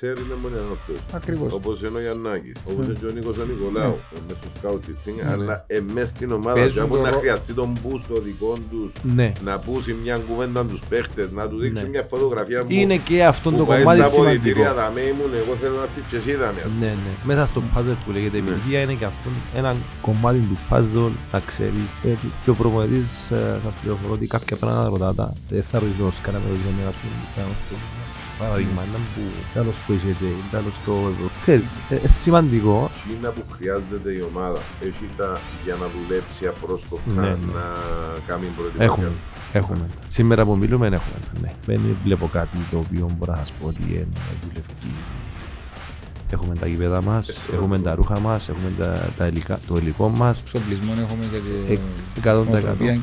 ξέρει με μόνοι ανόρθωση. Ακριβώς. Όπως είναι ο Γιαννάκης, όπως είναι και ο Νίκος ο Νικολάου, ε, μες στο scouting, Ναι. αλλά εμές στην ομάδα Παίζουν και από το να ρο- χρειαστεί τον boost το δικό τους, Ναι. να πούσει μια κουβέντα τους παίχτες, να του δείξει Ναι. μια φωτογραφία μου Είναι και αυτό το που πάει κομμάτι στα σημαντικό. αποδητήρια, δαμέ ήμουν, εγώ θέλω να έρθεις και εσύ δαμέ. Ναι, ναι. Μέσα στο puzzle που λέγεται Ναι. επιτυχία είναι και αυτό ένα κομμάτι του puzzle να ξέρεις ε, και- και ο προπονητής ε, σας πληροφορώ ότι κάποια πράγματα ρωτά τα δεν θα ρωτήσω ως κανένα με ρωτήσω με κάποιον κάνω αυτό. Παράδειγμα ένα που τέλος που είσαι τέλος το ξέρεις ε, ε, σημαντικό Εκείνα που χρειάζεται η ομάδα, έχει τα για να δουλέψει απρόσκοπτα, Ναι, ναι. να κάνει προετοιμασία. έχουμε Έχουμε. Σήμερα που μιλούμε έχουμε. Ναι. Δεν βλέπω κάτι το οποίο μπορώ να σας πω ότι είναι δουλευτική. Έχουμε τα γήπεδα μας, Ευχαριστώ. έχουμε τα ρούχα μας, έχουμε τα, τα υλικά, το υλικό μας. Εξοπλισμό έχουμε και Ε, την 100%.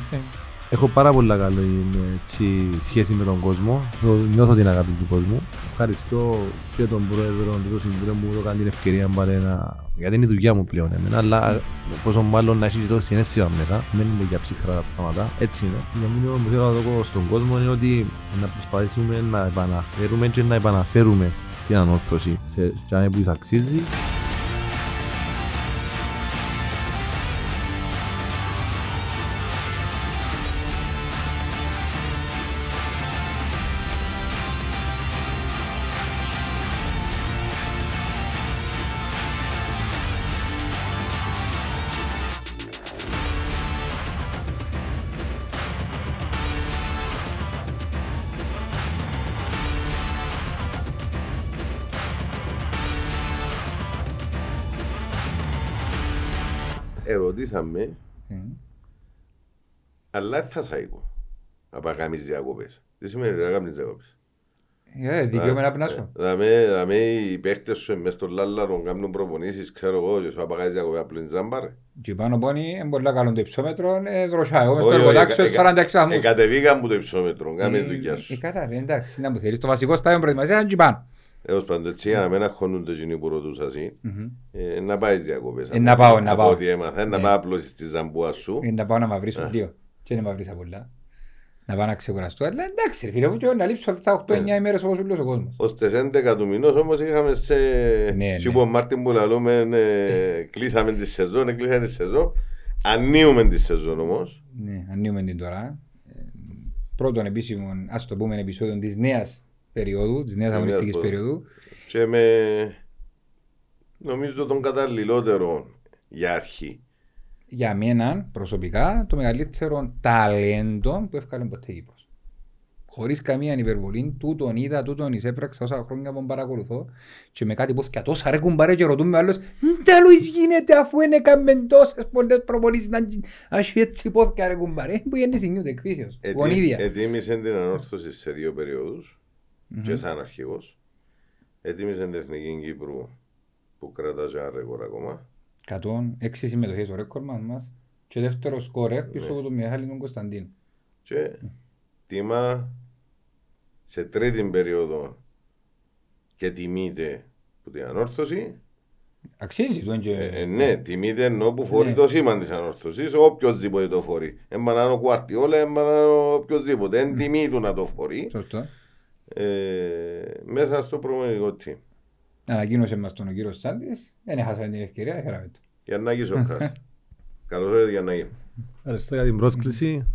Νοοτροπία. Ε, Έχω πάρα πολλά καλή έτσι, σχέση με τον κόσμο. Το- Νιώθω την αγάπη του κόσμου. Ευχαριστώ και τον πρόεδρο και τον συμβούλιο μου που έκανε την ευκαιρία πάλι να... Γιατί είναι η δουλειά μου πλέον εμένα, αλλά πόσο μάλλον να έχει και το συνέστημα μέσα. Δεν είναι για ψυχρά τα πράγματα. Έτσι είναι. Το μήνυμα που θέλω να δω στον κόσμο είναι ότι να προσπαθήσουμε να επαναφέρουμε και να επαναφέρουμε την ανόρθωση σε κάτι που της αξίζει. Αλλά δεν θα σαϊκώ. Να κάνεις διακοπές. Τι σημαίνει να κάνεις διακοπές; Ε, δικαίωμα να πνάσω. Δαμε, δαμε οι παίχτες σου μες στο Λάλλαρο κάνουν προπονήσεις, ξέρω εγώ, και σου απαγάζεις διακοπές απλό είναι τζάμπα ρε. Και πάνω πόνι, είναι πολύ καλό το υψόμετρο, ε, δροσιά. Εγώ μες Όχι, στο όχι, εργοτάξιο εκα- 46 βαθμούς. Εκατεβήκαν που το υψόμετρο, κάμε Ε, τη δουλειά Ε, σου. καλά ρε, εντάξει, να μου θέλεις. Το βασικό στάδιο προετοιμασία είναι και πάνω. Έως πάντων έτσι, για να μην αγχώνονται εκείνοι που ρωτούσα εσύ, Μμμ. ε, να πάεις διακοπές. Ε, να πάω, να Από πάω. ό,τι έμαθα, να Ναι. πάω απλώς στη ζαμπούα σου. Ε, Να πάω να μαυρίσω Α. λίγο. Και να μαυρίσα πολλά. Να πάω να ξεκουραστώ. Αλλά εντάξει ρε φίλε μου, και να λείψω αυτά 8-9 Ναι. ημέρες όπως ούλος ο κόσμος. Ως τις 11 του μηνός όμως είχαμε σε... Ναι, Σου ναι. είπε ο Μάρτιν που λαλούμε, ε, κλείσαμε τη σεζόν, κλείσαμε τη σεζόν. Ανοίγουμε τη σεζόν όμως. Ναι, ανοίγουμε την τώρα. Ε, Πρώτον επίσημο, ας το πούμε, επεισόδιο της νέας περίοδου, της νέας Της αγωνιστικής νέας περίοδου. Και με νομίζω τον καταλληλότερο για αρχή. Για μένα προσωπικά το μεγαλύτερο ταλέντο που έφκαλε ποτέ η Κύπρος. Χωρίς καμία υπερβολή, τούτον είδα, τούτον εισέπραξα όσα χρόνια που τον παρακολουθώ και με κάτι πως και τόσα ρε κουμπάρε και ρωτούμε άλλος «Μ, τέλος γίνεται αφού είναι καμεν τόσες πολλές προπονήσεις να γι- να έχει έτσι πόθηκα ρε κουμπάρε που είναι συνήθως εκφύσεως, Ετοί- γονίδια. Ετοίμησε την ανόρθωση σε δύο περιόδους Μμμ. και σαν αρχηγός. Ετοίμησε την Εθνική Κύπρου που κρατά και ένα ρεκόρ ακόμα. 106 συμμετοχές ο ρέκορ μας και δεύτερος σκόρερ πίσω Ναι. από τον Μιχάλη τον Κωνσταντίνο. Και τιμά σε τρίτη περίοδο και τιμείται που την ανόρθωση. Αξίζει του και... Ε, ε, ναι, τιμείται ενώ που φορεί Ναι. το σήμα της ανόρθωσης, οποιοςδήποτε το φορεί. Έμπανα ο Κουαρτιόλα, έμπανα ο οποιοςδήποτε. Εν τιμή του να το φορεί. Σωστό. Ε, μέσα στο προμονικό team. Ανακοίνωσε μας τον ο κύριος Σάντης, δεν έχασαμε την ευκαιρία, έφεραμε το. Γιαννάκης ο Κάς. Καλώς ήρθατε Γιαννάκη. Ευχαριστώ για την πρόσκληση,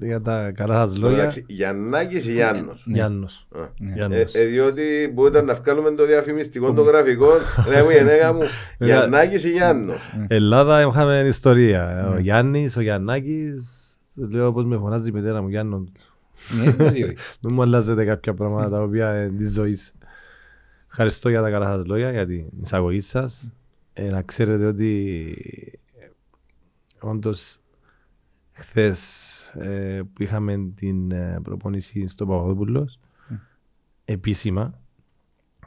για τα καλά σας λόγια. Εντάξει, Γιαννάκης ή Γιάννος; Ναι. Γιάννος. Α. Ναι. Γιάννος. Ε, ε, διότι μπορείτε να βγάλουμε το διαφημιστικό, το γραφικό. Ρε μου, γενέκα μου, Γιαννάκης ή Γιάννος; Ελλάδα είχαμε ιστορία. Ο Ναι. Γιάννης, ο Γιαννάκης, του λέω πως με φωνάζει η μητέρα μου Γιάννον. Ναι, το δύο. Μην μου αλλάζετε κάποια πράγματα τα οποία είναι της ζωής. Ευχαριστώ για τα καλά σας λόγια, για την εισαγωγή σας. Ε, να ξέρετε ότι ε, όντως χθες ε, που είχαμε την ε, προπόνηση στο Παπαδόπουλος επίσημα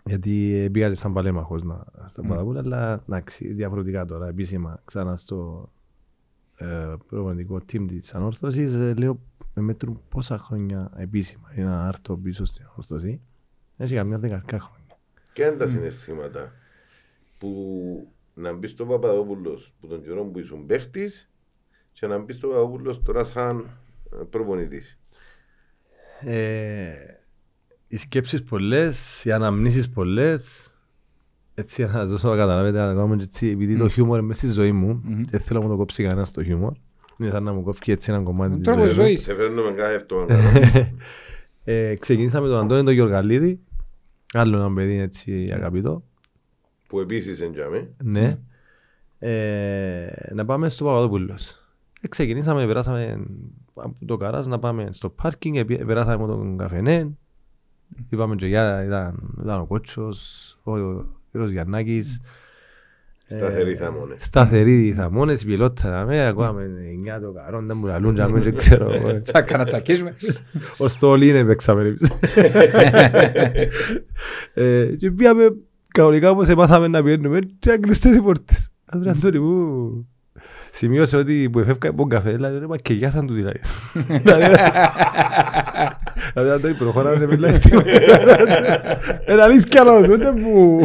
γιατί ε, πήγατε σαν παλέμαχος να, στο Μμ. Παπαδόπουλο αλλά εντάξει, διαφορετικά τώρα επίσημα ξανά στο ε, προπονητικό team της ανόρθωσης ε, λέω με μέτρουν πόσα χρόνια επίσημα είναι να έρθω πίσω στην ανόρθωση έχει καμιά δεκαρκά χρόνια Και είναι τα συναισθήματα που να μπεις στο Παπαδόπουλος που τον καιρό που ήσουν παίχτης και να μπεις στο Παπαδόπουλος τώρα σαν ε, προπονητής; Ε, οι σκέψεις πολλές, οι αναμνήσεις πολλές. Έτσι, για να σας δώσω να καταλάβετε, να κάνουμε έτσι, επειδή το χιούμορ είναι μέσα στη ζωή μου, Μμμ. δεν θέλω να μου το κόψει κανένας το χιούμορ. Είναι σαν να μου κόψει έτσι ένα κομμάτι της Τρόπο ζωής μου. ζωής. Σε φέρνουμε κάθε αυτό. Ε, ξεκινήσαμε με τον Αντώνη τον Γεωργαλίδη, άλλο ένα παιδί έτσι αγαπητό. Που επίσης εντιαμε. Ναι. Ε, να πάμε στο Παπαδόπουλος. Ε, ξεκινήσαμε, περάσαμε από το Καράς να πάμε στο πάρκινγκ, επί- περάσαμε από τον καφενέ. Είπαμε και για, ήταν, ήταν ο Κότσος, ο, ο κύριος Γιαννάκης. Σταθεροί θαμώνες. Σταθεροί θαμώνες, πιλότα, με, ακούγαμε εννιά το καρόν, δεν μου λαλούν, και αμέ, δεν ξέρω. ε. Τσάκα να τσακίσουμε. Ως το όλοι είναι παίξαμε εμείς. Ε, Και πήγαμε κανονικά όπως μάθαμε να πηγαίνουμε και κλειστές οι πόρτες. Ας ρε Αντώνη μου σημείωσε ότι που εφεύκα από τον καφέ, δηλαδή ρε μα και γεια θα του δηλαδή. Δηλαδή Αντώνη προχωράμε σε μιλάει στη Είναι αλήθεια άλλο, δεν μου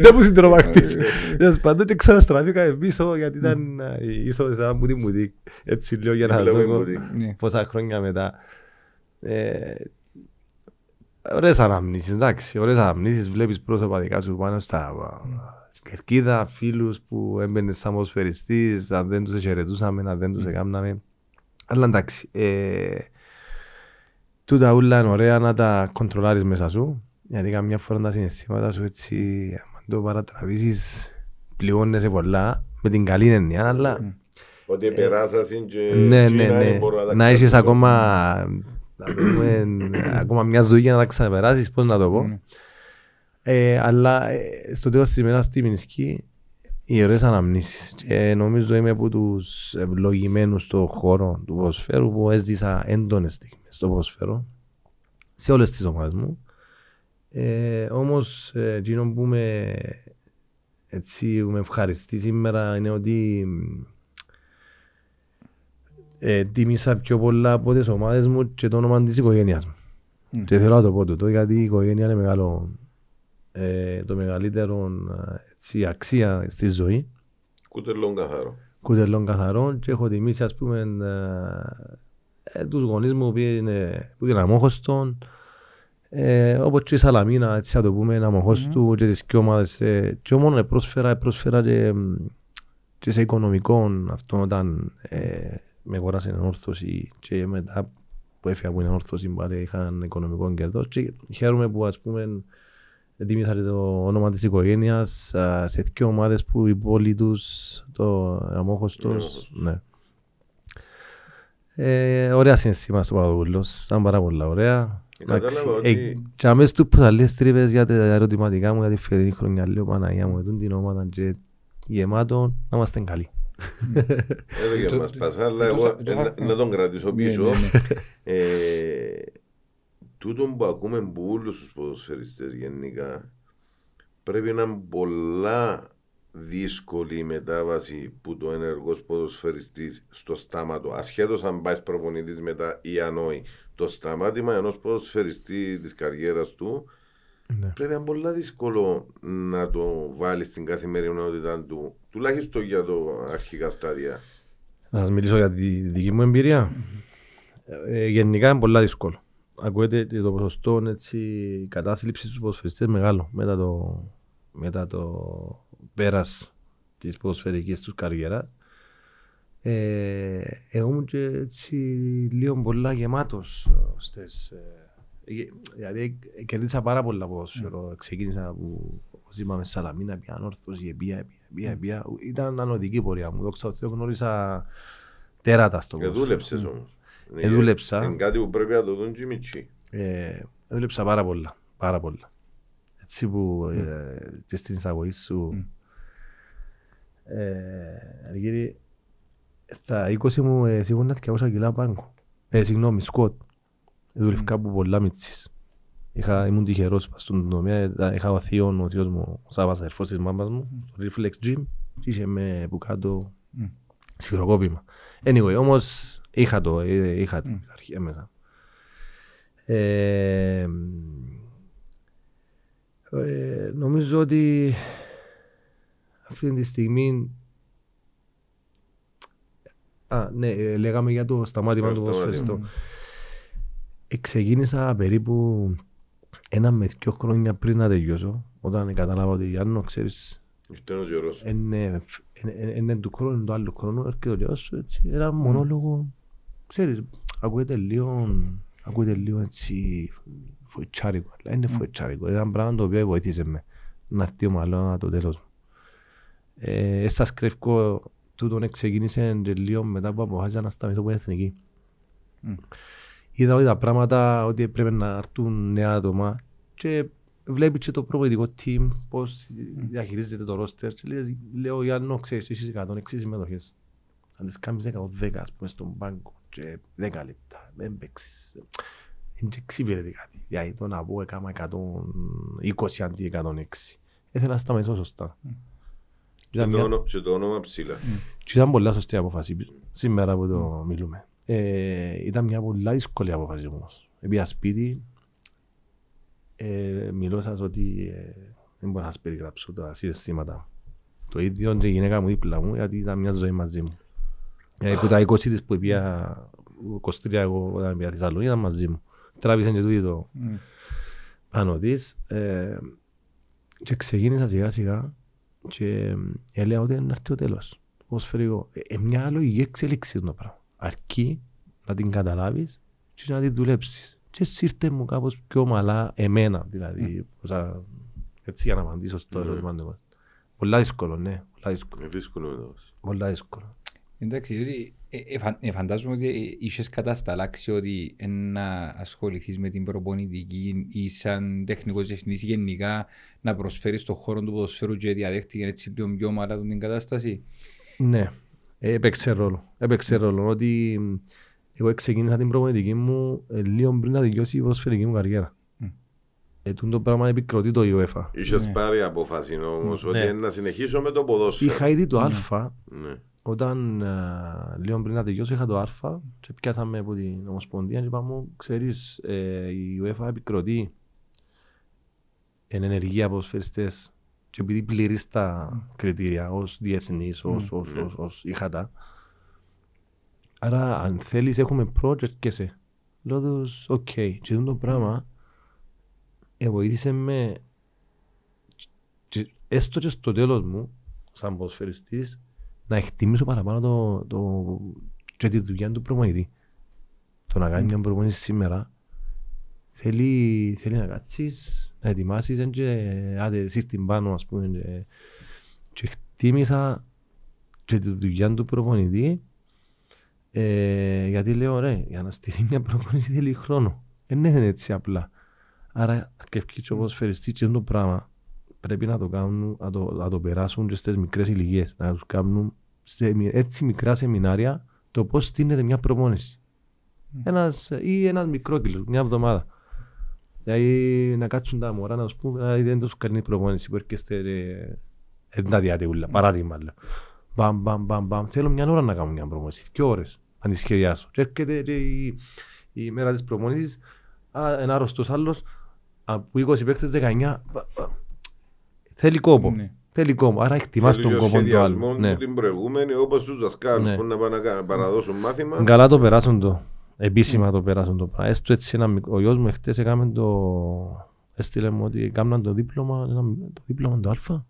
δεν μου συντρομακτής. Τέλος πάντων και ξαναστραφήκα πίσω γιατί ήταν ε, ίσως σαν μου τη μουτή. Έτσι λέω για να Βλέπουμε ζω μπουτι. Ναι. πόσα χρόνια μετά. Ε, ωραίες αναμνήσεις, εντάξει, ωραίες αναμνήσεις, βλέπεις πρόσωπα δικά σου πάνω στα στην κερκίδα, φίλους που έμπαινες σαν ποδοσφαιριστής, αν δεν τους χαιρετούσαμε, αν δεν τους έκαναμε. Αλλά εντάξει, ε, τούτα ούλα είναι ωραία να τα κοντρολάρεις μέσα σου, γιατί καμιά φορά τα συναισθήματα σου έτσι, αν το παρατραβήσεις, πληγώνεσαι πολλά, με την καλή έννοια, αλλά Ότι περάσασαν και ναι, εκείνα ναι, ναι. μπορούν τα Να έχεις ξαπλούν. ακόμα, να πούμε, ακόμα μια ζωή για να τα ξαναπεράσεις, πώς να το πω. Ναι. Ε, αλλά ε, στο τέλος της ημέρας στη Μινσκή οι ωραίες αναμνήσεις. Και νομίζω είμαι από τους ευλογημένους στο χώρο του ποδοσφαίρου που έζησα έντονες στιγμές στο ποδοσφαίρο σε όλες τις ομάδες μου. Ε, όμως, ε, εκείνο που με, έτσι, που με ευχαριστεί σήμερα είναι ότι ε, τίμησα πιο πολλά από τις ομάδες μου και το όνομα της οικογένειας μου. Μμ. Και θέλω να το πω τούτο, γιατί η οικογένεια είναι μεγάλο, ε, το μεγαλύτερο ε, έτσι, αξία στη ζωή. Κούτελον καθαρό. Κουτελών καθαρών και έχω τιμήσει ας πούμε ε, ε, τους γονείς μου που είναι, που είναι αμόχωστον ε, όπως και η Σαλαμίνα, έτσι να το πούμε, είναι αμοχώστου και τις δυο ομάδες ε, και μόνος πρόσφερα, πρόσφερα και, μ, και σε οικονομικό αυτό όταν ε, με αγοράσει την όρθωση και μετά που έφυγα από την όρθωση πάλι είχαν οικονομικό κέρδος και χαίρομαι που ας πούμε Ετοίμησα το όνομα της οικογένειας α, σε δύο ομάδες που η πόλη τους, το Αμόχωστος, Αμόχωστος. ναι. Ε, ωραία συναισθήμα στο Παπαδοπούλος, ήταν πάρα πολλά ωραία. Ε, κατάλαβα Εντάξει, ότι- ε, Και αμέσως του που θα λες τρύπες για τα ερωτηματικά μου για τη φετινή χρονιά, λέω Παναγία μου, ετούν την ομάδα και γεμάτο, να είμαστε καλοί. Έδωκε Το- μας το- πασά, αλλά το- εγώ το- ε, να- να τον κρατήσω Ναι, πίσω. Ναι, ναι. Ε, Τούτο που ακούμε από όλους τους ποδοσφαιριστές γενικά πρέπει να είναι πολλά δύσκολη η μετάβαση που το ενεργός ποδοσφαιριστής στο στάματο ασχέτως αν πάει προπονητής μετά ή αν όχι το σταμάτημα ενός ποδοσφαιριστή της καριέρας του Ναι. πρέπει να είναι πολλά δύσκολο να το βάλει στην καθημερινότητα του τουλάχιστον για το αρχικά στάδια Να σας μιλήσω για τη δική μου εμπειρία. Ε, γενικά είναι πολλά δύσκολο. Ακούετε ότι το ποσοστό έτσι, κατάθλιψης στους ποδοσφαιριστές μεγάλο μετά το, μετά το πέρας της ποδοσφαιρικής τους καριέρας. Ε, εγώ ήμουν και έτσι λίγο πολλά γεμάτος ε, στις, ε, ε, δηλαδή ε, κερδίσα πάρα πολλά ποδοσφαίρο. Ξεκίνησα από, όπως είπαμε, Σαλαμίνα, πια Ανόρθωση, πια, πια, πια. Ήταν ανωδική πορεία μου. Δόξα τω Θεώ γνώρισα τέρατα στο και ποδόσφαιρο. δούλεψες όμως Ε, δούλεψα. είναι κάτι που πρέπει να το δουν και οι μητσοί Ε, δούλεψα πάρα πολλά. Πάρα πολλά. Έτσι που ε, και στην εισαγωγή σου ε, Αργύρι, στα 20 μου ε, σίγουρα 200 κιλά πάγκο. Ε, συγγνώμη, σκοτ. Δούλευκα από πολλά μίτσις. Είχα, ήμουν τυχερός στον τομέα, ε, είχα ο θείον, ο θείος μου, ο Σάββας, αδερφός της μάμπας μου, το Reflex Gym, και είχε με από κάτω Μμ. σφυροκόπημα. Anyway, όμως είχα το, ε, είχα την αρχή μέσα. Ε, ε, νομίζω ότι αυτή τη στιγμή Α, ναι, ε, λέγαμε για το σταμάτημα Το του σταμάτημα. ποδοσφαιριστού. Ε, ξεκίνησα περίπου ένα με δύο χρόνια πριν να τελειώσω, όταν κατάλαβα ότι Γιάννο, ξέρεις, Ήρθε ο Γιωρός. είναι, είναι, είναι του χρόνου, είναι του άλλου χρόνου, έρχεται ο Γιώργος σου, έτσι, ένα μονόλογο, ξέρεις, ακούγεται λίγο, ακούγεται λίγο έτσι φοητσάρικο, αλλά είναι φοητσάρικο, είναι ένα πράγμα το οποίο βοήθησε με να έρθει ο Μαλώνα το τέλος μου. Ε, σας κρεύκω, τούτον ξεκίνησε και λίγο μετά που αποφάσισα να σταματήσω που είναι εθνική. Μμ. Είδα ότι τα πράγματα, ότι πρέπει να έρθουν νέα άτομα και βλέπεις και το προπονητικό team πώς διαχειρίζεται το roster και λέει, λέω Γιάννο, ξέρεις, είσαι 106 συμμετοχές. Αν τις κάνεις 110 ας πούμε στον πάγκο και 10 λεπτά, δεν παίξεις. Είναι και εξυπηρετεί κάτι. Γιατί το να πω έκανα 120 αντί 106. Ήθελα να σταματήσω σωστά. Και Ήταν το μια- όνο- Και το όνομα ψηλά. και ήταν πολλά σωστή απόφαση σήμερα που το μιλούμε. Ε, ήταν μια πολλά δύσκολη απόφαση όμως. Πήγα σπίτι, ε, μιλώ σας ότι ε, δεν μπορώ να σας περιγράψω τα συναισθήματα. Το ίδιο και η γυναίκα μου δίπλα μου, γιατί ήταν μια ζωή μαζί μου. Ε, που τα 20 της που πήγα, 23 εγώ όταν πήγα Θεσσαλονίκη ήταν μαζί μου. Τράβησε και τούτη το Μμ. πάνω της ε, και ξεκίνησα σιγά σιγά και έλεγα ότι είναι να έρθει ο τέλος. Ποδοσφαιρικό. Ε, ε, μια λογική εξέλιξη το πράγμα. Αρκεί να την καταλάβεις και να την δουλέψεις. Και εσύ ήρθε μου κάπως πιο ομαλά εμένα, δηλαδή, όσα- έτσι για να απαντήσω στο Ναι. ερώτημα του. Πολλά δύσκολο, ναι. Πολλά δύσκολο. Είναι δύσκολο εδώ. Πολλά δύσκολο. Εντάξει, διότι ε, ε, φαν- ε, φαντάζομαι ότι ε, είχες κατασταλάξει ότι ε, να ασχοληθείς με την προπονητική ή σαν τεχνικός διευθυντής γενικά να προσφέρεις στον χώρο του ποδοσφαίρου και διαδέχτηκε έτσι λίγο πιο ομαλά την κατάσταση; Ναι, ε, έπαιξε ρόλο. Έπαιξε ρόλο ότι μ, εγώ ξεκίνησα την προπονητική μου ε, λίγο πριν να τελειώσει η ποδοσφαιρική μου καριέρα. Μμ. Ε, τούτο το πράγμα επικροτεί το UEFA. Είχες Ναι. πάρει απόφαση όμως ότι Ναι. είναι να συνεχίσω με το ποδόσφαιρο. Είχα ήδη το Ναι. Α, Ναι. όταν α, λίγο πριν να τελειώσω είχα το Α και πιάσαμε από την Ομοσπονδία και είπαμε, ξέρεις, ε, η UEFA επικροτεί εν ενεργεία ποδοσφαιριστές και επειδή πληρείς τα κριτήρια ως διεθνής, ως, ως, Ναι. ως, ως είχα τα. Άρα αν θέλεις έχουμε project και σε. Λέω τους, οκ. Και αυτό το πράγμα ε, βοήθησε με και έστω και στο τέλος μου, σαν ποδοσφαιριστής, να εκτιμήσω παραπάνω το, το, και τη δουλειά του προπονητή. Το να κάνει μια προπονήση σήμερα θέλει, θέλει να κάτσεις, να ετοιμάσεις εν και άντε σύρτην πάνω ας πούμε και, και εκτίμησα και τη δουλειά του προπονητή ε, γιατί λέω ρε για να στείλει μια προπονήση θέλει χρόνο. Δεν είναι έτσι απλά. Άρα αρκευκεί και ο ποδοσφαιριστής και αυτό το πράγμα πρέπει να το κάνουν, να το, να το περάσουν και στις μικρές ηλικίες, να τους κάνουν σε μι- έτσι μικρά σεμινάρια το πώς στείνεται μια προπόνηση. Ένας, ή ένας μικρό κύκλο, μια εβδομάδα. Δηλαδή να κάτσουν τα μωρά να τους πούν «Α, δεν τους κάνει προπόνηση που έρχεστε ρε, δεν τα διάτε ούλα, παράδειγμα λέω. Μπαμ, μπαμ, μπαμ, μπαμ. Θέλω μια ώρα να κάνω μια προπόνηση, δύο ώρες, αν τη σχεδιάσω. Και έρχεται ρε, η, η μέρα της προπόνησης, α, ένα άρρωστος άλλος, από 20 παίκτες 19, μπα, μπα. θέλει κόπο. Ναι. Θέλει κόπο, άρα εκτιμάς Θέλει τον και κόπο του σχεδιασμός άλλου. Ναι. του την προηγούμενη όπως τους δασκάλους Ναι. που να πάνε να κα- παραδώσουν μάθημα. Καλά το περάσουν το. Επίσημα το περάσουν το πράγμα. Έστω έτσι ένα μικρό. Ο γιος μου χτες έκαμε το... Έστειλε μου ότι έκαναν το δίπλωμα, ένα, το δίπλωμα το Α,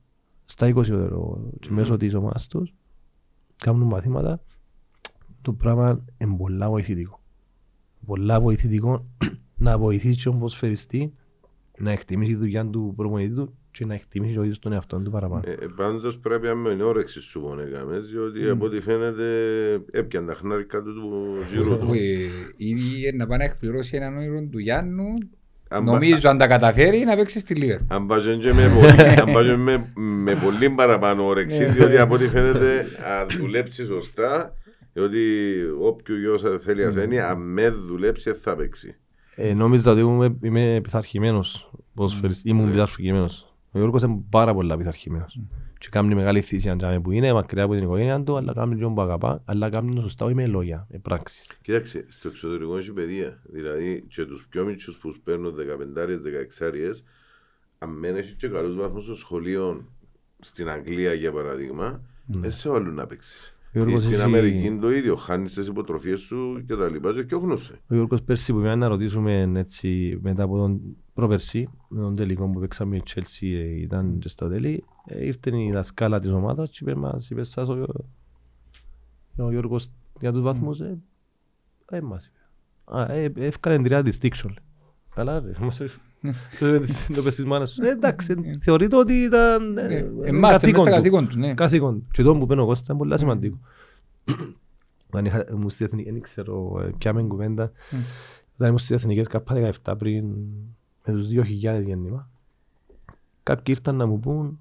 στα 20 ευρώ και μέσω της ομάδας τους. Κάνουν μαθήματα. Το πράγμα είναι πολλά βοηθητικό. Πολλά βοηθητικό να βοηθήσει τον ποδοσφαιριστή να εκτιμήσει τη δουλειά του προπονητή του και να εκτιμήσει ο ίδιος τον εαυτό του παραπάνω. Ε, ε, πάντως πρέπει να με όρεξη σου πονέκαμες, διότι από ό,τι φαίνεται έπιαν τα χνάρικα του του γύρου του. Ε, Ήδη να πάει να εκπληρώσει έναν όνειρο του Γιάννου, Αν πα- νομίζω αν τα καταφέρει να παίξει στη Λίβερ. Αν πάζουν και με πολύ, αν πάζουν με, με πολύ παραπάνω όρεξη, διότι από ό,τι φαίνεται αν δουλέψεις σωστά, διότι όποιο γιος θέλει ασθένει, αν με δουλέψει δεν θα παίξει. Ε, νόμιζα ότι είμαι, είμαι πειθαρχημένος ποδοσφαιριστής. Ήμουν Ναι. πειθαρχημένος. Ο Γιώργος είναι πάρα πολλά πειθαρχημένος. Και κάνει μεγάλη θυσία τζάμε που είναι, μακριά από την οικογένεια του, αλλά κάνει και που αγαπά, αλλά κάνει το σωστά, όχι με λόγια, με πράξεις. Κοίταξε, στο εξωτερικό έχει παιδεία. Δηλαδή, και τους πιο μίτσους που παίρνουν 15-16, αν μένει έχεις και καλούς βαθμούς στο σχολείο στην Αγγλία για παράδειγμα, Ναι. δεν σε βάλουν να παίξεις. Γιώργος Στην έχει- Αμερική το ίδιο. Χάνεις τις υποτροφίες σου και τα λοιπά. Και όχι Ο Γιώργος πέρσι που πήγαμε να ρωτήσουμε έτσι, μετά από τον προπερσί, με τον τελικό που παίξαμε η Chelsea ε, ήταν και στα τέλη, ε, ήρθε η δασκάλα της ομάδας και είπε μας, είπε σας ο, Γιώ- ο Γιώργος για τους βαθμούς, ε, ε, μας είπε. Α, ε, έφκανε τρία distinction. Καλά ρε, μας ε, το είπε της- το πες της μάνας σου. Ε, εντάξει, ε, θεωρείται ότι ήταν ε, ε, Εμάς, μες καθήκον στα του. καθήκον του, ναι. Καθήκον. Και το που πένω Κώστα ήταν πολύ σημαντικό. Όταν είχα, ήμουν στη εθνική, δεν ξέρω, ε, ποια με κουβέντα. Μμ. Όταν ήμουν στις εθνικές κάπα 17 πριν, με τους 2.000 γέννημα, κάποιοι ήρθαν να μου πούν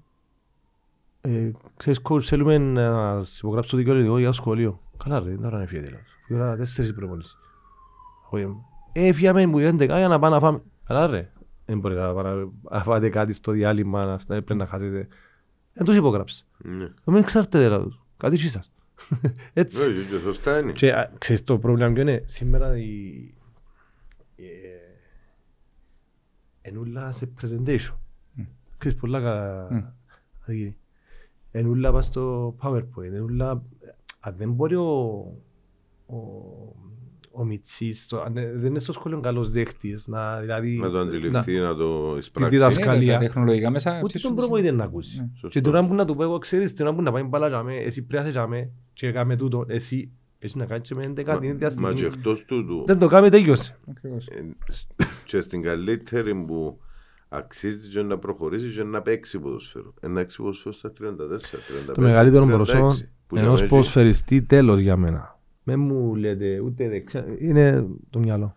ε, ξέρεις coach, θέλουμε να σας υπογράψω το δικαιολογικό για το σχολείο. Καλά ρε, είναι ώρα να φύγετε. Η ώρα τέσσερις η προπονήση. Εγώ είμαι, Ε, φύγαμε μου 11 για να πάμε να φάμε. Καλά ρε, δεν μπορείτε να πάτε να φάτε κάτι στο διάλειμμα, να- πρέπει να χάσετε. Δεν τους υπογράψε. Ναι. Δεν εξαρτάται δηλαδή. Κάτι εσύ σας. Έτσι. Ναι, και σωστά είναι. Και α, ξέρεις το πρόβλημα ποιο είναι; Σήμερα η... ε, Ενούλα σε presentation. Ξέρεις πολλά καλά. Αργύρι. Ενούλα πας στο PowerPoint. Ενούλα... Αν δεν μπορεί ο... Ο, ο Μιτσής, το- αν δεν είναι στο σχολείο καλός δέχτης, να, δηλαδή, Να το αντιληφθεί, να το εισπράξει. διδασκαλία. Ναι, τα τεχνολογικά μέσα. Ούτε τον ψήσουν- προπονητή να ακούσει. Ναι. Σωστό. Και τώρα που να του πω εγώ, ξέρεις, τώρα που να πάει μπάλα για μέ, εσύ πρέπει να είσαι για μέ, και κάμε τούτο, εσύ, εσύ να κάνεις και με 11 την ίδια Μα και στιγμή. εκτός τούτου, Δεν το κάνει, τέλειωσε. Ακριβώς. ε, και στην καλύτερη που αξίζει και να προχωρήσει και να παίξει ποδοσφαίρο. Ένα έξι ποδοσφαίρο στα 34, 35, Το μεγαλύτερο 36, ποσό που ενός για μένα ποδοσφαιριστή τέλος για μένα. Με μου λέτε ούτε δεξιά, είναι το μυαλό.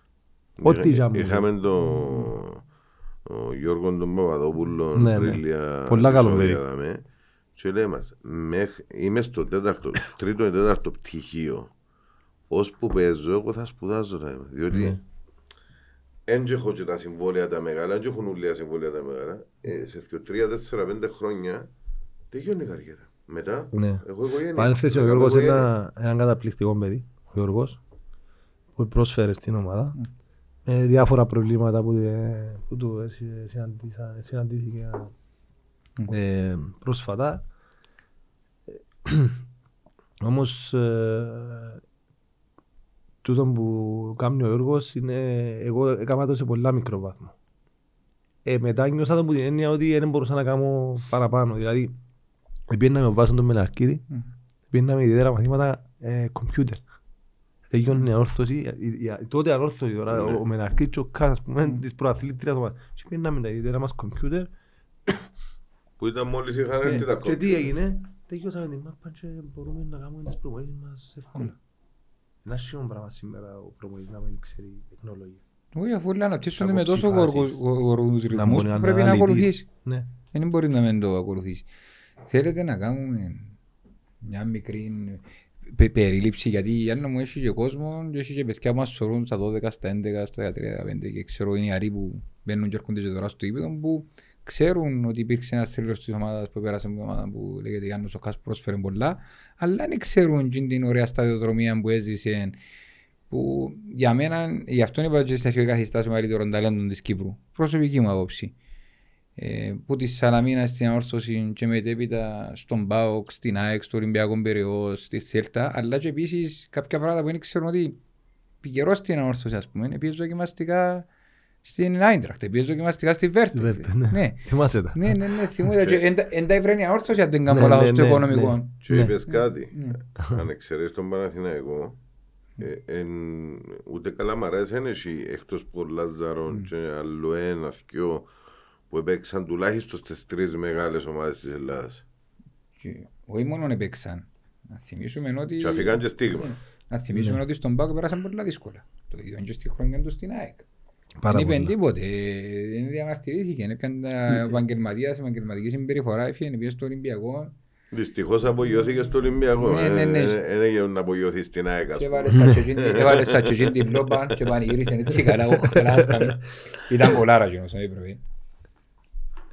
Ό,τι Είχα- για μου. Είχαμε τον ο Γιώργο τον Παπαδόπουλο Ναι, ναι. πριν λίγα Πολλά καλό επεισόδια, παιδί. δαμε, και λέει μας, «Μέχ- είμαι στο τέταρτο, τρίτο ή τέταρτο πτυχίο. Ώσπου παίζω, εγώ θα σπουδάζω. θα είμαι». Ναι. Διότι δεν έχω και τα συμβόλαια τα μεγάλα, δεν έχουν ούλια συμβόλαια τα μεγάλα. Ε, σε δύο, τρία, τέσσερα, πέντε χρόνια τελειώνει η καριέρα. Μετά, Ναι. έχω οικογένεια. Πάλι θέση ο έχω Γιώργος οικογένεια. ένα, έναν καταπληκτικό παιδί, ο Γιώργος, που πρόσφερε στην ομάδα. Με διάφορα προβλήματα που, ε, που του ε, συ- συναντήσα- συναντήθηκε ε, πρόσφατα. Ε, Όμως ε, τούτο που κάνει ο Γιώργος είναι εγώ έκανα το σε πολλά μικρό βάθμο. Ε, μετά νιώσα το που την έννοια ότι δεν μπορούσα να κάνω παραπάνω. Δηλαδή, πήγαινα με ο Βάσον τον Μελαρκίδη, Μμ. πήγαινα με ιδιαίτερα μαθήματα ε, κομπιούτερ. Τελειώνει η ανόρθωση, η- η- τότε ανόρθωση τώρα, Ναι. ο Μελαρκίδης και ο Κάς, ας πούμε, της προαθλήτριας ομάδας. Και πήγαινα με τα ιδιαίτερα μας κομπιούτερ Που ήταν μόλις είχαν ναι. έρθει τα Και τι κόμπια. έγινε, τελειώσαμε την μάπα και μπορούμε να κάνουμε τις προπονήσεις μας εύκολα. Ένα σιόν πράγμα σήμερα ο προπονητής να μην ξέρει τεχνολογία. Όχι, αφού όλοι αναπτύσσονται Από με τόσο ψηφάσεις. γοργούς- γοργούς Να ρυθμούς μπορεί που να πρέπει να αναλυτής. ακολουθήσει. Ναι. Δεν μπορεί να μην το ακολουθήσει. Θέλετε να κάνουμε μια μικρή πε- περίληψη, γιατί η Άννα μου έχει και κόσμος και έχει και παιδιά που μας σωρούν στα 12, στα 11, στα 13, 15 και ξέρω είναι οι αροί που μπαίνουν και έρχονται και τώρα στο ύπεδο που ξέρουν ότι υπήρξε ένας θρύλος της ομάδας που πέρασε από την ομάδα που λέγεται Γιάννος ο Κάς πρόσφερε πολλά αλλά δεν ξέρουν και την ωραία σταδιοδρομία που έζησε που για μένα, γι' αυτό είπα και στην αρχή καθιστά μεγαλύτερων ταλέντων της Κύπρου. Προσωπική μου άποψη. Ε, που τη Σαλαμίνα στην Αόρθωση και μετέπειτα στον ΠΑΟΚ, στην ΑΕΚ, στο Ολυμπιακό Περαιό, στη Σέλτα, αλλά και επίσης κάποια πράγματα που δεν ξέρουν ότι πηγερό στην Αόρθωση, ας πούμε, πήγε δοκιμαστικά στην Άιντραχτ, πήγε δοκιμαστικά στη Βέρτε. Στη Βέρτε, ναι. ναι. Θυμάσαι τα. Ναι, ναι, ναι, θυμούμαι. και εν- Εν τα ευρένει αόρθωση αν δεν κάνω Ναι, λάθος ναι, στο ναι, οικονομικό. ναι. Και Ναι. είπες κάτι, Ναι. αν εξαιρέσεις τον Παναθηναϊκό, ε, εν- ούτε καλά μ' αρέσει δεν έχει εκτός που ο Λάζαρον και άλλο ένα, δυο που έπαιξαν τουλάχιστον στις τρεις μεγάλες ομάδες της Ελλάδας. Και Όχι μόνο έπαιξαν. Να θυμίσουμε ότι... Και αφήκαν και στίγμα. Ναι. Να θυμίσουμε ότι στον ΠΑΟΚ πέρασαν πολλά δύσκολα. Το ίδιο και στη χρονιά τους στην ΑΕΚ. Πάρα δεν είπε πολλά. τίποτε, ε, δεν διαμαρτυρήθηκε. Έκανε τα επαγγελματίας, επαγγελματική συμπεριφορά, έφυγε, πήγε στο Ολυμπιακό Δυστυχώς απογειώθηκε στο Ολυμπιακό. Ναι, ναι, ναι. Δεν έγινε να απογειωθεί στην ΑΕΚ. ας και πούμε. έβαλε σαν τσετζίν- έβαλε σαν τσετζίν την λόπα και πανηγύρισε έτσι καλά, όχι χαλάσκαμε. Ήταν πολλά ραγιόνος, δεν έπρεπε.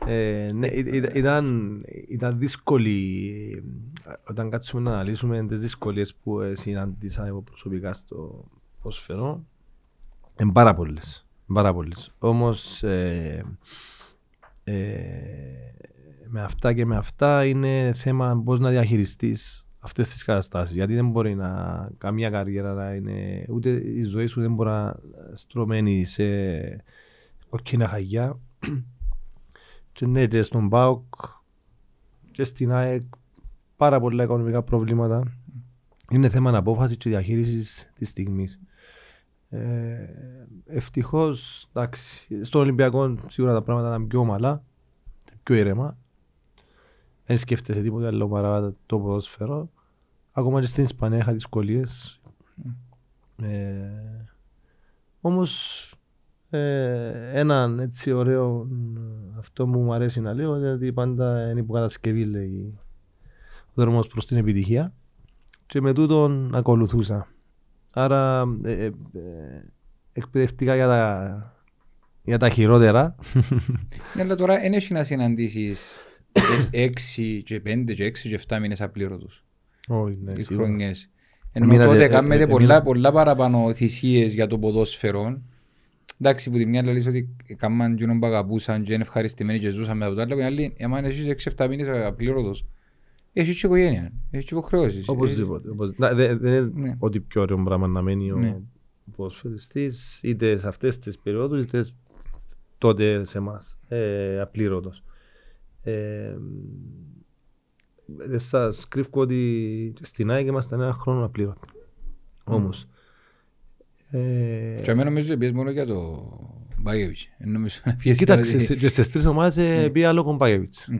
Ε, ναι, ή- ή- ήταν, ήταν δύσκολη ε, όταν κάτσουμε να αναλύσουμε τις δυσκολίες που ε, συνάντησα εγώ προσωπικά στο ποσφαιρό είναι πάρα πολλές, πάρα πολλές. Όμως ε, ε, με αυτά και με αυτά είναι θέμα πώς να διαχειριστείς αυτές τις καταστάσεις. Γιατί δεν μπορεί να καμία καριέρα να είναι, ούτε η ζωή σου δεν μπορεί να στρωμένη σε κοκκίνα χαγιά. Και ναι, και στον ΠΑΟΚ και στην ΑΕΚ πάρα πολλά οικονομικά προβλήματα. Είναι θέμα απόφασης και διαχείρισης της στιγμής. Ε, Ευτυχώς, στον Ολυμπιακό σίγουρα τα πράγματα ήταν πιο ομαλά, πιο ήρεμα. Δεν σκέφτεσαι τίποτα άλλο παρά το ποδόσφαιρο. Ακόμα και στην Ισπανία είχα δυσκολίες. Ε, Όμως, ε, έναν έτσι ωραίο αυτό που μου αρέσει να λέω είναι ότι πάντα είναι υποκατασκευή λέει ο δρόμος προς την επιτυχία και με τούτον ακολουθούσα. Άρα ε, ε, ε, εκπαιδευτικά για τα, για τα χειρότερα. Ναι, αλλά τώρα δεν έχει να συναντήσεις 6 και 5 και 6 και 7 μήνες απλήρωτους. Όχι, ναι, Τις σίγουρα. χρονιές. Μήνα Ενώ τότε και- κάνετε ε, πολλά, μήνα- πολλά παραπάνω θυσίες για το ποδόσφαιρο. Εντάξει, που τη μια λέει ότι κάμαν εκείνον που αγαπούσαν και είναι ευχαριστημένοι και ζούσαν με το άλλο. Και άλλοι, άμα έχεις 6-7 μήνες απλήρωτος, έχεις και οικογένεια, έχεις και υποχρεώσεις. Οπωσδήποτε. οπωσδήποτε. Να, Δεν δεν είναι Ναι. ότι πιο ωραίο πράγμα να μένει Ναι. ο ποδοσφαιριστής είτε σε αυτές τις περιόδους είτε σ- τότε σε εμάς ε, απλήρωτος. Ε, δεν σας κρύβω ότι στην ΑΕΚ ήμασταν ένα χρόνο απλήρωτο. Όμως. Ε, Και εμένα νομίζω ότι πιέζει μόνο για το Μπάγεβιτς. Εν νομίζω να πιέσει Κοίταξε, δηλαδή- σε- και στις τρεις ομάδες ε, πήγα λόγω Μπάγεβιτς. Μμ.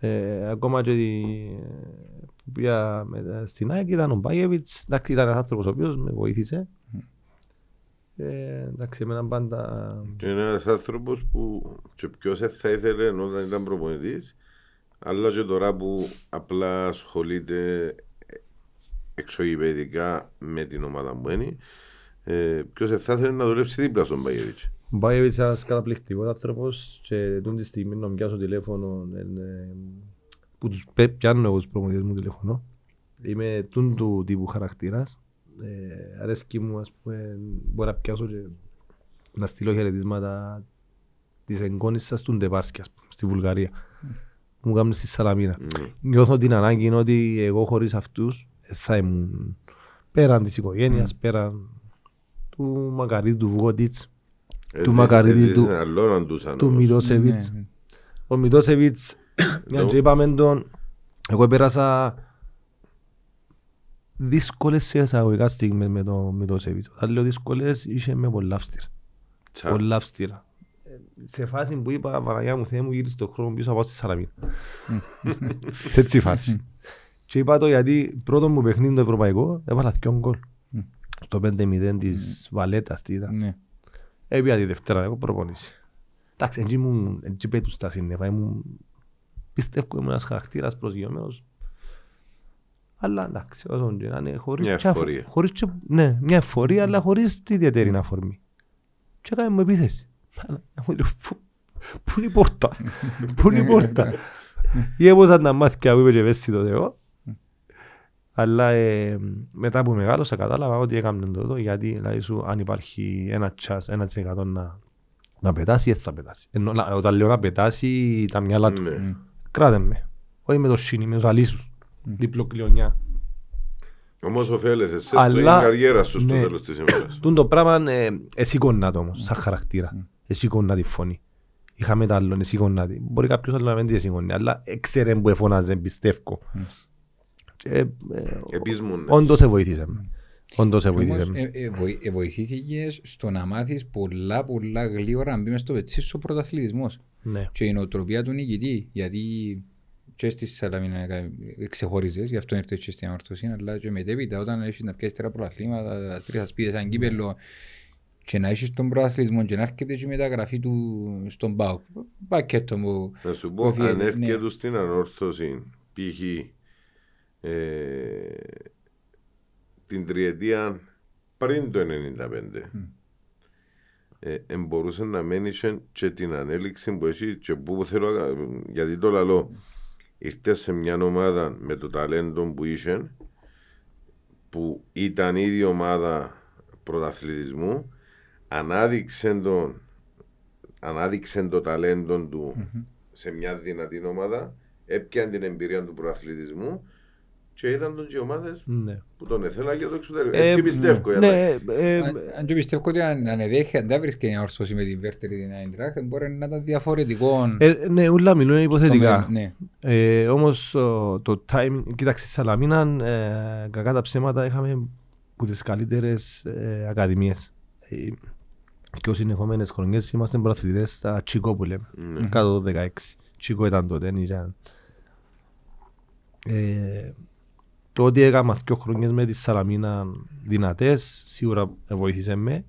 Ε, ακόμα και ότι, ε, που πήγα με- στην ΑΕΚ ήταν ο Μπάγεβιτς. Εντάξει, ήταν ένας άνθρωπος ο οποίος με βοήθησε. Ε, εντάξει, εμένα πάντα... Και είναι ένας άνθρωπος που και ποιος δεν θα ήθελε όταν ήταν προπονητής αλλά και τώρα που απλά ασχολείται εξωγηπαιδικά με την ομάδα που είναι ε, ποιος δεν θα ήθελε να δουλέψει δίπλα στον Μπαγεβίτς. Ο Μπάγεβιτς είναι ένας καταπληκτικός άνθρωπος και τούτη τη στιγμή να μου πιάσω τηλέφωνο ε, ε, που τους πε- πιάνω εγώ τους προμονητές μου τηλέφωνο. Είμαι τούν του τύπου χαρακτήρας. Ε, αρέσκει μου, ας πούμε, μπορώ να πιάσω και να στείλω χαιρετίσματα της εγγόνης σας του Ντεβάρσκι, ας πούμε, στη Βουλγαρία. Που μου κάνουν στη Σαλαμίνα. Νιώθω την ανάγκη είναι ότι εγώ χωρίς αυτούς δεν θα ήμουν πέραν της οικογένειας, πέραν του Μακαρίτου, του Βουγότιτς, του Μακαρίδη, του- Αλλόναν τους του ανώμους. Μιδόσεβιτς. Ναι, ναι. Ο Μιδόσεβιτς, μια και είπαμε τον, εγώ πέρασα δύσκολες σε εισαγωγικά στιγμές με τον Μιδόσεβιτς. Όταν λέω δύσκολες, είχε με πολλά αυστήρα. Τσα. Πολλά αυστήρα. Ε, Σε φάση που είπα, Παναγιά μου, Θεέ μου, γύρισε το χρόνο πίσω, θα πάω στη Σαραμίνα. Σε έτσι φάση. Και είπα το γιατί πρώτο μου παιχνίδι το ευρωπαϊκό, έβαλα δυο γκολ. Μμ. Στο 5-0 της Βαλέτας, τι ήταν. Ναι. Έπια τη Δευτέρα, εγώ προπονήσει. Εντάξει, έτσι ήμουν, έτσι πέτους στα σύννεφα, ήμουν, πιστεύω ήμουν ένας χαρακτήρας προσγειωμένος. Αλλά εντάξει, όσον και να είναι, χωρίς... Μια και αφο- ευφορία. Χωρίς και, ναι, μια εφορία, αλλά χωρίς τη ιδιαίτερη αφορμή. Και έκανε μου επίθεση. Παναγιά μου, λέω, Πού πού είναι η πόρτα, πού είναι η πόρτα; Ή έπωσαν τα μάτια που είπε και ευαίσθητος εγώ. Αλλά ε, μετά που μεγάλωσα κατάλαβα ότι έκαμε το γιατί δηλαδή σου αν υπάρχει ένα τσάς, ένα τσεκατό να, να πετάσει, δεν θα πετάσει. Ενώ, να- όταν λέω να πετάσει τα μυαλά του. Ναι. Κράτε με. Όχι με το σίνι, με τους αλήσους. Διπλοκλειονιά. Όμως ωφέλεσαι σε Αλλά- στην καριέρα σου στο ναι. τέλος της ημέρας. Τούν το πράγμα ε, εσήκωνα το όμως, σαν χαρακτήρα. Εσήκωνα τη φωνή. Είχαμε τα άλλον, εσήκωνα τη. Μπορεί κάποιος άλλος να μην τη εσήκωνε, αλλά έξερε που εφωνάζε, πιστεύω. Και, ε, ε, Επίσμουνες. Όντως σε βοήθησε με. Όντως σε Όμως, βοήθησε με. ε, ε, βοη- ε, βοηθήθηκες στο να μάθεις πολλά πολλά γλύωρα να μπεις μες στο πετσί σου ο πρωταθλητισμός Ναι. και η νοοτροπία του νικητή γιατί και στη Σαλαμίνα ε, ξεχώριζες, γι' αυτό ήρθε και στην αμορφωσία, αλλά και μετέπειτα όταν έχεις να πιάσεις τέρα πρωταθλήματα, τα τρεις ασπίδες, σαν κύπελο και να έχεις τον πρωταθλητισμό και να έρχεται και η μεταγραφή του στον ΠΑΟΚ. Πακέτο μου. Να σου πω, Βοηθάει, αν ναι. έρχεται στην ανόρθωση, π.χ. Ε, την τριετία πριν το 1995, ε, ε, μπορούσε να μένει και, και την ανέλυξη που έχει και που θέλω, να- γιατί το λαλό, ήρθες σε μια ομάδα με το ταλέντο που είχε, που ήταν ήδη ομάδα πρωταθλητισμού, ανάδειξε τον ανάδειξε το ταλέντο του σε μια δυνατή ομάδα, έπιαν την εμπειρία του προαθλητισμού και είδαν τον και οι ομάδες Ναι. που τον ήθελαν για το εξωτερικό. Ε, Έτσι πιστεύω. Ναι, Ναι. ε, Αν- Αν και πιστεύω ότι αν αν εδέχει, αν δεν βρίσκει μια ορθώση με την Βέρτερη την Άιντραχτ, μπορεί να ήταν διαφορετικό. ε, ναι, ούλα μιλούν στο υποθετικά. μέλλον. Ναι. Ε, όμως ο, το time, κοίταξε στη Σαλαμίνα, ε, κακά τα ψέματα είχαμε από τις καλύτερες ε, ακαδημίες. Ε, και ως συνεχόμενες χρονιές είμαστε πρωταθλητές στα Τσίκο που λέμε, Ναι. κάτω το 16. Τσίκο ήταν τότε, δεν ήταν. Ε, το ότι έκανα δύο χρονιές με τη Σαλαμίνα δυνατές, σίγουρα βοήθησε με.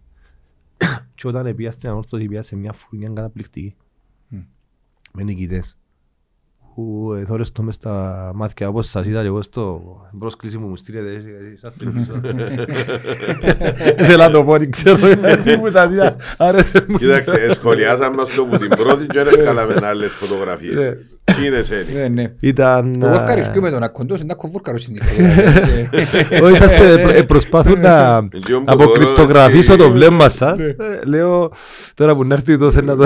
και όταν πήγα στην ανόρθωση, πήγα σε μια φουρνιά καταπληκτική. Μμ. Με νικητές. Που ε, θόρες το μες στα μάτια όπως σας είδα και εγώ στο πρόσκληση μου μου στείλετε εσάς το πίσω. Θέλω να το πω, δεν ξέρω γιατί μου σας είδα, άρεσε μου. Κοίταξε, ε, σχολιάσαμε μας το που την πρώτη και δεν έφκαλαμε άλλες Ναι. φωτογραφίες. Τι είναι εσένη. Ναι, ναι. Ήταν... Εγώ ε, ευχαριστούμε τον Ακοντός, είναι ακοβούρκαρο στην ιστορία. Όχι, θα σε ε, προσπάθουν να Εντιόν που αποκρυπτογραφήσω τώρα, το έτσι, βλέμμα σας. Ε, Λέω, τώρα που να έρθει τόσο να το...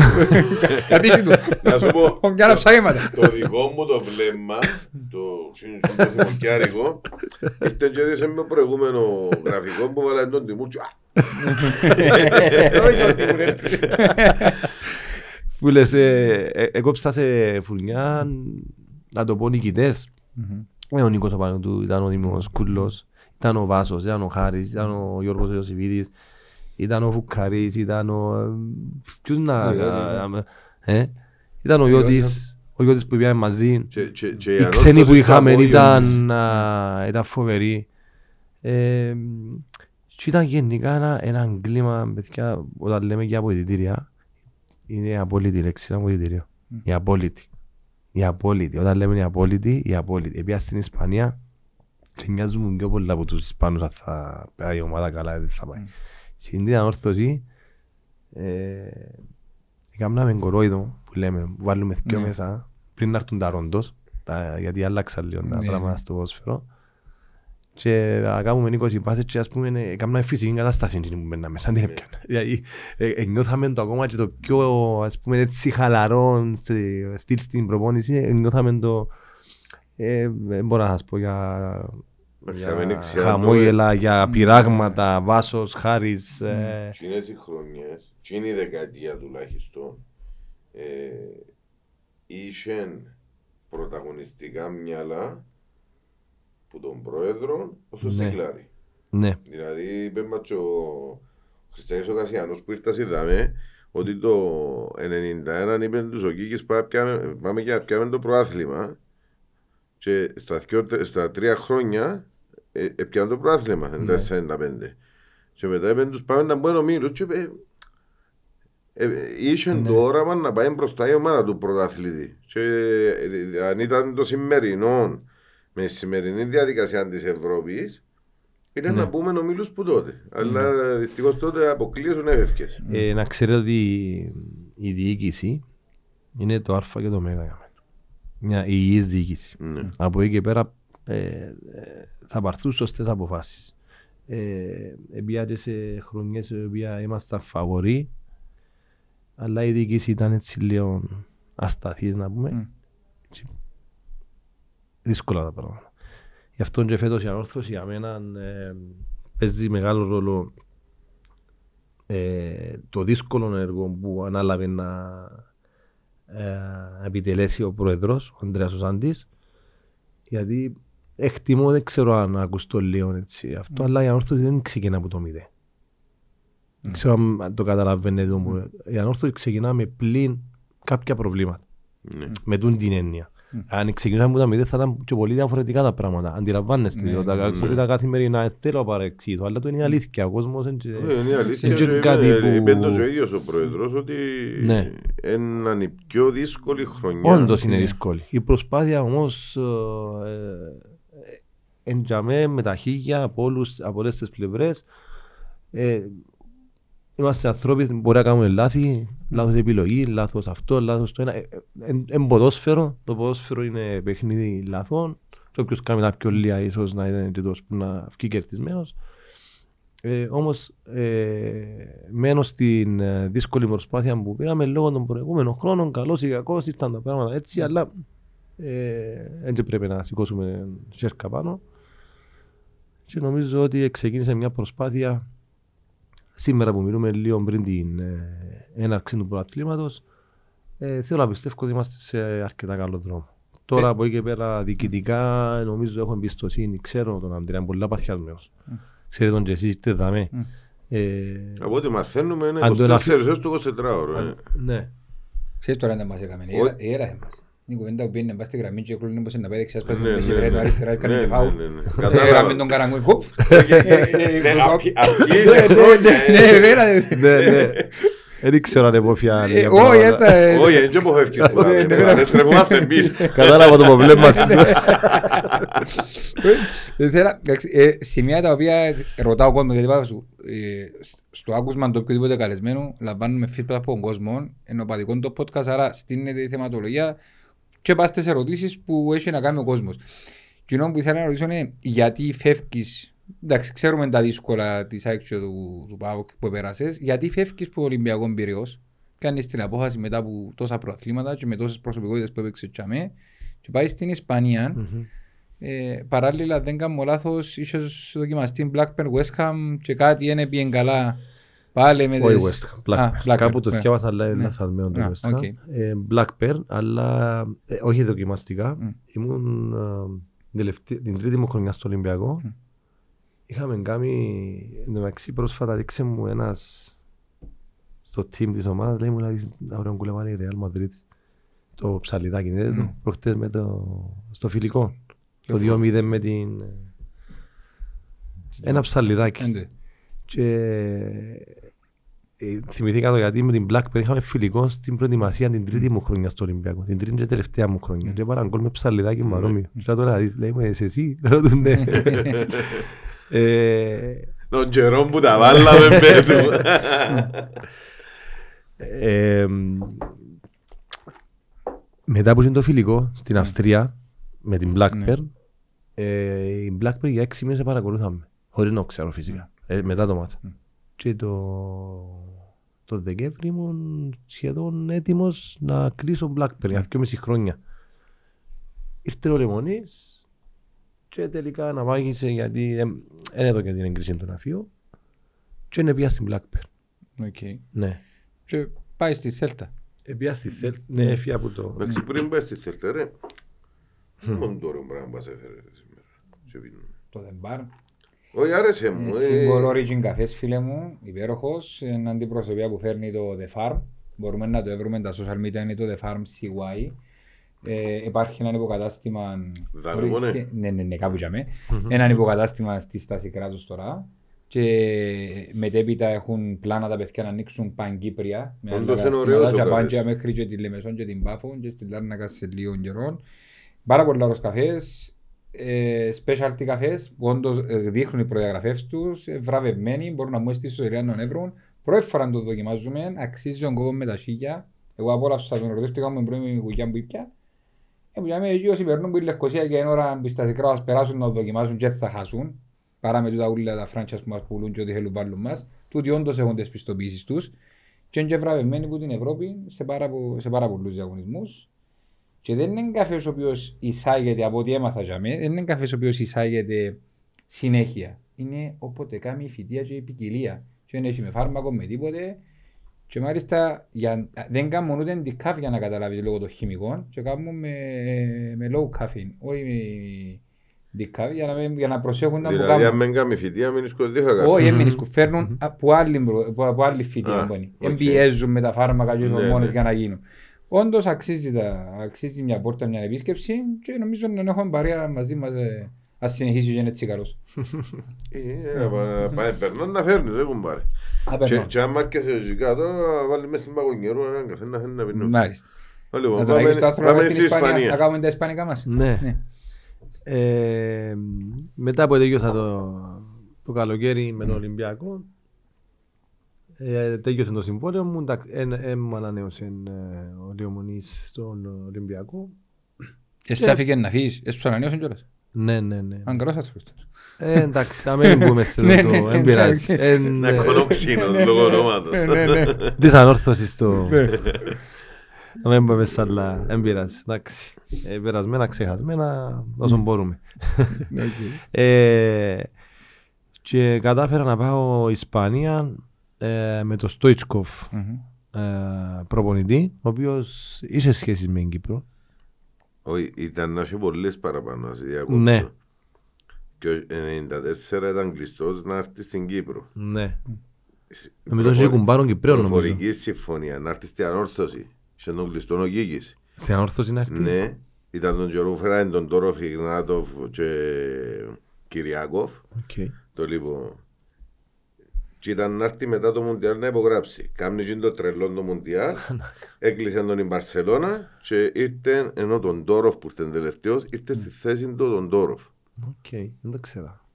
Κατήχη του. Να σου πω, Για να ψάγεματα. το δικό μου το βλέμμα, το συν- το θυμοκιάρικο, ήρθε και έδειξε με προηγούμενο γραφικό που βάλανε τον Τιμούτσο. Α, Που λες, ε, ε, έκοψα σε φουρνιά, να το πω νικητές. Ε, ο Νίκος απάνω του, ήταν ο Δήμος Κούλος, ήταν ο Βάσος, ήταν ο Χάρης, ήταν ο Γιώργος Ιωσήφιδης, ήταν ο Φουκαρής, ήταν ο... ε, Ποιους να... Ο Ιώτης, ε, ήταν ο Ιώτης, ο Ιώτης που πήγαμε μαζί. και- και- και η Οι ανόρθωση ξένοι που στο είχαμε απόγειο ήταν, α, ήταν φοβεροί. Ε, και ήταν γενικά ένα, ένα κλίμα, παιδιά, όταν λέμε για αποδητήρια, είναι η απόλυτη λέξη, είναι αποδητήριο. Η απόλυτη. Η απόλυτη. Όταν λέμε η απόλυτη, η απόλυτη. Επειδή στην Ισπανία, και μοιάζουμε πιο πολλά από τους Ισπανούς αν θα πάει η ομάδα καλά, δεν θα πάει. Στην την ανόρθωση, ε, Κάμναμε κορόιδο που λέμε, που βάλουμε δυο Ναι. μέσα πριν να έρθουν τα ρόντος, τα, γιατί άλλαξαν λίγο τα Ναι, πράγματα ναι. στο ποδόσφαιρο. Και να κάνουμε 20 πάσες και ας πούμε ε, κάμναμε φυσική κατάσταση εκείνη που μπαίναμε, σαν την Ναι. έπιανα. Δηλαδή ε, ε, νιώθαμε το ακόμα και το πιο ας πούμε έτσι χαλαρό στη- στυλ στην προπόνηση, ε, νιώθαμε το ε, δεν μπορώ να σας πω για, Εντάξει, για αμένει ξιάνο, χαμόγελα, για πειράγματα, βάσος, χάρης. ε, Εκείνες οι χρονιές, εκείνη η δεκαετία τουλάχιστον, ε, είχαν πρωταγωνιστικά μυαλά που τον πρόεδρο όσο Ναι. Στεκλάρη. Ναι, Δηλαδή, είπε μας και ο Χριστιανής ο Κασιανός που ήρθα είδαμε ότι το 91 είπε τους ο Κίκης πάμε, πιάμε- πάμε και να πιάμε το προάθλημα και στα, δυο- στα τρία χρόνια ε, έπιανε το προάθλημα, Ναι. εν 4-95. Και μετά είπε τους πάμε να μπουν ομίλους και είπε ε, ε, είχε Ναι. το όραμα να πάει μπροστά η ομάδα του πρωταθλητή. Και ε, αν ήταν το σημερινό με τη σημερινή διαδικασία της Ευρώπης ήταν Ναι. να πούμε ομίλους που τότε. Αλλά δυστυχώς τότε αποκλείωσαν έφευκες. Ε, να ξέρετε ότι η διοίκηση είναι το α και το μ για μένα. Μια υγιής διοίκηση. Ναι. Από εκεί και πέρα ε, ε, θα πάρθουν σωστές αποφάσεις. Ε, Επία σε χρονιές οι οποία ήμασταν φαβοροί, αλλά η διοίκηση ήταν έτσι λίγο ασταθής να πούμε. Μμ. Έτσι, δύσκολα τα πράγματα. Γι' αυτό και φέτος η ανόρθωση για μένα ε, παίζει μεγάλο ρόλο ε, το δύσκολο έργο που ανάλαβε να ε, επιτελέσει ο πρόεδρος, ο Ανδρέας Οσάντης, γιατί εκτιμώ, δεν ξέρω αν ακουστώ λίγο έτσι αυτό, αλλά η ανόρθωση δεν ξεκινά από το μηδέν. Δεν ξέρω αν- αν το καταλαβαίνετε. όμως. Η ανόρθωση ξεκινά με πλην κάποια προβλήματα. Ναι. Με τούν την έννοια. Αν ξεκινούσαμε από τα μηδέν θα ήταν και πολύ διαφορετικά τα πράγματα. Αντιλαμβάνεστε. Ναι, διότι τα ναι, ακούω τα καθημερινά ε, θέλω να παρεξηγήσω, αλλά το είναι η αλήθεια. Ο κόσμος είναι και- Ε, Είναι η αλήθεια. και και κάτι είπε- που- Είπε το ο ίδιος ο πρόεδρος ότι Ναι. είναι η πιο δύσκολη χρονιά. Όντως είναι Ναι. δύσκολη. Η προσπάθεια όμως εντιαμέ με τα χίλια από, όλους, από όλες τις πλευρές. Ε, είμαστε άνθρωποι, μπορεί να κάνουμε λάθη, λάθος επιλογή, λάθος αυτό, λάθος το ένα. Ε, ε, εν ποδόσφαιρο, το ποδόσφαιρο είναι παιχνίδι λαθών. Και όποιος κάνει τα πιο λίγα ίσως να είναι και τόσο που να βγει κερδισμένος. Ε, όμως ε, μένω στην ε, δύσκολη προσπάθεια που πήραμε λόγω των προηγούμενων χρόνων, καλός ή κακός, ήρθαν τα πράγματα έτσι, αλλά δεν και πρέπει να σηκώσουμε σέρκα πάνω. Και νομίζω ότι ξεκίνησε μια προσπάθεια σήμερα που μιλούμε λίγο πριν την ε, έναρξη του πρωταθλήματος ε, θέλω να πιστεύω ότι είμαστε σε αρκετά καλό δρόμο. Τώρα από εκεί και πέρα διοικητικά νομίζω έχω εμπιστοσύνη. Ξέρω τον Αντρέα, είναι πολύ παθιασμένος. Mm. Ξέρετε τον και εσείς είτε δάμε. Mm. Ε, από ό,τι μαθαίνουμε είναι 24 ώρες το 24 ώρο. Ναι. Ξέρεις τώρα να μας έκαμε, η έρα μας. Είναι κουβέντα που πήγαινε στη γραμμή και κλείνει πως να πάει δεξιάς πας στην μέση βρέτο αριστερά και κάνει και φάου. Έκαμε τον καραγκούι, χοπ. Αρχίζει χρόνια. Ναι, ναι. Δεν ξέρω αν επόφια. Όχι, έτσι. Όχι, δεν πω φεύγει. Στρεφόμαστε εμείς. Κατάλαβα το προβλήμα μας. Σημεία τα οποία ρωτάω κόσμο, γιατί πάω στο άκουσμα του οποιοδήποτε καλεσμένου, λαμβάνουμε feedback από τον κόσμο, ενώ παδικό το podcast, άρα στείνεται η θεματολογία και πας στις ερωτήσεις που έχει να κάνει ο κόσμος. Και που ήθελα να ρωτήσω είναι γιατί φεύγεις εντάξει, ξέρουμε τα δύσκολα της άξιο του, του ΠΑΟΚ που πέρασε. Γιατί φεύγεις από το Ολυμπιακός Πυραιός, κάνεις την απόφαση μετά από τόσα προαθλήματα και με τόσες προσωπικότητες που έπαιξε τσαμέ, και πάει στην Ισπανία. Mm-hmm. Ε, παράλληλα, δεν κάνω λάθος, ίσω δοκιμαστεί Blackburn West Ham και κάτι είναι πήγαινε καλά. Πάλι με Όχι West Ham. Black, ah, Blackburn. Κάπου το σκέφασα, ναι. αλλά είναι λαθασμένο το West Ham. Okay. Ε, Blackburn, αλλά ε, όχι δοκιμαστικά. Mm. Ήμουν ε, την τρίτη μου χρονιά στο Ολυμπιακό. Mm Είχαμε κάνει, εντωμεταξύ πρόσφατα δείξε μου ένας στο team της ομάδας, λέει μου δηλαδή να βρω κουλεβάλει η Real Madrid το ψαλιδάκι, mm. το προχτές με το, στο φιλικό, το 2-0 με την... Ένα ψαλιδάκι. Και ε, θυμηθήκα το γιατί με την Blackburn είχαμε φιλικό στην προετοιμασία την τρίτη μου χρονιά στο Ολυμπιακό. Την τρίτη και τελευταία μου χρονιά. Και έβαλαν κόλ με ψαλιδάκι μαρόμιο. Και τώρα λέει μου, εσύ; Εσύ. ναι. Ε, Τον καιρό που τα βάλαμε πέτου. Ε, μετά που είναι το φιλικό στην ναι. Αυστρία με την Blackburn, ναι. ε, η Blackburn για έξι μήνες παρακολουθάμε. Χωρίς να ξέρω φυσικά. Ναι. μετά το μάτι. Και το, το Δεκέμβρη ήμουν σχεδόν έτοιμος να κλείσω Blackburn για δύο μισή χρόνια. Ήρθε ο Λεμονής, και τελικά να μάγησε γιατί δεν έδωκε την έγκριση του να φύγω και είναι πια στην Blackburn. Okay. Ναι. Και πάει στη Θέλτα. Επία στη Θέλτα, ναι, έφυγε από το... Εντάξει, πριν πάει στη Θέλτα, ρε. Μόνο τώρα πράγμα μας έφερε σήμερα. Το Δεμπάρ. Όχι, άρεσε μου. Σύμβολο ε. Origin Cafés, φίλε μου, υπέροχος, είναι αντιπροσωπεία που φέρνει το The Farm. Μπορούμε να το βρούμε τα social media, είναι το The Farm CY. Ε, υπάρχει ένα υποκατάστημα. Δανειμόνε. Ναι, ναι, ναι, κάπου για με. Ένα υποκατάστημα στη στάση κράτου τώρα. Και μετέπειτα έχουν πλάνα τα παιδιά να ανοίξουν παγκύπρια. Με άλλα καταστήματα και μέχρι και τη Λεμεσόν και την Πάφο και στην Λάρνακα σε λίγο καιρό. Πάρα πολλά ωραίους καφές, ε, specialty καφές που όντως ε, δείχνουν οι προδιαγραφές τους, ε, βραβευμένοι, μπορούν να μου στήσουν στο Ιράν των Εύρων. Πρώτη φορά να το δοκιμάζουμε, αξίζει τον κόπο με τα σίγια. Εγώ απόλαυσα τον ερωτήστηκα με πρώτη κουκιά που ήπια ε, που για μένα εκεί όσοι περνούν που η Λευκοσία και είναι ώρα που στα δικρά μας περάσουν να δοκιμάσουν και θα χάσουν. Παρά με τούτα ούλα τα φράντσια που μας πουλούν και ό,τι θέλουν βάλουν μας. Τούτοι όντως έχουν τις πιστοποιήσεις τους. Και είναι και βραβευμένοι από την Ευρώπη σε πάρα, σε πάρα πολλούς διαγωνισμούς. Και δεν είναι καφές ο οποίος εισάγεται από ό,τι έμαθα για μένα, δεν είναι καφές ο οποίος εισάγεται συνέχεια. Είναι όποτε κάνει η φοιτεία και η ποικιλία. Και δεν έχει με φάρμακο, με τίποτε. Και μάλιστα για, δεν κάνουμε ούτε decaf για να καταλάβεις λόγω των χημικών και κάνουμε με, με low caffeine, όχι με decaf για να, για να προσέχουν να Δηλαδή αν δεν κάνουμε φοιτεία μην σκοτεινά καφέ. Όχι, μην φέρνουν από άλλη, από άλλη φοιτεία. Εμπιέζουν με τα φάρμακα και τους ορμόνες ναι, ναι. για να γίνουν. Όντως αξίζει, τα, αξίζει μια πόρτα, μια επίσκεψη και νομίζω να έχουμε παρέα μαζί μας ε, ας συνεχίσει και είναι έτσι καλός. Πάει περνών να φέρνεις, δεν κουμπάρε. Και αν μάρκεσαι λογικά το βάλει μέσα στην παγωνιέρου έναν καφέ να θέλει να πίνουμε. Μάλιστα. Λοιπόν, πάμε στην Ισπανία. Να κάνουμε τα ισπανικά μας. Ναι. ναι. Ε, μετά που τέλειωσα το, το καλοκαίρι με τον Ολυμπιακό, ε, τέλειωσε το συμβόλαιο μου, μου ανανέωσε ε, ο Λιωμονής στον Ολυμπιακό. Εσύ άφηκες να φύγεις, εσύ σου ανανέωσαν κιόλας. Ναι, ναι, ναι. Αν καλώς σας ε, εντάξει, άμα μην μπούμε σε αυτό, δεν πειράζει. Να κονοξύνω λόγω ονόματος. Της ανόρθωσης το... Να μην πάμε σ' άλλα, δεν πειράζει, εντάξει. Ε, Περασμένα, ξεχασμένα, όσο μπορούμε. Ναι, οκ. Ε, Και κατάφερα να πάω Ισπανία ε, με το Στόιτσκοφ Μμμ. ε, προπονητή, ο οποίος είχε σχέση με την Κύπρο. Όχι, ήταν να έχει πολλές παραπάνω, να σε διακόψω. Ναι. Και ο 94 ήταν κλειστός να έρθει στην Κύπρο. Ναι. Νομίζω ότι είχε κουμπάρον Κυπρέων νομίζω. Προφορική συμφωνία, να έρθει στην ανόρθωση. Σε τον κλειστό ο Κίκης. Στην ανόρθωση να έρθει; Ναι, ήταν τον καιρό που φέρανε τον Τόροφ, Ιγνάτοφ και Κυριάκοφ. Οκ. Το λοιπόν. Και ήταν να έρθει μετά το Μουντιάλ να υπογράψει. Κάμνει και το τρελό το Μουντιάλ. Έκλεισε τον η Μπαρσελώνα και ήρθε, ενώ τον Τόροφ που ήταν τελευταίος, ήρθε στη θέση του τον Τόροφ. Οκ, δεν το ξέρα.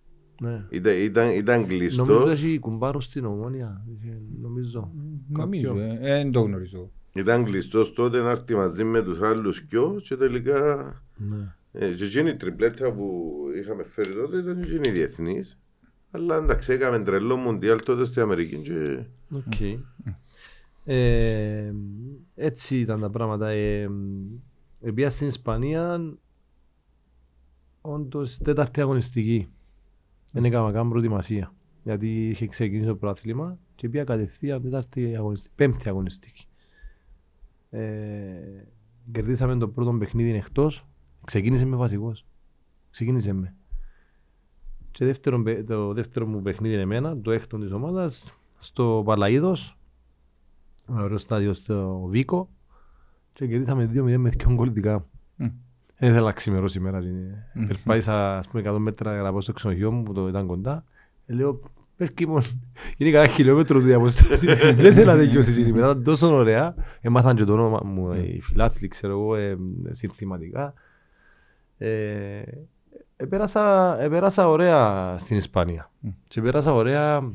Ναι. Ήταν, ήταν, ήταν Νομίζω κλειστό. ότι έχει κουμπάρο στην ομόνια. είχε- Νομίζω. Νομίζω, Κάποιο. ε, ε, δεν το γνωρίζω. Ήταν κλειστός τότε να έρθει μαζί με τους άλλους κοιό και τελικά Ναι. ε, και εκείνη η τριπλέτα που είχαμε φέρει τότε ήταν και εκείνη η διεθνής. Αλλά εντάξει έκαμε τρελό μουντιάλ τότε στην Αμερική και Οκ. Ε, έτσι ήταν τα πράγματα. Ε, Επία στην Ισπανία, όντως τέταρτη αγωνιστική. Δεν έκανα καν προετοιμασία. Γιατί είχε ξεκινήσει το πρωτάθλημα και πήγα κατευθείαν τέταρτη αγωνιστική, πέμπτη αγωνιστική. Ε, κερδίσαμε το πρώτο παιχνίδι εκτός. Ξεκίνησε με βασικός. Ξεκίνησε με. Και δεύτερο, παι- το δεύτερο μου παιχνίδι είναι εμένα, το έκτο της ομάδας, στο Παλαΐδος, ένα ωραίο στάδιο στο Βίκο και κερδίσαμε 2-0 με δυο γκολ δικά. Μμ. Δεν ήθελα να ξημερώ σήμερα. Μμ. Περπάτησα ας πούμε 100 μέτρα για να πάω στο ξενοδοχείο μου που το ήταν κοντά. Ε, Λέω, πες Κίμον, είναι κανένα χιλιόμετρο τη διαποστάση. Δεν θέλω να τελειώσει η ημέρα, ήταν τόσο ωραία. Έμαθαν και το όνομα μου, οι φιλάθλοι, ξέρω εγώ, ε, συνθηματικά. Ε, επέρασα, επέρασα ωραία στην Ισπανία. Μμ. Και επέρασα ωραία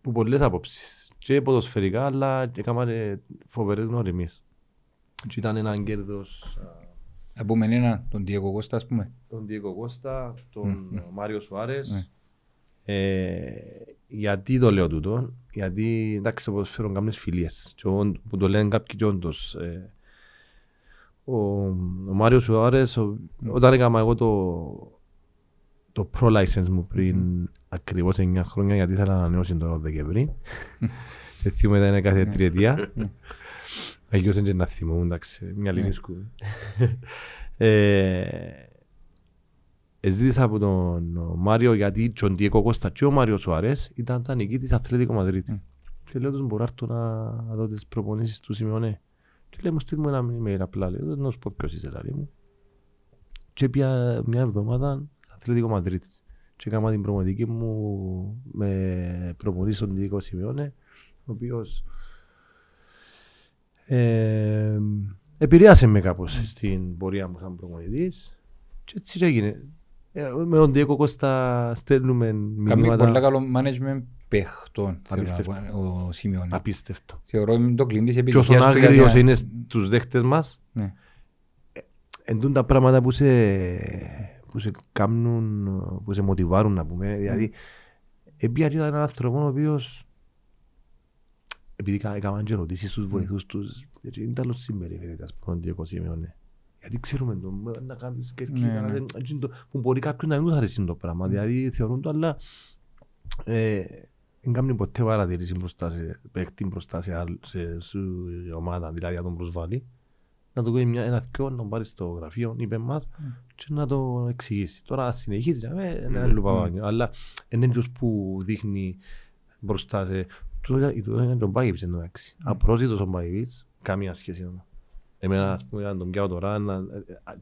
που πολλές απόψεις. Και ποδοσφαιρικά, αλλά και έκαναμε φοβερές γνωριμίες. Και ήταν ένα κέρδος α, Να πούμε ένα, τον Diego Costa, ας πούμε. τον Διέκο Κώστα, τον Μμ. Μάριο Σουάρες. Ναι. Ε, γιατί το λέω τούτο, γιατί εντάξει το ποδοσφαίρο κάνεις φιλίες και όν- που το λένε κάποιοι και όντως. Ε, ο, ο Μάριο Σουάρες, ο- όταν έκανα εγώ το, το pro license μου πριν ακριβώς 9 χρόνια γιατί ήθελα να ανανεώσει το Δεκεμβρί και θυμούμαι ήταν κάθε τριετία Αγιώς είναι και να θυμούμαι, εντάξει, μια λίγη σκούδα. Ε, Ζήτησα από τον Μάριο γιατί και ο Ντιέκο Κώστα και ο Μάριο Σουαρές ήταν τα νική της Αθλέτικο Μαδρίτη. Μμ. Και λέω τους μπορώ να έρθω να να δω τις προπονήσεις του Σιμεωνέ. Και λέει μου στείλ μου ένα email απλά, λέω, να σου πω ποιος είσαι λαλή μου. Και πια μια εβδομάδα Αθλέτικο Μαδρίτης. Και έκανα την προπονητική μου με προπονήσεις στον Ντιέκο Σιμεωνέ, ο οποίος ε, επηρέασε με κάπως στην πορεία μου σαν προπονητής και έτσι έγινε. Ε, με τον Διέκο Κώστα στέλνουμε Κάνει πολύ μηνύματα καλό management παιχτών, θέλω να Απίστευτο. πω, ο Σιμεώνη. απίστευτο. Θεωρώ είναι το κλειδί της Και όσον επιτυχίας του γιατί- άγριος είναι στους δέχτες μας, Ναι. εντούν τα πράγματα που σε, που σε κάνουν, που σε μοτιβάρουν να πούμε. Δηλαδή, επειδή ήταν έναν άνθρωπο ο οποίος επειδή κα- έκαναν και ερωτήσεις στους βοηθούς τους, έτσι, είναι τέλος συμπεριφέρεται, ας πούμε, τον Διέκο Σιμεώνε. Γιατί ξέρουμε το, μα, να κάνεις κερκίδα, Ναι, να ναι. δεν- έτσι το- που μπορεί κάποιον να μην τους αρέσει το πράγμα, δηλαδή θεωρούν το, αλλά ε, δεν κάνει ποτέ παρατηρήσει μπροστά σε παίκτη, μπροστά σε, άλλ- σε, σε ομάδα, δηλαδή να τον προσβάλλει. Να του κάνει μια, ένα δυο, να τον πάρει στο γραφείο, είπε μας, και να το εξηγήσει. Τώρα αν συνεχίζει, ε, είναι άλλο παπάγιο. Αλλά είναι έτσι που δείχνει μπροστά σε... Τούτο τούτο είναι τον Μπάγιβιτς εν τω μεταξύ. Απρόσιτος ο Μπάγιβιτς, καμία σχέση. όμως. Εμένα, ας πούμε, αν τον πιάω τώρα να, ε,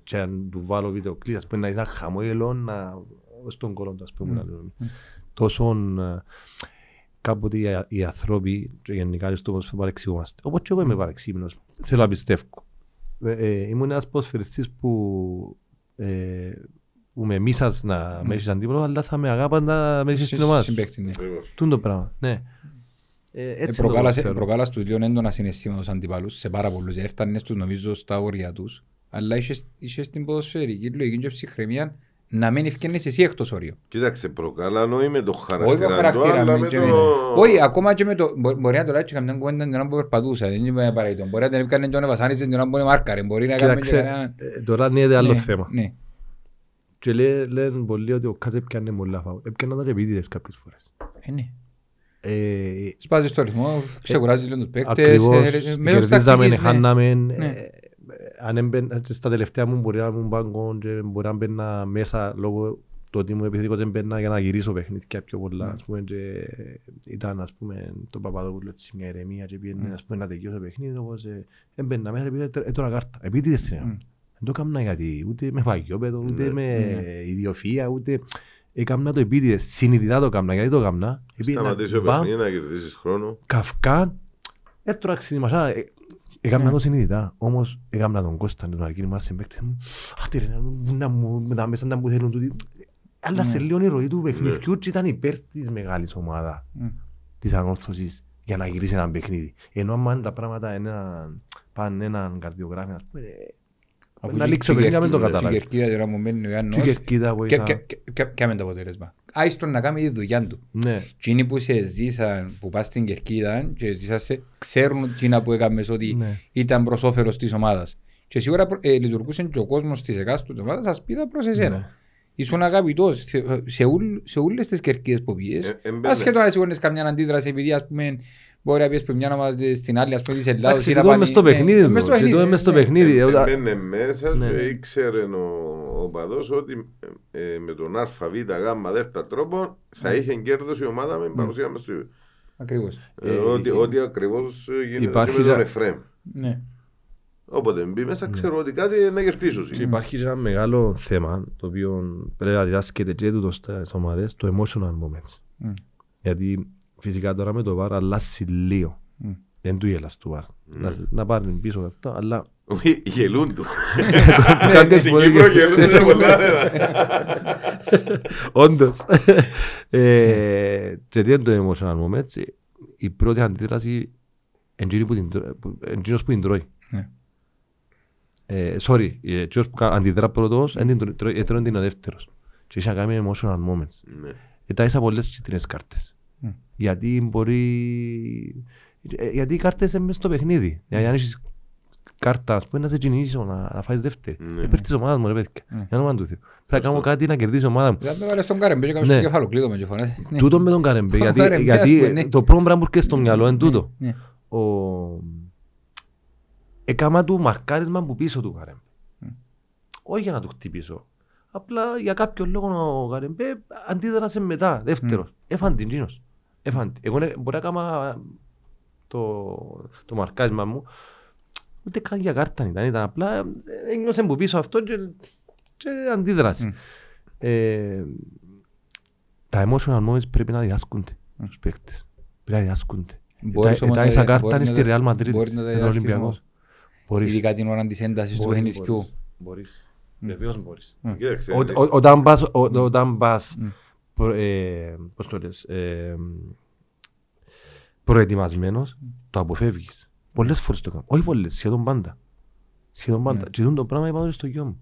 και αν του βάλω βίντεο κλείσει, ας πούμε, να είσαι ένα χαμόγελο να, στον κόλλο του, ας πούμε, να λέμε. Τόσο ε, κάποτε οι, οι άνθρωποι και γενικά στο ποδόσφαιρο παρεξηγούμαστε. Όπως και εγώ είμαι παρεξήγημενος. Θέλω να πιστεύω. Ε, ε, ήμουν ένας ποδοσφαιριστής που ε, που με μίσας να με έχεις αντίπαλο, αλλά θα με αγάπαν να με έχεις στην ομάδα σου. Συμπαίχτη, ναι. Ακριβώς. Τούν το πράγμα, ναι. Ε, Ε, έτσι το προκάλασε- ποδοσφαίρο. Προκάλασες τους λίγο έντονα συναισθήματα στους αντιπάλους, σε πάρα πολλούς. Έφτανες τους νομίζω στα όρια τους. Αλλά είχες, είχες την ποδοσφαιρική λογική και ψυχραιμία να μην ευκαινείς εσύ εκτός όριο. Κοίταξε, προκάλανο ή με το Όχι με χαρακτήρα του, χαρακτήρα, αλλά με με και το... με- Όχι, ακόμα και με το... μπο- Μπορεί να το λέει και καμιά κουβέντα την ώρα που περπατούσα, δεν είναι παραίτητο. Μπορεί να την έπαιρνε και να βασάνιζε την ώρα που είναι μάρκαρε. Μπορεί να κάνει και Κοίταξε, κανένα... ε, τώρα είναι άλλο Ναι, θέμα. Ναι. Και λέ- λένε πολλοί ότι ο Κάτσε πιάνε πολλά φάουλ. Έπιανα τα και επίτηδες κάποιες φορές. Ε, ναι. Ε, Σπάζεις το ρυθμό, ξεκουράζεις λίγο τους παίκτες. Ακριβώς, ε, ε, μέσω της κερδίζαμε, τακτικής, ναι. χάναμε. Ναι. ε, Αν έμπαινα και στα τελευταία μου μπορεί να ήμουν πάγκο και μπορεί να μπαίνα μέσα λόγω του ότι μου επιθετικός δεν μπαίνα για να γυρίσω παιχνίδια πιο πολλά. Ναι. Ας πούμε, και ήταν ας πούμε το Παπαδόπουλο έτσι μια ηρεμία και πήγαινε Ναι. ας πούμε, να τελειώσει το παιχνίδι όπως ε, έμπαινα μέσα επειδή έτρωνα κάρτα. Επίτηδες την Μμ. έκανα. Δεν το έκανα γιατί ούτε με παγιόπεδο, ούτε Ναι. με Ναι. ιδιοφυΐα, ούτε... Έκανα το επίτηδες, συνειδητά το έκανα. Γιατί το έκανα; Επήγαινα, Σταματήσει ο μπαμ, παιχνίδι να κερδίσεις χρόνο. Καυκά, έτρωα ξυνημασά. ε, Έκανα Ναι. το συνειδητά, όμως έκανα τον Κώστα, τον Αρκίνη μας συμπαίκτες μου. Αυτή ρε, να- να μου, με τα μέσα να μου θέλουν τούτοι. Αλλά σε Ναι. λίγο η ροή του παιχνιδιού και ήταν υπέρ της μεγάλης ομάδας, Μμ. της ανόρθωσης, για να γυρίσει ένα παιχνίδι. Ενώ άμα τα πράγματα είναι έναν- πάνε έναν καρδιογράφη, ας πούμε, ε, Αφού να και- λήξει ο και η παιχνίδι, να μην το Κερκίδα- καταλάβει. και η Κερκίδα τώρα μου μένει ο Ιάννος Και η κερκίδα και- βοηθά. και- και- και- Κάμε το αποτέλεσμα. Άιστον να κάνει τη δουλειά του. Ναι, Εκείνοι που σε ζήσαν, που πας στην Κερκίδα και ζήσασαι, ξέρουν εκείνα που έκαμες ότι ναι. ήταν προς όφελος της ομάδας. Και σίγουρα ε, λειτουργούσε και ο κόσμος της εκάστοτε ομάδας ασπίδα προς εσένα. Ναι. Ήσουν αγαπητός σε, σε, ούλ, σε όλες τις κερκίδες που πήγες. Ε, εμπαίνε. Ασχέτω αν σίγουρες καμιά αντίδραση επειδή ας πούμε μπορεί να πιες που μια ομάδα στην άλλη ας πούμε της Ελλάδος Εντάξει, ή να το πάνε- μες στο ναι, παιχνίδι μες του, στο και το μες στο ναι. παιχνίδι. Ε, ε, Έμπαινε μέσα Ναι. και ήξερε ο, ο παδός ότι ε, με τον ΑΒ γ δεύτερο τρόπο θα είχε κέρδος η ομάδα με παρουσία μες στο Ακριβώς. ε, Ε, ότι, ε, ότι ακριβώς ε, γίνεται υπάρχει και με τον για- Εφραίμ. Ναι. Όποτε μπει μέσα ξέρω ότι κάτι να κερδίσω. Και υπάρχει και ένα μεγάλο θέμα το οποίο πρέπει να διδάσκεται και τούτος στις ομάδες, το emotional moments. Μμ. Γιατί φυσικά τώρα με το βάρ αλλάζει λίγο. Μμ. Δεν του γελάς του βάρ. Να, να πάρουν πίσω αυτό, αλλά Όχι, γελούν του. Κάποιες Στην φορές Κύπρο γελούν. γελούν σε πολλά. όντως. Ε, Και τι είναι το emotional moments, η πρώτη αντίδραση εντζήνη που την τρώ- που- εντζήνος που την τρώει. Ναι. Ε, sorry, ε, εκείνος που κα- αντιδρά πρώτος, εν την τρώει- τρώει- ε, τρώει την ο δεύτερος. Και είχε να κάνει με emotional moments. Ναι. Ετάισα πολλές κίτρινες κάρτες. Μμ. Γιατί μπορεί... ε, Γιατί οι κάρτες είναι μες στο παιχνίδι. Δηλαδή αν έχεις κάρτα, ας πούμε, να σε κυνηγήσεις να, να φάεις δεύτερη. Ναι. Υπέρ της ομάδας μου, ρε παιδιά. Ναι. Για όνομα του Θεού. Πρέπει να κάνω κάτι να κερδίσει η ομάδα μου. Δηλαδή με βάλες τον Καρεμπέ και έκαμες Ναι. το κεφαλοκλείδο με και φωνές. Ναι. Τούτο με τον Καρεμπέ, Ο γιατί, Καρεμπέ, ας πούμε, γιατί ναι. το πρώτο πράγμα που έρχεται στο μυαλό είναι τούτο. Ναι. Ο... Έκαμα του μαρκάρισμα που πίσω του Καρεμπέ. Μμ. Όχι για να του χτυπήσω. Απλά για κάποιο λόγο ο Καρεμπέ αντίδρασε μετά, δεύτερος. Έφαν την Τζίνος. Έφαν την. Εγώ ναι, μπορεί να κάμα το, το μαρκάρισμα μου. Ούτε καν για κάρτα ήταν, ήταν απλά ε, ένιωσε που πίσω αυτό και, και αντίδραση. Μμ. Ε, τα emotional moments πρέπει να διάσκονται Μμ. στους παίκτες. Πρέπει να διάσκονται. Μπορείς Τα- όμως τα να- ίσα κάρτα μπορείς είναι να στη τα- Real Madrid, μπορείς να τα με τον διδάσκεις Ολυμπιακός. όμως. Μπορείς. Ειδικά την ώρα της έντασης του Μπορείς, παιχνιδιού. μπορείς. Μπορείς. Μμ. Βεβαίως μπορείς. Κοίταξε, Ό- ό- Όταν πας, ο- όταν πας Μμ. προ- ε, πώς το λες, ε, προετοιμασμένος, το αποφεύγεις. Πολλές φορές το κάνω. Όχι πολλές, σχεδόν πάντα. Σχεδόν πάντα. Ναι. Και τούτο το πράγμα είπα το στο γιο μου.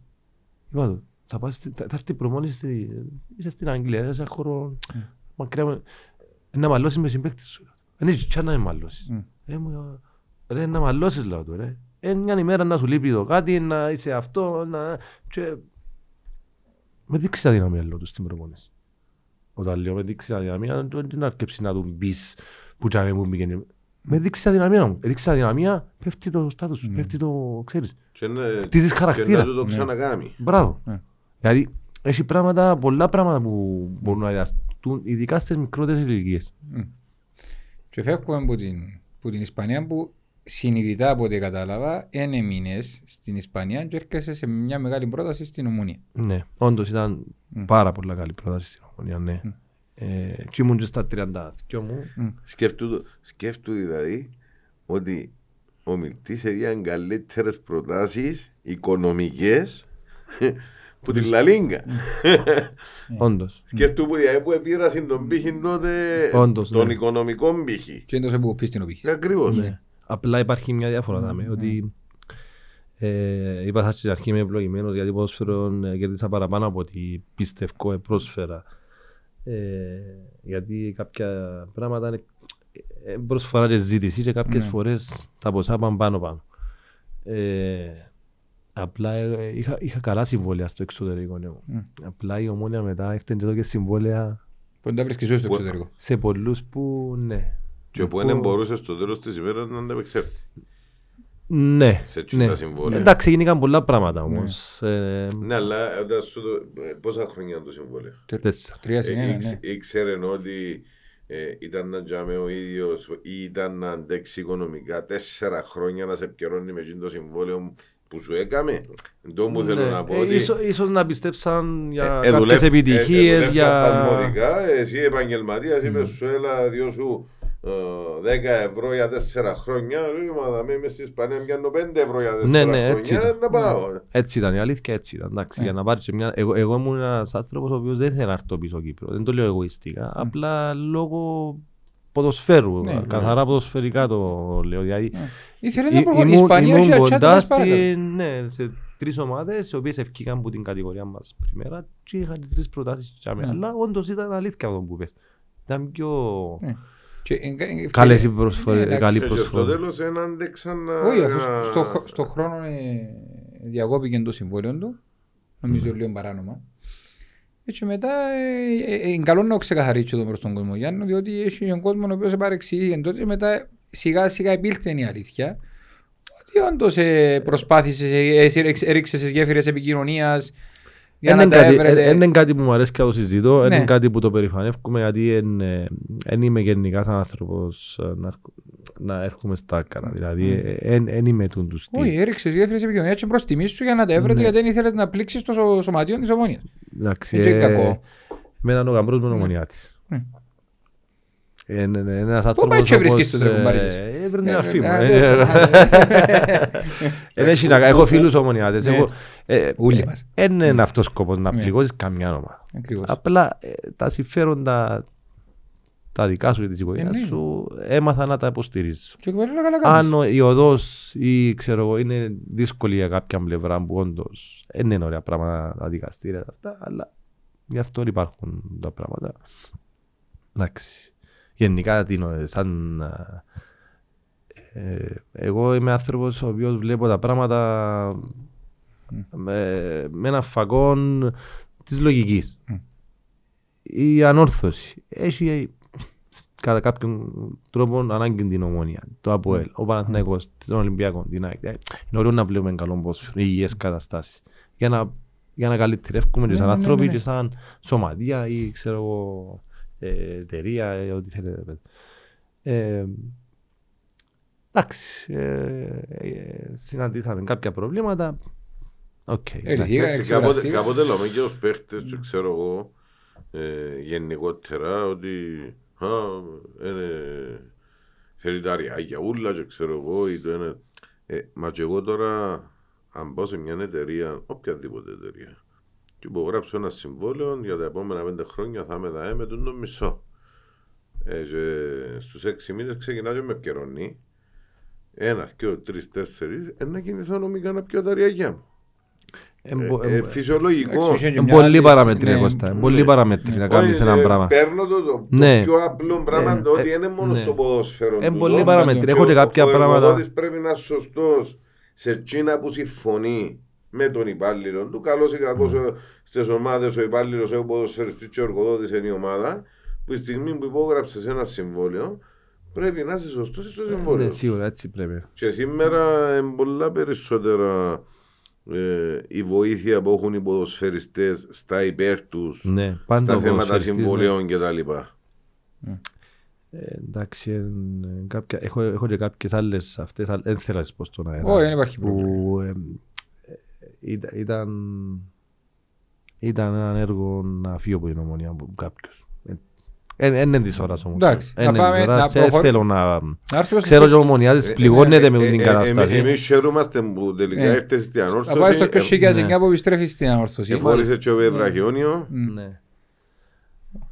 Είπα του, θα, πας, στη- θα, θα έρθει η προμόνηση, στη, είσαι στην Αγγλία, είσαι ένα χώρο Μμ. μακριά. με- Να μαλώσεις με συμπαίκτες σου. Δεν έχει τσιά να με μαλώσεις. Μμ. Ε, μου, ρε, να μαλώσεις λέω του, ρε. Ε, μια ημέρα να σου λείπει το κάτι, να είσαι αυτό, να... Και... Με δείξεις τα δυναμία λέω του στην προπόνηση. Όταν λέω με δείξεις τα δυναμία, δεν είναι αρκεψη να του μπεις που τσάμε μου μπήκαινε. Με δείξει τα δυναμία μου. Με δείξει τα δυναμία, πέφτει το στάτους σου, Ναι. πέφτει το, ξέρεις. Και να- Χτίζεις και χαρακτήρα. να του το Ναι. ξανακάμει. Μπράβο. Ναι. Δηλαδή, έχει πράγματα, πολλά πράγματα που μπορούν να διαστούν, ειδικά στις μικρότερες ηλικίες. Μμ. Και φεύγουμε από την, από την Ισπανία που συνειδητά από ό,τι κατάλαβα δεν έμεινες στην Ισπανία και έρχεσαι σε μια μεγάλη πρόταση στην Ομονία. Ναι, όντως ήταν Μμ. πάρα πολλά καλή πρόταση στην Ομονία, ναι. Μμ. Ε, και ήμουν και στα 32 μου. Μμ. Σκέφτου, σκέφτου δηλαδή ότι ο μιλτής έδιαν καλύτερες προτάσεις οικονομικές που την Λαλίγκα. Όντως. Σκέφτου που δηλαδή που επήρασε τον πύχη τότε, Όντως, τον ναι. οικονομικό πύχη. Και έντος που πεις την οπίχη. Ακριβώς. Ναι. Απλά υπάρχει μια διαφορά δάμε, ότι Ε, είπα θα στην αρχή είμαι ευλογημένος γιατί ποδόσφαιρο ε, κέρδισα παραπάνω από ό,τι πιστεύω ε, πρόσφερα. Ε, γιατί κάποια πράγματα είναι ε, προσφορά και ζήτηση και κάποιες Ναι. φορές τα ποσά πάνε πάνω πάνω. Ε, απλά ε, είχα, είχα καλά συμβόλαια στο εξωτερικό. ναι. Μμ. Απλά η ομόνια μετά έφτανε και εδώ και συμβόλαια Που δεν τα βρίσκεις στο Που- εξωτερικό. σε πολλούς που ναι. Και που δεν μπορούσε στο τέλος της ημέρας να ανταπεξέλθει. Ναι, Σε εκείνα ναι. τα συμβόλαια. Εντάξει, γίνηκαν πολλά πράγματα όμως. Ε, Ναι, αλλά όταν σου το- ε, πόσα χρόνια είναι το συμβόλαιο; τέσσερα. Τρία συν Ε, ένα, ήξ- ναι. Ήξερε ότι ε, ήταν να τζάμε ο ίδιος ή ήταν να αντέξει οικονομικά τέσσερα χρόνια να σε επικαιρώνει με εκείνο το συμβόλαιο που σου έκαμε; Το που θέλω Ναι. να πω Ε, ότι ίσο- Ίσως να πιστέψαν για ε, κάποιες δουλεύ- ε, επιτυχίες, δουλεύκας για... σπασμωδικά, εσύ επαγγελματίας είπες σου έλα δυο σου ε, 10 ευρώ για τέσσερα χρόνια, ρε μα δαμε είμαι στη Ισπανία πιάνω 5 ευρώ για τέσσερα Ναι, ναι, έτσι χρόνια, ήταν. να πάω. Έτσι ήταν, η αλήθεια έτσι ήταν. Εντάξει, Ναι. για να πάρεις και μια... εγώ, εγώ ήμουν ένας άνθρωπος ο οποίος δεν ήθελε να έρθω πίσω Κύπρο. Δεν το λέω εγωιστικά. Απλά λόγω ποδοσφαίρου. Ναι. καθαρά ποδοσφαιρικά το λέω. Δηλαδή, Ήθελε Ή- να προχωρήσεις. Η ήμουν- Ισπανία ήμουν είχε κοντάς ατσάτας παρακάτω. στην, ναι, σε τρεις ομάδες οι οποίες ευκήκαν από την κατηγορία μας πριμέρα και είχαν τρεις προτάσεις και Ναι. αλλά όντως ήταν αλήθεια αυτό που πες. Ήταν πιο Ναι. Και, ε, ε, ε, καλές οι ναι, προσφορές, εντάξει. καλή Και στο προσφορά. τέλος δεν άντεξαν να... Όχι, αφού στο- στο, χ- στο χρόνο ε, διακόπηκε το συμβόλαιο του, νομίζω λίγο παράνομα. Έτσι μετά, ε, ε, ε, είναι καλό να ξεκαθαρίσει το προς τον κόσμο Γιάννη, διότι έχει έναν κόσμο ο οποίος παρεξηγεί τότε μετά σιγά σιγά επήλθε η αλήθεια ότι όντως ε, προσπάθησες, ε, εσύ ρίξ- έριξες σε γέφυρες επικοινωνίας για Είναι να τα κάτι, έβρετε. ε, είναι κάτι που μου αρέσει και να το συζητώ, Ναι. είναι κάτι που το περηφανεύκουμε γιατί δεν είμαι γενικά σαν άνθρωπος ε, να, έρχο- να έρχομαι στα άκρα. Δηλαδή δεν είμαι τούν του στυλ. Όχι, έριξες γέφυρες επικοινωνίας και προς τιμής σου για να τα έβρετε Ναι. γιατί δεν ήθελες να πλήξεις το σω- σωματείο της ομόνιας. Εντάξει, Είναι και ε, κακό. Εμένα είναι ο γαμπρός μου είναι ομονιάτης. Ναι. Ε, ναι, ναι, ένας άνθρωπος πάει και όπως, βρίσκεις τους ε, τρεκουμπάριδες; ε, Έβρε την Ε, αρφή μου. ε, Ε, ε, Δεν έχει να κάνει. Έχω φίλους ομονιάτες. Ναι. έχω- ε, Όλοι ε, μας. Δεν είναι αυτός ο σκοπός να Ναι. πληγώσεις καμιά ομάδα. Ακριβώς. Απλά ε, τα συμφέροντα τα δικά σου και της οικογένειας ναι. σου έμαθα να τα υποστηρίζω. Και πολύ καλά κάνεις. Αν ο- η οδός ή ξέρω εγώ είναι δύσκολη για κάποια πλευρά που όντως δεν είναι ωραία πράγματα τα δικαστήρια αυτά, αλλά γι' αυτό υπάρχουν τα πράγματα. Εντάξει. Γενικά τι εννοώ, σαν ε, εγώ είμαι άνθρωπος ο οποίος βλέπω τα πράγματα με, με ένα φακόν της λογικής. Μμ. Η ανόρθωση έχει κατά κάποιον τρόπο ανάγκη την ομόνια. Το ΑΠΟΕΛ, ο Παναθηναϊκός, τον Ολυμπιακό, την ΑΕΚ. Ε, Είναι ωραίο να βλέπουμε καλό ποδόσφαιρο, υγιές καταστάσεις. Για να, για να καλυτερεύουμε και Ναι, σαν ναι, ναι, άνθρωποι ναι. και σαν σωματεία ή ξέρω εγώ ε, εταιρεία, ε, ό,τι θέλετε. Ε, εντάξει, ε, ε, συναντήσαμε κάποια προβλήματα. Οκ. Ε, εντάξει. λυθήκα, Εντάξει, κάποτε, εξεπεραστήκα. κάποτε λέμε και ως παίχτες και ξέρω εγώ ε, γενικότερα ότι α, είναι, θέλει τα αριάγια ούλα και ξέρω εγώ ή το είναι. Ε, μα και εγώ τώρα αν πάω σε μια εταιρεία, οποιαδήποτε εταιρεία και υπογράψω ένα συμβόλαιο για τα επόμενα πέντε χρόνια θα είμαι δαέ με τον το μισό. Ε, και στους έξι μήνες ξεκινά και με επικαιρώνει. Ένας, δύο, τρεις, τέσσερις, ε, να κινηθώ νομικά να πιω τα αριάγια μου. Εμπο- Ε, ε, εμπο- φυσιολογικό. Εντάξει, είχε και Είναι μια πολύ άλλη- παραμετρία, ναι, Κώστα. ναι. Πολύ παραμετρία να κάνεις Όχι, ένα ε, πράγμα. Παίρνω το, το, Ναι. το πιο απλό πράγμα Ε, το ότι ε, είναι μόνο ναι. στο ποδόσφαιρο. Είναι τούτο. πολύ παραμετρία. Έχω και ο- κάποια ο πράγματα. εργοδότης πρέπει να είναι σωστός σε εκείνα που συμφωνεί με τον υπάλληλο του. Καλός ή κακός Ναι. ο- στις ομάδες ο υπάλληλος, ο ποδοσφαιριστής και ο εργοδότης είναι η ομάδα που τη στιγμή που υπόγραψες ένα συμβόλαιο πρέπει να είσαι σωστός στο συμβόλαιο. Ναι, σίγουρα έτσι πρέπει. Και σήμερα είναι πολλά περισσότερα ε, η βοήθεια που έχουν οι ποδοσφαιριστές στα υπέρ τους Ναι, πάντα στα ο θέματα ποδοσφαιριστής, ναι. συμβολέων κτλ. Ε, εντάξει, ε, κάποια, έχω, έχω και κάποιες άλλες αυτές, αλλά δεν θέλω να τις πω στον αέρα. Όχι, δεν υπάρχει πρόβλημα. Που, ε, ε, ήταν, ήταν, ήταν ένα έργο να φύγω από την ομονία από κάποιος. Δεν είναι της ώρας όμως. Εντάξει, Εν να είναι της πάμε- ώρας. να Δεν προχω- θέλω να... Να έρθουμε Ξέρω στο- και ο Ομονιάδης πληγώνεται με την κατάσταση. Εμεί χαιρούμαστε που τελικά Ε, ήρθε στην Να πάει στο ανόρθωση. πιο σιγά ναι. που επιστρέφεις στην ανόρθωση. Εφόρησε και ο Ευραχιόνιο. Μμ. Ναι.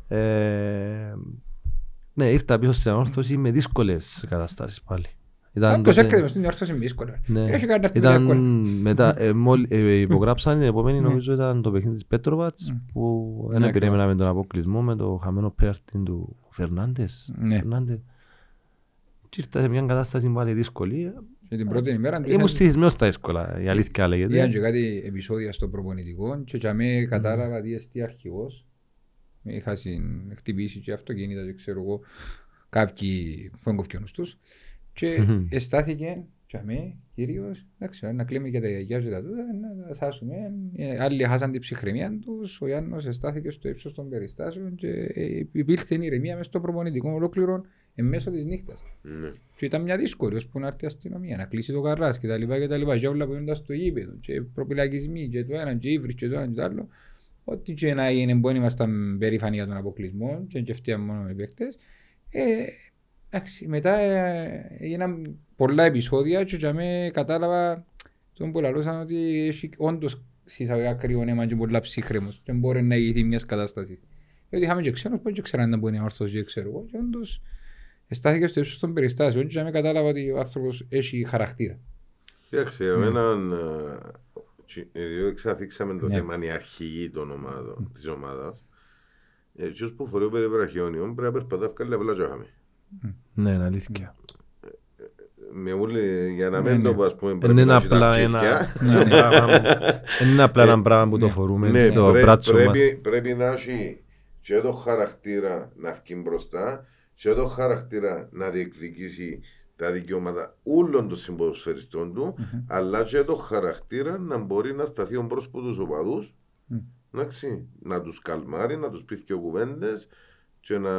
Ε, ναι, ήρθα πίσω στην ανόρθωση με δύσκολες καταστάσεις πάλι. Ήταν Όποιος τότε- έρχεται μες στην διόρθωση είναι δύσκολο. Ναι. Έχει κάνει αυτή Ήταν εύκολα. μετά, ε, μόλι- ε, υπογράψαν την επόμενη Ναι. νομίζω ήταν το παιχνίδι της Πέτροβατς Ναι. που Ναι, δεν περίμενα με τον αποκλεισμό με το χαμένο πέρτη του Φερνάντες. Ναι. Φερνάντες. Και ήρθα σε μια κατάσταση πάλι δύσκολη. Και την πρώτη ημέρα του Ήμουν είχαν- στοιχισμένος στα εύκολα, η αλήθεια είχαν λέγεται. και κάτι επεισόδια στο προπονητικό και για μέ κατάλαβα τι εστί αρχηγός. Με είχα συν- χτυπήσει και αυτοκίνητα και ξέρω εγώ κάποιοι που εγκοφκιόνους τους και Μμμ. εστάθηκε για μέ κυρίως εντάξει, να κλείμε και τα γιαγιά και τα τούτα να τα σάσουμε. Ε, Άλλοι χάσαν την ψυχραιμία τους, ο Γιάννος εστάθηκε στο ύψος των περιστάσεων και ε, υπήρχε ηρεμία μέσα στο προπονητικό ολόκληρο εν μέσω της νύχτας. Ναι. Και ήταν μια δύσκολη ώσπου να έρθει η αστυνομία, να κλείσει το καράς και τα λοιπά και τα λοιπά. Και όλα που γίνονταν στο γήπεδο και προπυλακισμοί και το ένα και ύβρις και το ένα και το άλλο. Ό,τι και να γίνει μπορεί να ήμασταν περήφανοι για τον αποκλεισμό και δεν φταίαν μόνο οι παίκτες. Ε, εντάξει, μετά ε, έγιναν πολλά επεισόδια και για μέ κατάλαβα τον που λαλούσαν ότι έχει όντως συσσαγωγικά κρύο αίμα και πολλά ψύχρεμος και μπορεί να ηγηθεί μιας κατάστασης. Γιατί είχαμε και ξένους που δεν ξέραν να μπορεί να όρθος και ξέρω εγώ και όντως στάθηκε στο ύψος των περιστάσεων και για μέ κατάλαβα ότι ο άνθρωπος έχει χαρακτήρα. Κοιτάξτε, εμένα, ε, τσι- επειδή εξαθήξαμε το Ναι. θέμα είναι η αρχηγή των ομάδων, της ομάδας, ε, εκείνος που φορεί ο περιβραχιόνιον πρέπει να περπατά ευκάλλει απλά και χάμε. Ναι, είναι αλήθεια. Με ούλη, για να Ναι, μην ναι. το πω, ας πούμε, Δεν πρέπει είναι να έχει τα απλά ένα τσίφια. Ναι, ναι. πράγμα που- δεν είναι απλά ένα πράγμα που το Ναι. φορούμε Ναι, στο πρέ- μπράτσο μας. πρέπει, πρέπει να έχει και το χαρακτήρα να βγει μπροστά και το χαρακτήρα να διεκδικήσει τα δικαιώματα όλων των συμποδοσφαιριστών του, αλλά και το χαρακτήρα να μπορεί να σταθεί μπρος από τους οπαδούς, Μμ. εντάξει, να τους καλμάρει, να τους πει και κουβέντες και να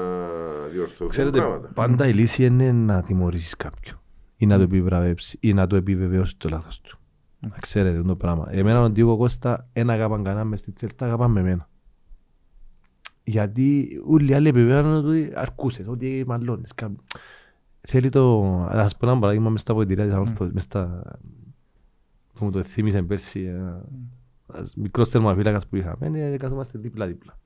διορθωθούν Ξέρετε, πράγματα. πάντα η λύση είναι να τιμωρήσεις κάποιον ή να το επιβραβεύσεις ή να το επιβεβαιώσεις το λάθος του. Να ξέρετε το πράγμα. Εμένα ο Ντίγκο Κώστα ένα αγαπάν κανένα μες στη Θέλτα αγαπάν με εμένα. Γιατί όλοι οι άλλοι επιβεβαιώνουν ότι αρκούσες, ότι μαλώνεις. κα- Θέλει το... Θα σας πω ένα παράδειγμα μες στα βοηθηρία της Ανόρθωσης, μες στα... που μου το θύμισε πέρσι ένα ένας μικρός θερμαφύλακας που είχαμε, ε, καθόμαστε δίπλα-δίπλα.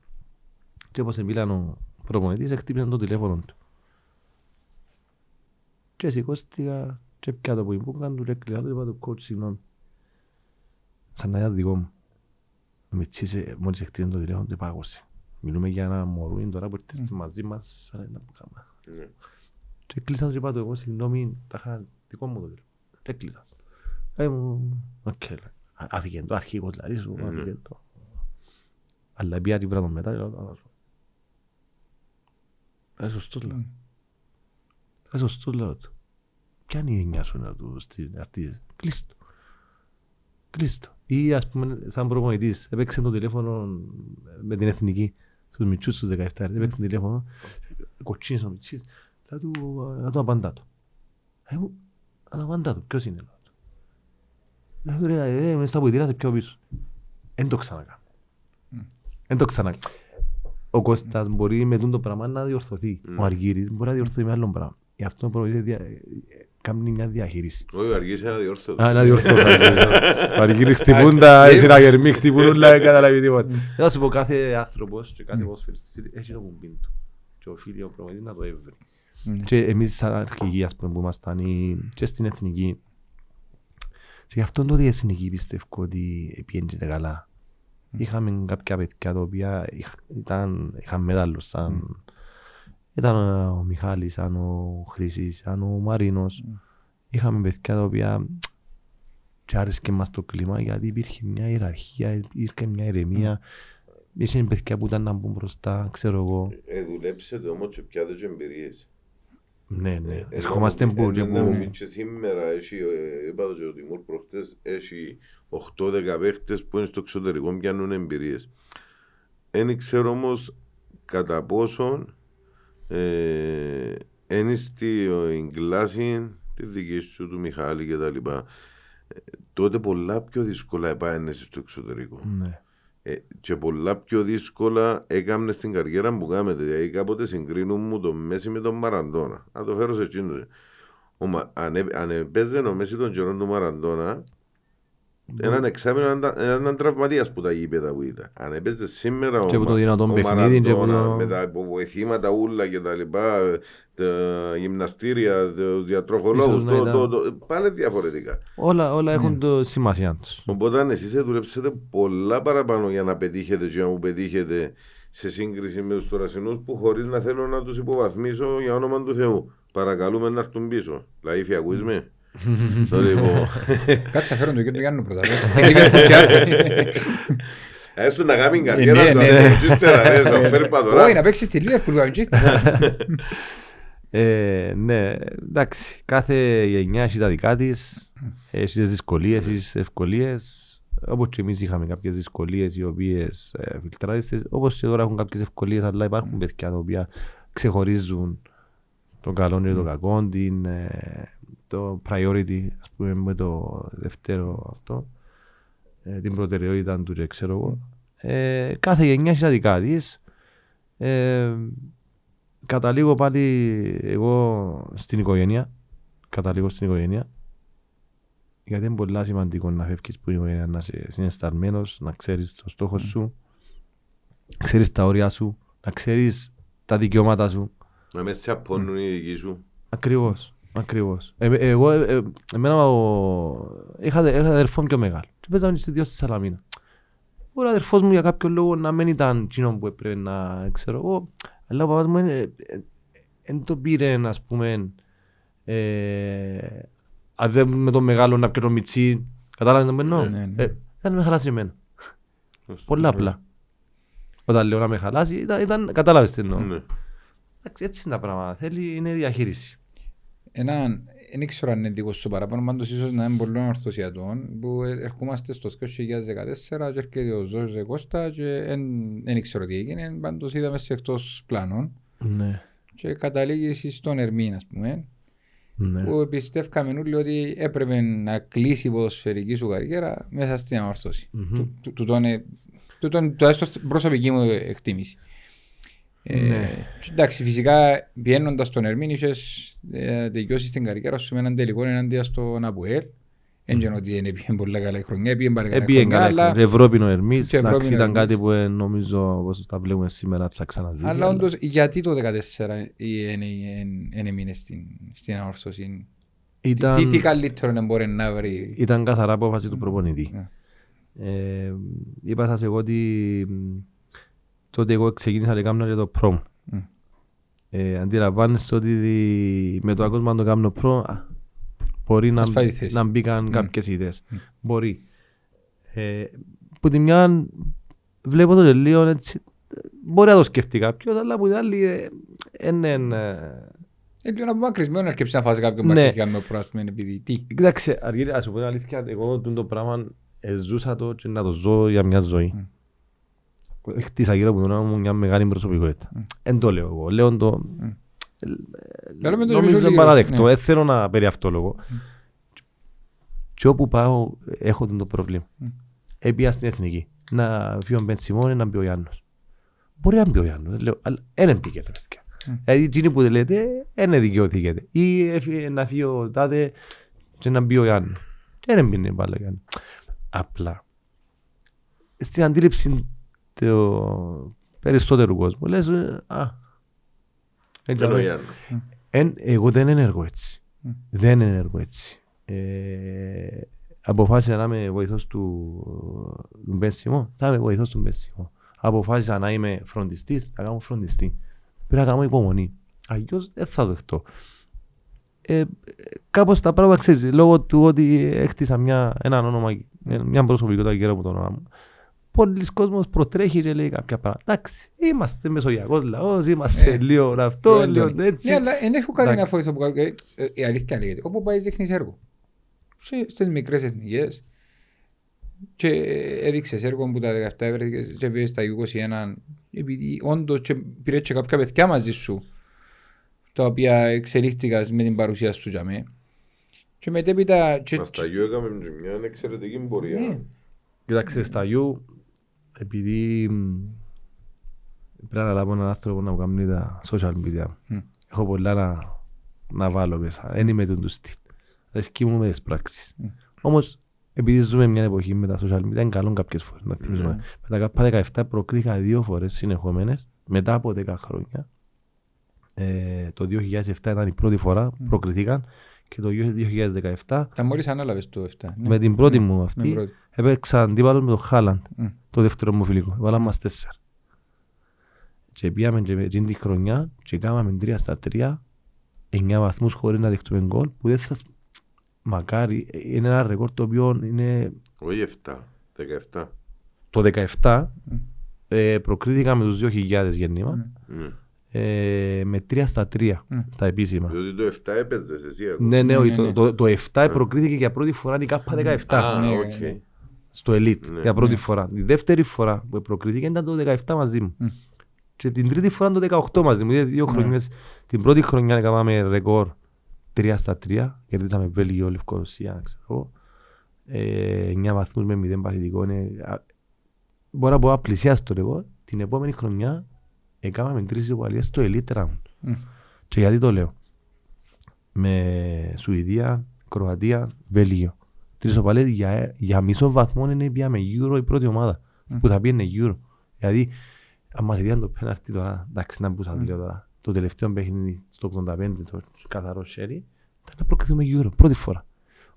Και όπως μίλαν ο προπονητής, χτύπησαν το τηλέφωνο του. Και σηκώστηκα και πια το που ήμουν του ρε κλειά του είπα του coach συγγνώμη. Σαν να ήταν δικό μου. Με τσίσε μόλις χτύπησε το τηλέφωνο του πάγωσε. Μιλούμε για ένα μωρούιν τώρα που ήρθε μαζί μας. αλλά ήταν που κάμα. Ναι. Και κλείσα του και είπα του εγώ συγγνώμη τα είχα δικό μου το τηλέφωνο. Και κλείσα. Ε, μου, οκ. λέει. Α- Άφηγε το αρχικό δηλαδή σου. Ναι. άφηγε το. Αλλά πια την πράγμα μετά. λέω, «Α, ας πω». Ε, σωστό λέω. Ε, σωστό λέω του. Ποια είναι η έννοια σου να του στην αρτή. Κλείστο. Κλείστο. Ή ας πούμε σαν προπονητής έπαιξε το τηλέφωνο με την εθνική στους μητσούς στους 17 έπαιξε το τηλέφωνο κοτσίνησε ο μητσής λέει του να το απαντά του. Ε, μου, να το απαντά του. Ποιος είναι λέω του. Λέω του ρε ε, μες στα ποητήρα σε πιο πίσω. Εν το ξανακάνω. Εν το ξανακάνω. Ο Κώστας μπορεί με τούτο πράγμα να διορθωθεί. Ο Αργύρης μπορεί να διορθωθεί με άλλο πράγμα. Γι' αυτό προβείται δια... κάνει μια διαχείριση. Όχι, αργήσει να διορθωθεί. Α, να διορθώσω. Ο Αργύρης χτυπούν τα συναγερμοί, χτυπούν όλα, δεν καταλάβει τίποτα. Θα σου πω κάθε άνθρωπος και κάθε ποδοσφαιριστής έχει το κουμπί του. Και οφείλει ο προμηθευτής να το έβρει. Και εμείς σαν αρχηγοί ας πούμε που ήμασταν ή- και στην εθνική και γι' αυτόν τότε η εθνική πιστεύω ότι πιέντζεται καλά. Είχαμε κάποια παιδιά τα οποία είχ- ήταν, είχαν μετάλλους σαν ήταν ο Μιχάλης, σαν ο Χρήσης, σαν ο Μαρίνος. Είχαμε παιδιά τα οποία και άρεσκε μας το κλίμα γιατί υπήρχε μια ιεραρχία, υπήρχε μια ηρεμία. Είχε παιδιά που ήταν να μπουν μπροστά, ξέρω εγώ. Ε, δουλέψετε όμως και πιάτε και εμπειρίες. Ναι, ναι. Ε, Ερχόμαστε ενώ- που και ενώ που... μου και σήμερα έχει, ε, είπα το και ο Τιμούρ προχτές, έχει 8-10 παίχτες που είναι στο εξωτερικό πιάνουν εμπειρίες. Δεν ξέρω όμως κατά πόσον ε, είναι στην κλάση τη δική σου του Μιχάλη και τα λοιπά. Ε, τότε πολλά πιο δύσκολα επάενεσαι στο εξωτερικό. Ναι. Ε, και πολλά πιο δύσκολα έκαμνες στην καριέρα που κάμετε. Δηλαδή κάποτε συγκρίνουν μου τον Μέση με τον Μαραντόνα. Να το φέρω σε εκείνο. Ο, Μα- αν, έ- αν έπαιζε ο Μέση τον καιρό του Μαραντόνα, Έναν εξάμεινο ήταν- ήταν τραυματίας που τα γήπεδα που ήταν. Αν έπαιζε σήμερα ο, Και που το Μα- δυνατόν ο παιχνίδι και που Μαραντόνα το- με τα υποβοηθήματα ούλα και τα λοιπά, τα γυμναστήρια, τους διατροφολόγους, Ίσως να το, ήταν. το, το, πάνε διαφορετικά. Όλα, όλα Ναι. έχουν το σημασία τους. Οπότε αν εσείς δουλέψετε πολλά παραπάνω για να πετύχετε και να μου πετύχετε σε σύγκριση με τους τωρασινούς που χωρίς να θέλω να τους υποβαθμίσω για όνομα του Θεού. Παρακαλούμε να έρθουν πίσω. Λαΐφη ακούεις με. Το λοιπόν. Κάτσε φέρουν το και του Γιάννου πρώτα. παίξε στη Liverpool και άρε. Έστω να κάνει Ναι, καριέρα του ναι, ναι. ανθρώπου ύστερα, ρε, στο φέρει πατορά. Όχι, να παίξεις στη Liverpool κανονιστικά. Ε, ναι, εντάξει. Κάθε γενιά έχει τα δικά της. Έχει τις δυσκολίες, τις ευκολίες. Όπως και εμείς είχαμε κάποιες δυσκολίες οι οποίες ε, φιλτράριστε. Όπως και τώρα έχουν κάποιες ευκολίες, αλλά υπάρχουν παιδιά τα οποία ξεχωρίζουν τον καλό και τον κακό, την, ε, το priority, ας πούμε, με το δεύτερο αυτό, ε, την προτεραιότητα του και ξέρω εγώ. Ε, κάθε γενιά έχει τα δικά της. Ε, καταλήγω πάλι εγώ στην οικογένεια. Καταλήγω στην οικογένεια. Γιατί είναι πολύ σημαντικό να φεύγεις που η οικογένεια να είσαι συναισθαρμένος, να ξέρεις το στόχο σου, να ξέρεις τα όρια σου, να ξέρεις τα δικαιώματα σου. Να μες τσαπώνουν οι δικοί σου. Ακριβώς. Ακριβώς. Ε, ε, εγώ, ε, ε, εμένα ο... είχα, είχα αδερφό πιο μεγάλο. Και παίζαμε στη δύο στη Σαλαμίνα. Ο αδερφός μου για κάποιο λόγο να μην ήταν εκείνο που έπρεπε να ξέρω εγώ. Αλλά ο παπάς μου δεν το πήρε, ας πούμε, ε, αν δεν με το μεγάλο να πιω το μιτσί. Κατάλαβες το menno. Ναι, ναι. Ε, δεν με χαλάσει εμένα. Πολλά απλά. Όταν λέω να με χαλάσει, ήταν, ήταν κατάλαβες τι εννοώ. Ναι. Εντάξει, έτσι είναι τα πράγματα. Θέλει, είναι διαχείριση. Έναν, δεν ξέρω αν είναι δικό σου παράπονο, πάντως ίσως να είναι πολλών ορθωσιατών που ε, ερχόμαστε στο 2014 και έρχεται ο Ζώος Κώστα και δεν ξέρω τι έγινε, πάντως είδαμε σε εκτός πλάνων Ναι. και καταλήγει στον Ερμήν ας πούμε Ναι. που πιστεύκαμε όλοι ότι έπρεπε να κλείσει η ποδοσφαιρική σου καριέρα μέσα στην ανόρθωση. Μμμ. Του- του- Τούτο είναι τούτο- τουλάχιστον στην προσωπική μου εκτίμηση. Ε, Ναι. εντάξει, φυσικά πιένοντας τον Ερμήν είχες ε, τελειώσει την καριέρα σου με έναν τελικό ενάντια στον Αποέλ. Δεν ξέρω ότι είναι πήγαινε πολλά καλά η χρονιά, πήγαινε πάρα καλά η Έπιε χρονιά, καλά. αλλά, Αλλά... Ευρώπη είναι ο Ερμής. Και Ευρώπη Εντάξει, είναι ο ήταν Ερμής. κάτι που ε, νομίζω όπως τα βλέπουμε σήμερα θα ξαναζήσει. αλλά όντως γιατί το 2014 δεν έμεινε στην, στην ανόρθωση; ήταν, Τι, τι καλύτερο να μπορεί να βρει; ήταν καθαρά απόφαση του προπονητή. Ναι. Ε, είπα σας εγώ ότι μ, τότε εγώ ξεκίνησα να κάνω για το πρόμ. Μμ. Ε, αντιλαμβάνεστε ότι δι- με το ακόμα το κάνω προ α, μπορεί να, Ας φάει θέση. να μπήκαν Μμ. κάποιες ιδέες. Μμ. Μπορεί. Ε, που τη μια βλέπω το τελείο έτσι, μπορεί να το σκεφτεί κάποιος, αλλά που την άλλη ε, είναι... ε, Ε, λίγο απομακρυσμένο να αρκεψει να φάσει κάποιον Ναι. ναι. με ο πράσινο επειδή τι. Κοίταξε, Αργύρι, ας σου πω την αλήθεια, εγώ τούτο το πράγμα ε, ζούσα το και να το ζω για μια ζωή. Μμ. Χτίσα γύρω από τον μου μια μεγάλη προσωπικότητα. Μμ. Εν το λέω εγώ, λέω το... Μμ. ε, Λέμε το Νομίζω εμείς είναι όλοι παραδεκτό, γύρω, ναι. δεν θέλω να περί αυτό λόγο. Και όπου πάω έχω το πρόβλημα. Μμ. Έπια στην εθνική. Να πει ο Μπενσιμόν να μπει ο Γιάννος. Μπορεί να μπει ο Γιάννος, λέω, αλλά δεν μπήκε ρε παιδιά. Μμ. Δηλαδή εκείνοι που λέτε δεν δικαιωθήκεται. Ή έφυγε να φύγει ο τάδε και να μπει ο Γιάννος. Δεν μπήκε πάλι ο Γιάννος. Απλά στην αντίληψη του περισσότερου κόσμου λες ε, α, έτσι, Δεν ο α, Γιάννος. Εν, εγώ δεν ενεργώ έτσι. Μμ. Δεν ενεργώ έτσι. Ε, αποφάσισα να είμαι βοηθός του, του Μπένσιμο, θα είμαι βοηθός του Μπένσιμο. Αποφάσισα να είμαι φροντιστής, θα κάνω φροντιστή. Πρέπει να κάνω υπομονή. Αλλιώς δεν θα δεχτώ. Ε, ε, κάπως τα πράγματα ξέρεις, λόγω του ότι έκτισα μια, ένα όνομα, ε, μια προσωπικότητα γύρω από το όνομα μου. Πολλοί κόσμος προτρέχει και λέει κάποια πράγματα. Εντάξει, είμαστε μεσογειακός λαός, είμαστε Ε, λίγο αυτό, Ναι, λίγο ναι. έτσι. Ναι, αλλά δεν έχω κάτι να Εντάξει. φοβηθώ από κάποιο. ε, ε, Η αλήθεια λέγεται. Όπου πάει δείχνεις έργο. Σε- Στις μικρές εθνικές και έδειξες έργο που τα 17 έβρεθηκες και πήγες στα 21 επειδή όντως και πήρες και κάποια παιδιά μαζί σου τα οποία εξελίχθηκαν με την παρουσία σου για μέ. Και μετέπειτα και- Μα στα γιου έκαμε μια εξαιρετική πορεία. Ναι. Κοίταξε, στα γιου, επειδή μ, πρέπει να λάβω έναν άνθρωπο να μου κάνει τα social media. Μμ. Έχω πολλά να, να βάλω μέσα. Δεν είμαι τον του στυλ. Αρέσκει μου με τις πράξεις. Μμ. Όμως, επειδή ζούμε μια εποχή με τα social media, είναι καλό κάποιες φορές να θυμίζουμε. Με τα ΚΑΠΑ 17 προκρίθηκαν δύο φορές συνεχόμενες, μετά από 10 χρόνια. Ε, το 2007 ήταν η πρώτη φορά που προκριθήκαν και το 2017 Τα μόλις ανάλαβες το 7. ναι. με την πρώτη Ναι, μου με αυτή την πρώτη. έπαιξα αντίπαλος με τον Χάλαντ, Μμ. Το δεύτερο μου φιλικό. Βάλαμε μας τέσσερα. Και πήγαμε και με εκείνη τη χρονιά και κάναμε τρία στα τρία, εννιά βαθμούς χωρίς να δεχτούμε γκολ, που δεν θα... σ- Μακάρι, είναι ένα ρεκόρ το οποίο είναι Όχι 7, 17. το 17 ε, προκρίθηκα με τους 2.000 γεννήμα Ναι. ε, με 3 στα 3 Μμ. τα επίσημα. Διότι το 7 έπαιζες εσύ ακόμα. Ναι, ναι, όχι, Ναι, το, ναι. το, το 7 προκρίθηκε για πρώτη φορά η ΚΑΠΑ 17 Α, Ναι, οκ. ναι. Στο Elite Ναι. για πρώτη Ναι. φορά. Η δεύτερη φορά που προκρίθηκε ήταν το 17 μαζί μου. Μμ. Και την τρίτη φορά το 18 μαζί μου. Δηλαδή δύο Ναι. χρονιές. Την πρώτη χρονιά έκαναμε ρεκόρ 3 στα 3 γιατί ήταν Βέλγιο, Λευκορωσία, ξέρω εγώ. Ε, 9 βαθμούς με 0 παθητικό. Είναι, α, μπορώ να πω απλησιάστο ρεκόρ. Την επόμενη χρονιά έκαναμε τρεις υποβαλίες στο Elite Round. Μμ. Και γιατί το λέω. Με Σουηδία, Κροατία, Βέλγιο. Τρεις οπαλές για, για μισό βαθμό είναι πια με Euro η πρώτη ομάδα που θα πήγαινε Euro. Δηλαδή, αν μας δίναν το πέναρτι τώρα, εντάξει να μπούσα λέω τώρα, το τελευταίο παιχνίδι στο 85, το καθαρό σέρι, ήταν να προκριθούμε Euro, πρώτη φορά.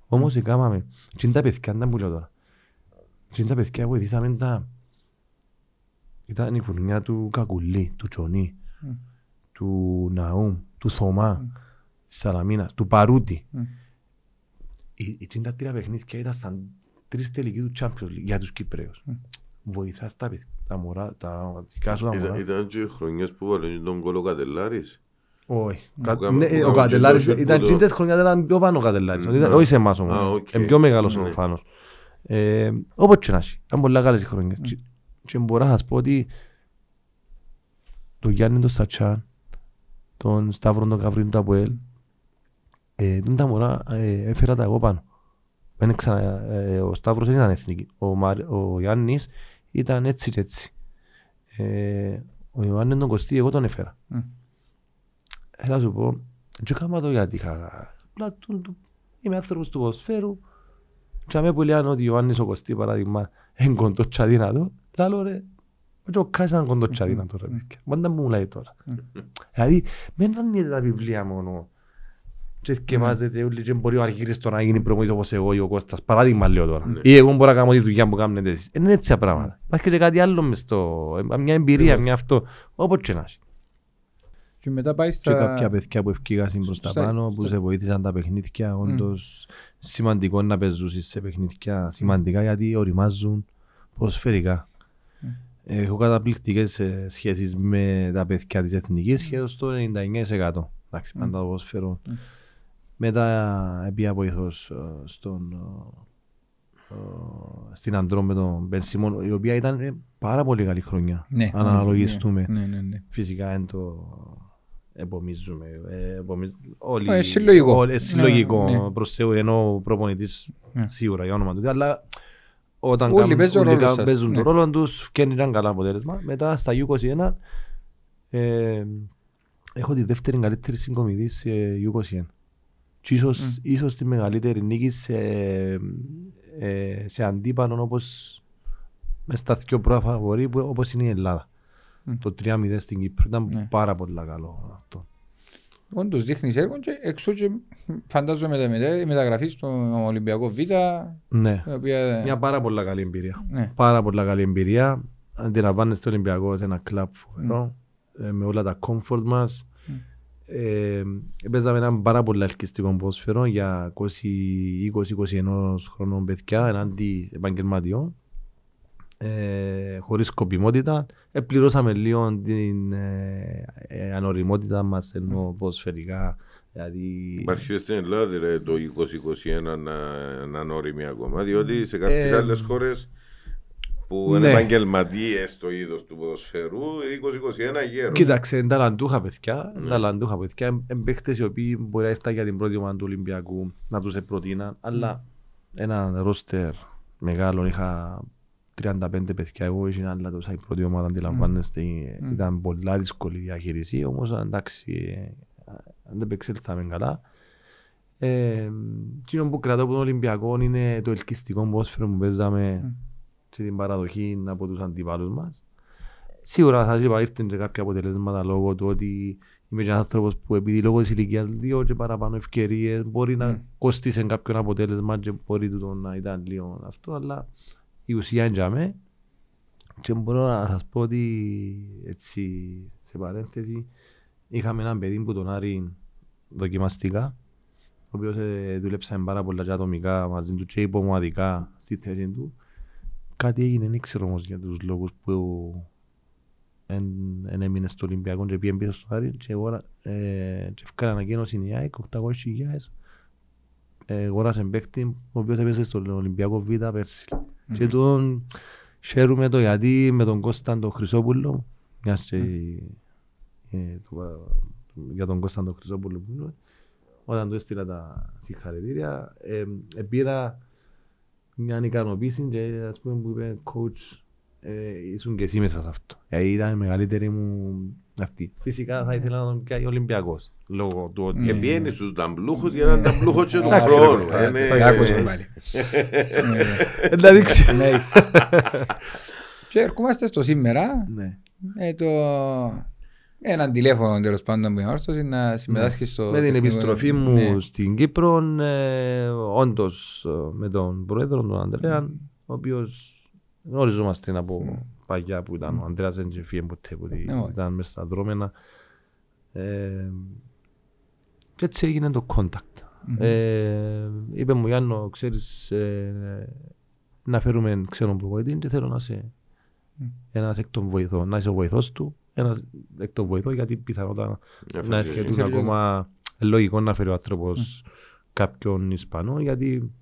Όμως έκαναμε, και είναι τα παιδιά, δεν που λέω τώρα. Και είναι τα παιδιά βοηθήσαμε τα... Ήταν η χρονιά του Κακουλή, του Τσονί, Μμ. του Ναούμ, του Θωμά, της Σαλαμίνας, του Παρούτη. Μμ. Οι οι τα τρία παιχνίδια ήταν σαν τρεις τελικοί του Champions League για τους Κυπρέους. Μμ. Βοηθάς τα, παιδ- τα μωρά, τα δικά σου τα Ήταν, μωρά. ήταν και οι χρονιές που βάλε τον κόλλο Κατελάρης. Όχι. Που Κα- κάμε- ναι, που Ο κάμε Κατελάρης και το ήταν σιρκούτο. τσίντες χρονιά ήταν πιο πάνω ο Κατελάρης. Ναι. Ήταν- Όχι σε εμάς Α, όμως. οκ. Είναι πιο μεγάλος ο Ναι. Φάνος. Ε, Όπως και να έχει. Ήταν πολλά καλές οι χρονιές. Και- Και μπορώ να σας πω ότι τον Γιάννη τον Σατσάν, τον Σταύρο τον Καβρίνου του Αποέλ, ε, τούν τα μωρά ε, έφερα τα εγώ πάνω. Δεν ξανα, ε, ο Σταύρος δεν ήταν εθνική. Ο, Μαρ- ο Γιάννης ήταν έτσι και έτσι. Ε, ο Ιωάννης τον Κωστή εγώ τον έφερα. Μμ. Θέλω να σου πω, δεν έκανα το γιατί είχα... Απλά του- του- είμαι άνθρωπος του ποδοσφαίρου και αμέ που λένε ότι ο Ιωάννης ο Κωστή παράδειγμα είναι κοντό και αδύνατο, λάλο ρε, όχι ο Κάσης είναι κοντό και αδύνατο ρε παιδιά. Πάντα μου λέει τώρα. Δηλαδή, μην ανοίγετε τα βιβλία μόνο και σκεφάζετε όλοι και μπορεί ο Αργύρης τώρα να γίνει προπονητής όπως εγώ ή ο Κώστας. Παράδειγμα λέω τώρα. Ναι. Ή εγώ μπορώ να κάνω τη δουλειά που κάνετε εσείς. Είναι έτσι τα πράγματα. Υπάρχει και κάτι άλλο μες στο... Μια εμπειρία, μια αυτό. Όπως και να έχει. Και μετά πάει Και στα... κάποια παιδιά που ευκήκασαν προς τα στα- πάνω, που στα- σε βοήθησαν τα παιχνίδια, όντως σημαντικό να παίζουν σε παιχνίδια σημαντικά γιατί ωριμάζουν ποδοσφαιρικά. Έχω καταπληκτικές ε, σχέσεις με τα παιδιά της εθνικής, σχεδόν στο 99%. Εντάξει, πάντα το ποδοσφαίρο. Μμ. Μετά επία βοηθός ε, στον, ε, ε, στην Αντρόμετο Μπεν Σιμών, η οποία ήταν ε, πάρα πολύ καλή χρονιά. Ναι, αν αναλογιστούμε. Ναι, ναι, ναι. Φυσικά δεν το επομίζουμε. Ε, επομίζ- όλοι, Ε, συλλογικό. όλοι- ε, συλλογικό. Ναι, ναι. Προς Θεού, ενώ ο προπονητής Ναι. σίγουρα για όνομα του. Αλλά όταν Όλοι κάνουν- παίζουν όλοι ρόλο κα- σας. παίζουν Ναι. το ρόλο τους, φτιάχνει ένα καλά αποτέλεσμα. Μετά στα U21 ε, έχω τη δεύτερη καλύτερη συγκομιδή σε U21. Και ίσως, ίσως τη μεγαλύτερη νίκη σε, ε, σε αντίπαλον όπως μες στα δυο πρώτα φαβορή που- όπως είναι η Ελλάδα. Μμ. Το 3-0 στην Κύπρο ήταν Ναι. πάρα πολύ καλό αυτό. Όντως δείχνεις έργο και εξώ και φαντάζομαι τα μετα- η μεταγραφή στο Ολυμπιακό Β, Ναι. η οποία... Μια πάρα πολύ καλή εμπειρία. Ναι. Πάρα πολύ καλή εμπειρία. Αντιλαμβάνεστε το Ολυμπιακός σε ένα κλαμπ φοβερό, ε, με όλα τα comfort μας. Ε, παίζαμε ένα πάρα πολύ ελκυστικό ποδόσφαιρο για 20-21 χρονών παιδιά εναντί επαγγελματιών. Ε, χωρίς σκοπιμότητα. Επληρώσαμε λίγο την ε, ε, ανοριμότητα μας ενώ ποδοσφαιρικά. Δηλαδή, Υπάρχει και στην Ελλάδα δηλαδή, το 2021 να, να είναι όριμη ακόμα, διότι σε κάποιες Ε, άλλες χώρες που ναι. είναι επαγγελματίες στο είδος του ποδοσφαίρου, 2021 γέρο. Κοίταξε, είναι ταλαντούχα παιδιά. είναι Ταλαντούχα παιδιά. Εμπαίχτες οι οποίοι μπορεί να έρθουν για την πρώτη ομάδα του Ολυμπιακού να τους προτείναν. Αλλά ένα ρόστερ μεγάλο είχα 35 παιδιά. Εγώ είχα άλλα τόσα η πρώτη ομάδα αντιλαμβάνεστε. Ήταν πολλά δύσκολη η διαχείριση. Όμως εντάξει, ε, αν δεν επεξέλθαμε καλά. Ε, εκείνο που κρατώ από τον Ολυμπιακό είναι το ελκυστικό ποδόσφαιρο που παίζαμε Μμ. Και την παραδοχή από τους αντιπάλους μας. Σίγουρα θα σας είπα ήρθαν και κάποια αποτελέσματα λόγω του ότι είμαι και ένας άνθρωπος που επειδή λόγω της ηλικίας δύο και παραπάνω ευκαιρίες μπορεί να Μμ. κοστίσει κάποιο αποτέλεσμα και μπορεί τούτο να ήταν λίγο αυτό αλλά η ουσία είναι για μέ. και μπορώ να σας πω ότι έτσι σε παρένθεση είχαμε έναν παιδί που τον Άρη δοκιμαστικά ο οποίος ε, δούλεψε πάρα πολλά και ατομικά μαζί του και υπομοναδικά στη θέση του. Κάτι έγινε, δεν ξέρω όμως για τους λόγους που εν, εν έμεινε στο Ολυμπιακό και πήγαινε πίσω στο Άρη και εγώ ε, και έφκανα ανακοίνωση η ΑΕΚ 800.000 ε, αγόρασε παίκτη ο οποίος έπαιζε στο Ολυμπιακό Β πέρσι. Και τον χαίρομαι το γιατί με τον Κώσταν τον Χρυσόπουλο μιας και ε, του- για τον Κώσταν τον Χρυσόπουλο που είναι, όταν του έστειλα τα συγχαρητήρια ε, ε, πήρα μια ικανοποίηση και ας πούμε που είπε coach ε, ήσουν και εσύ μέσα σε αυτό. Γιατί ήταν η μεγαλύτερη μου αυτή. Φυσικά θα ήθελα να τον πιάει ο Ολυμπιακός λόγω του ότι Ναι. Και πιένει στους ταμπλούχους για να ταμπλούχο και του Εντάξει, χρόνου. εντάξει, Ε, ναι. τα άκουσα πάλι. Ε, να δείξει. Ναι, έχεις. Και ερχόμαστε στο σήμερα. Ναι. Ε, το... Έναν τηλέφωνο τέλος πάντων που όρθωσε να συμμετάσχει στο. Με την τεχνικό- επιστροφή μου Ναι. στην Κύπρο, ε, όντως με τον πρόεδρο, τον Ανδρέα, ο οποίος γνωριζόμαστε από παγιά που ήταν ο Ανδρέας δεν είχε φύγει ποτέ που Ναι, όχι. ήταν μέσα στα δρόμενα. Ε, και έτσι έγινε το contact. Ε, είπε μου Γιάννο, ξέρεις, ε, να φέρουμε ξένον προπονητή και θέλω να είσαι ένας εκ των βοηθών, να είσαι ο βοηθός του, ένας εκ των βοηθών γιατί πιθανότατα Να να φέρεις έρχεται εσύ. Είσαι λίγο. ακόμα λογικό να φέρει ο άνθρωπος κάποιον Ισπανό γιατί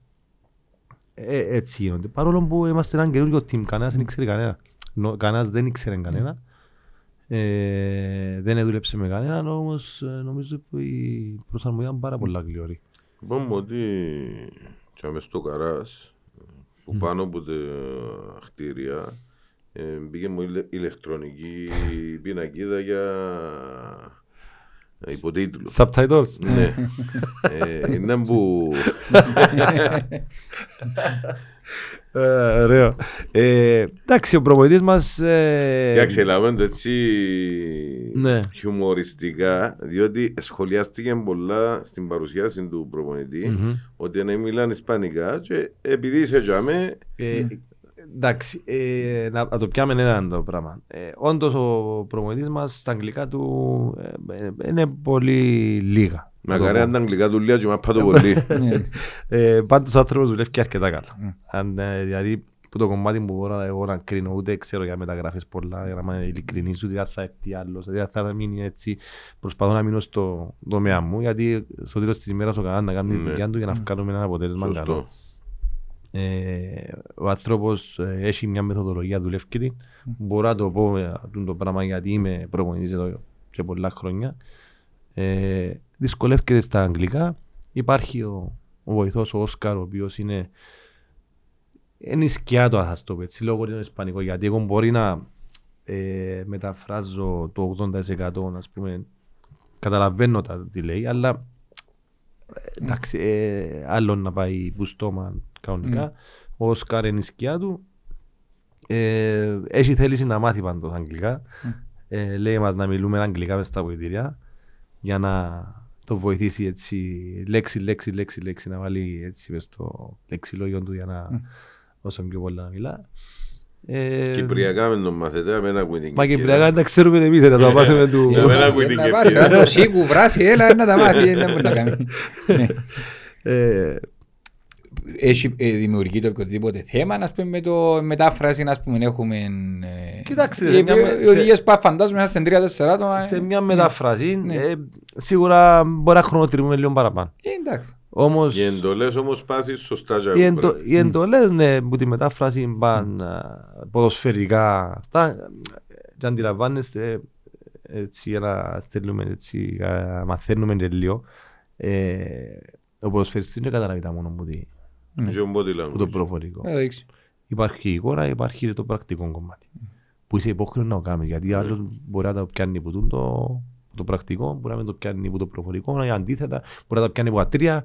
ε, έτσι γίνονται. Παρόλο που είμαστε ένα καινούργιο team, κανένας δεν ξέρει κανένα. Νο- Κανένας δεν ήξερε κανένα. Ε, δεν δούλεψε με κανέναν, όμως ε, νομίζω που η προσαρμογή ήταν πάρα πολλά γλυόρη. Είπαμε ότι και μες στο καράς που πάνω από τα χτίρια ε, μπήκε μου ηλε- ηλεκτρονική πινακίδα για υποτίτλου. Subtitles. Ναι. Ε, Είναι που Ε, Ωραίο. Ε, Εντάξει, ο προπονητής μας... ε, Εντάξει, λάβαμε το έτσι Ναι. χιουμοριστικά, διότι σχολιάστηκε πολλά στην παρουσίαση του προπονητή μμμ. ότι να μιλάνε Ισπανικά και επειδή είσαι τζάμε, Ε, Εντάξει, ε, να, να το πιάμε ένα το πράγμα. Ε, Όντως ο προπονητής μας στα αγγλικά του ε, ε, είναι πολύ λίγα. με να το καρέ πω. αν τα αγγλικά του λίγα και μάπα το πολύ. Ναι. Ε, Πάντως ο άνθρωπος δουλεύει και αρκετά καλά. Mm. Αν, ε, δηλαδή που το κομμάτι που μπορώ να- εγώ να κρίνω ούτε ξέρω για μεταγραφές πολλά για να είμαι ειλικρινής ούτε αν θα έρθει άλλος δηλαδή αν θα μείνει έτσι προσπαθώ να μείνω στο τομέα μου γιατί στο τέλος της ημέρας ο καθένας να κάνει τη Ναι. δουλειά του για να βγάλουμε ένα αποτέλεσμα καλό. Σωστό. Ε, ο άνθρωπος ε, έχει μια μεθοδολογία δουλεύει την. Μπορώ να το πω ε, αυτό το πράγμα γιατί είμαι προπονητής εδώ και πολλά χρόνια. Ε, δυσκολεύεται στα αγγλικά. Υπάρχει ο, ο βοηθός ο Όσκαρ ο οποίος είναι είναι η σκιά του ας το πω έτσι λόγω είναι ισπανικό γιατί εγώ μπορεί να ε, μεταφράζω το 80% ας πούμε καταλαβαίνω τα τι λέει αλλά εντάξει, ε, άλλο να πάει που στόμα κανονικά. Ο Όσκαρ είναι η σκιά του. Ε, έχει θέληση να μάθει πάντως αγγλικά. Ε, λέει μας να μιλούμε αγγλικά μες στα βοηθήρια για να το βοηθήσει έτσι λέξη, λέξη, λέξη, λέξη να βάλει έτσι μες στο λεξιλόγιο του για να όσο πιο πολλά να μιλά. Ε, Κυπριακά με τον μαθητέα με ένα κουινικί. Μα Κυπριακά δεν τα ξέρουμε εμείς, θα τα μάθουμε του... Για μένα που είναι Να και πάρει, αυτή. να το σίγου, βράσει, έλα να τα μάθει, δεν μπορεί να κάνει. Ναι. Ε, Έχει ε, δημιουργείται οποιοδήποτε θέμα, ας πούμε, με το μετάφραση, ας πούμε, έχουμε... ε, Κοιτάξτε, οι- σε μια- οι σε- οδηγίες που φαντάζομαι μέσα στην 3-4 άτομα. σε ε, μια μεταφράση, Ναι. ε, σίγουρα μπορεί να χρονοτριβούμε λίγο παραπάνω. ε, Εντάξει. Όμως, Οι εντολές όμως πάθεις σωστά για οι, εγώ, εντο, πρέπει. οι εντολές, ναι, που τη μετάφραση πάνε α, ποδοσφαιρικά, αυτά, και αντιλαμβάνεστε, έτσι, για να στέλνουμε, έτσι, α, μαθαίνουμε και λίγο, ε, ο ποδοσφαιριστής δεν καταλάβει τα μόνο που, τη, Και ο body που το language. προφορικό. Θα δείξει. Υπάρχει η εικόνα, υπάρχει και το πρακτικό κομμάτι. Που είσαι υπόχρεο να το κάνεις, γιατί άλλος μπορεί να το πιάνει που το, το πρακτικό, μπορεί να μην το πιάνει που το προφορικό, ή αντίθετα, μπορεί να το πιάνει από τα τρία,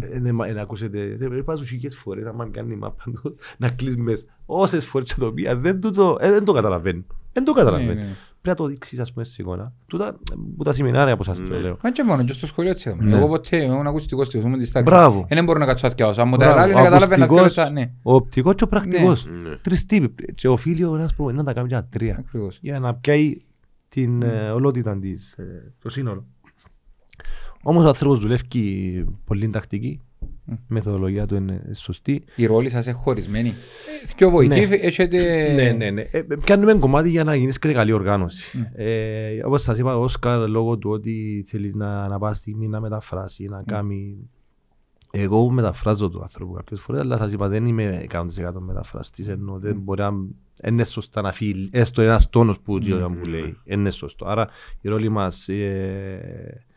Ε, ναι, μα- ε, να ακούσετε, ρε, πρέπει να σου χιλιές φορές, άμα κάνει μάπα του, να κλείσει μέσα. Όσες φορές και το πει, δεν, του το, ε, δεν το καταλαβαίνει. Δεν το Ναι, καταλαβαίνει. Ναι. Πρέπει να το δείξεις, ας πούμε, σε εικόνα. Τούτα, ε, που τα σεμινάρια που σας το Ναι. λέω. Μα και μόνο, και στο σχολείο έτσι έκαμε. Ναι. Εγώ ποτέ ήμουν ακουστικός της, ήμουν της τάξης. Μπράβο. Ε, Δεν μπορώ να κάτσω να θυκιάσω. Αν μου τα Μπράβο. άλλα είναι κατάλαβε να Ακουστικός, θυκιάσω. Ναι, Ο οπτικός και ο πρακτικός. Ναι. Τρεις τύποι. Και οφείλει ο ένας προπονητής να τα κάνει για τρία. ακριβώς. για να πιάει την ε, ολότητα της, ε, το σύνολο. Όμως ο άνθρωπος δουλεύει πολύ τακτική, η μεθοδολογία του είναι σωστή. Η ρόλη σας είναι χωρισμένη. Ε, Πιο βοηθή, Ναι. έχετε... Ναι, ναι, ναι. Ε, πιάνουμε κομμάτι για να γίνεις και καλή οργάνωση. Ε, όπως σας είπα, ο Όσκαρ λόγω του ότι θέλεις να, να πάει στιγμή να μεταφράσει, να κάνει... Εγώ μεταφράζω του άνθρωπου κάποιες φορές, αλλά σας είπα δεν είμαι 100% μεταφραστής, ενώ δεν μπορεί να... Είναι σωστά να φύγει έστω ένας τόνος που, mm. που λέει. Είναι σωστό. Άρα η ρόλη μας ε, ε,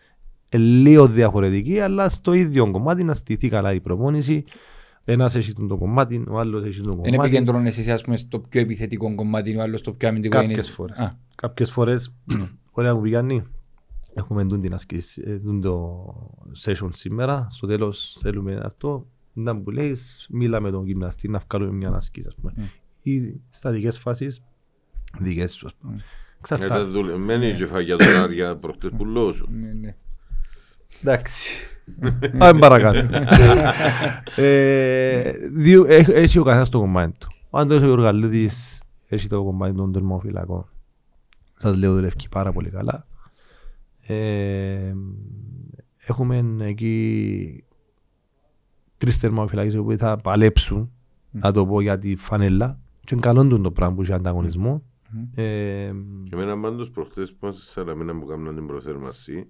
λίγο διαφορετική, αλλά στο ίδιο κομμάτι να στηθεί καλά η προπόνηση. Ένας έχει το κομμάτι, ο άλλος έχει το Δεν κομμάτι. επικεντρώνεσαι εσύ, ας πούμε, στο πιο επιθετικό κομμάτι, ο άλλος στο πιο αμυντικό. Κάποιες είναι- φορές. Α, Κάποιες φορές, ωραία που πηγαίνει, έχουμε τούν την ασκήση, ε, τούν το session σήμερα, στο τέλος θέλουμε αυτό, να που λέεις, μίλα με τον γυμναστή να βγάλουμε μια ασκήση, ας πούμε. Ή στατικές φάσεις, δικές σου, ας πούμε. Ήταν Εξαρτάται. δουλεμένη η κεφαγιά δολάρια προχτές που λέω σου. ναι, ναι. Εντάξει. Πάμε παρακάτω. Ε, δύο- έχ- Έχει ο καθένας το κομμάτι του. Ο Άντωνης ο Γιωργαλίδης έχει το κομμάτι των τερμοφυλακών. Σας λέω δουλεύει πάρα πολύ καλά. Ε, Έχουμε εκεί τρεις τερμοφυλακές που θα παλέψουν, να το πω για τη φανέλα. Και είναι καλό του το πράγμα που έχει ανταγωνισμό. Ε, Και εμένα πάντως προχτές που είμαστε στη Σαλαμίνα που κάναμε την προθέρμανση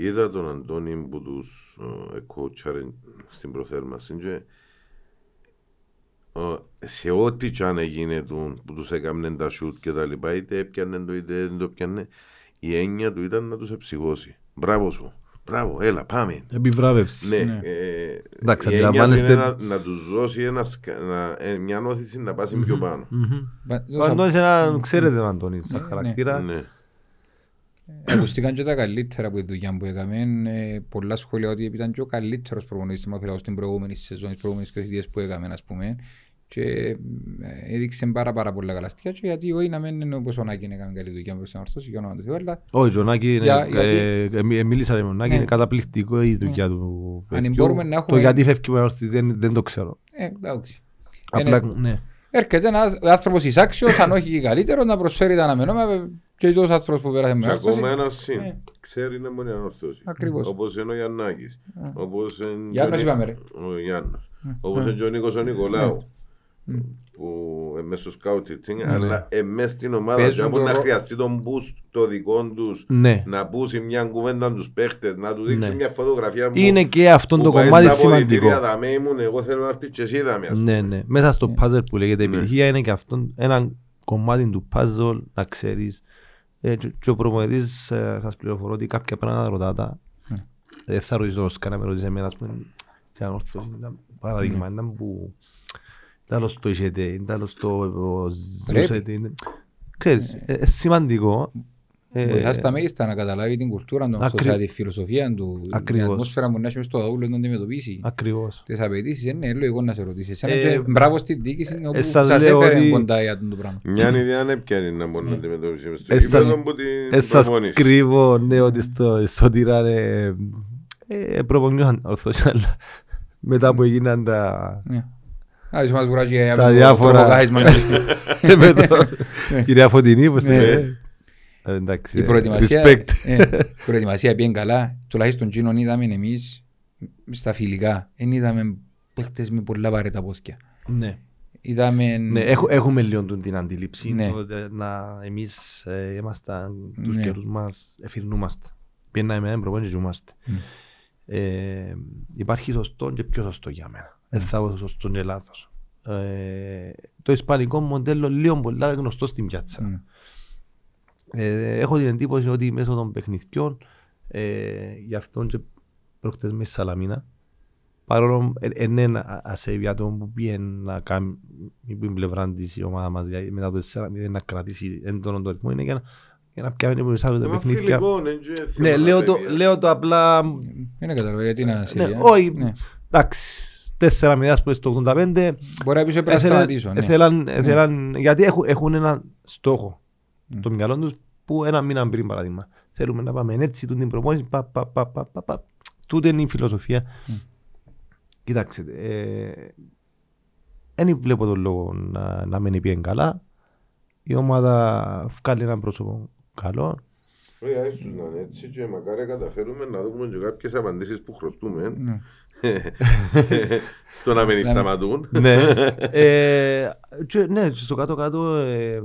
είδα τον Αντώνη που τους ε, εκότσαρε στην προθέρμανση και ε, σε ό,τι κι αν έγινε του, που τους έκαμνε τα σούτ και τα λοιπά είτε έπιανε το είτε δεν το έπιανε η έννοια του ήταν να τους εψηγώσει. Μπράβο σου. Μπράβο, έλα, πάμε. Επιβράβευσης. Ναι, Ναι. ε, Εντάξει, η έννοια του αντιλαμβάνεστε- είναι να, να τους δώσει ένα, σκα- να, ε, μια όθηση να πάσει πιο πάνω. Μμμ. Μα- Ο Αντώνης είναι ένα, ξέρετε τον Αντώνη σαν Ναι, χαρακτήρα. Ναι. Ακουστήκαν και τα καλύτερα από τη δουλειά που έκαμε. Ε, πολλά σχόλια ότι ήταν και ο καλύτερος προπονητής του Μαφυλάου στην προηγούμενη σεζόν, τις προηγούμενες θητείες που έκαμε, ας πούμε. Και ε, έδειξε πάρα πάρα πολλά καλά στοιχεία και γιατί όχι να μην είναι όπως ο Νάκη έκαμε καλή δουλειά προς την ορθώση για όνομα του Θεού, αλλά Όχι, ο Νάκη είναι, Για- ε, ε, μι- ε, μίλησα με τον Νάκη, Ναι. είναι καταπληκτικό η δουλειά του Αν παιδιού. μπορούμε να Το έχουμε- γιατί φεύγει ο Ορθής δεν, δεν το ξέρω. ε, εντάξει. Απλά, Είναι- ναι. Έρχεται ένας άνθρωπος εισάξιος, αν όχι και καλύτερος, να προσφέρει τα αναμενόμενα και τόσο άνθρωπος που πέρασε με Και ορθώση. ακόμα ένας συν. Ναι. Ξέρει να μπορεί να ορθώσει. Ακριβώς. Όπως είναι ο Γιαννάκης. Όπως είναι Γιάννος και ο- είπαμε, ρε. Ο Γιάννος. Όπως είναι και ο Νίκος ο Νικολάου. Που εμείς στο scouting, αλλά εμείς στην ομάδα Παίζουν και μπορεί το να ρο- χρειαστεί τον boost το δικό τους Ναι. να πούσει μια κουβέντα τους παίχτες, να του δείξει Ναι. μια φωτογραφία που Είναι και αυτό που το πάει κομμάτι στα αποδυτήρια, σημαντικό. δαμέ ήμουν, εγώ θέλω να έρθει και εσύ δαμέ, ας Ναι, ναι. Μέσα στο puzzle που λέγεται Ναι. επιτυχία είναι και αυτό ένα κομμάτι του puzzle να ξέρεις. Ε, και- Και ο προπονητής ε, σας πληροφορώ ότι κάποια πράγματα ρωτά τα. Ναι. Δεν θα ρωτήσω τον Όσκαρ να με ρωτήσει εμένα, ας πούμε, τι ανόρθωση, ήταν παράδειγμα, Ναι. ήταν που ήταν άλλο το είχετε, ήταν άλλο το Πρέπει. ζούσετε. είναι- Ξέρεις, ε, ε, σημαντικό. Ε, Βοηθάς στα μέγιστα να καταλάβει την κουλτούρα του, Ακρι- τη φιλοσοφία του, την Ακριβώς. ατμόσφαιρα που να έχει μες στο δαούλο να αντιμετωπίσει. Ακριβώς. Τις απαιτήσεις, είναι λογικό να σε ρωτήσεις. Εσένα Ε, και μπράβο στην διοίκηση όπου ε, σας σας λέω έφερε ότι- κοντά για αυτό το πράγμα. Μια ιδέα είναι πιάνει να μπορεί να αντιμετωπίσει μες στο Ε, σας- γήπεδο από την Ε, σας προπόνηση. κρύβω, ναι, ότι στο Σωτήρα ε, ε, προπονιούσαν ορθώς, αλλά μετά που έγιναν τα... Τα το διάφορα- προβοκάρισμα. με το κυρία Φωτεινή, πώς Ναι. είναι. Ε, Εντάξει, Η ε, προετοιμασία, respect. ε, η προετοιμασία πήγαινε καλά. Τουλάχιστον εκείνον είδαμε εμείς στα φιλικά. Δεν είδαμε παίχτες με πολλά βαρέτα πόθηκια. Ναι. Είδαμε... Ναι, έχ- έχουμε λίγο τούτη την αντίληψη Ναι. ότι να εμείς ε, ήμασταν τους Ναι. καιρούς μας, εφηρνούμαστε. Πιέναμε έναν προπόνηση και είμαστε. Μμ. Ε, υπάρχει σωστό και πιο σωστό για μένα. Δεν θα πω σωστό και λάθος. Ε, το ισπανικό μοντέλο λίγο πολλά γνωστό στην πιάτσα. Ναι. Ε, έχω την εντύπωση ότι μέσω των παιχνιδιών ε, γι' αυτό και προχτές μες στη Σαλαμίνα παρόλο είναι ένα ασέβεια το που πήγαινε να κάνει που είναι πλευρά της η ομάδα μας για- μετά το 4-0 να κρατήσει έντονο το ρυθμό είναι για να, για να πιάμε που τα Μα παιχνίδια. φιλικό, ναι, και Ναι, θέμα λέω το, αφαιρεία. λέω το απλά, Δεν κατάλαβα γιατί να σε ναι, όχι, ναι. εντάξει, 4-0 ας πούμε στο 85, Μπορεί να πεις πρέπει να Έθελαν- σταματήσω. ναι. έθελαν- έθελαν- γιατί έχουν, έχουν έναν στόχο Mm. το μυαλό τους που ένα μήνα πριν παράδειγμα. Θέλουμε να πάμε έτσι, τούτη την προπόνηση, πα, πα, πα, πα, πα, πα. Τούτη είναι η φιλοσοφία. Mm. Κοιτάξτε, δεν βλέπω τον λόγο να, να μένει πιέν καλά. Η ομάδα βγάλει έναν πρόσωπο καλό. Ρε, άιστος να είναι έτσι και μακάρι καταφέρουμε να δούμε και κάποιες απαντήσεις που χρωστούμε Ναι. στο να μην σταματούν. ναι. ε, και, ναι, στο κάτω-κάτω ε, ε,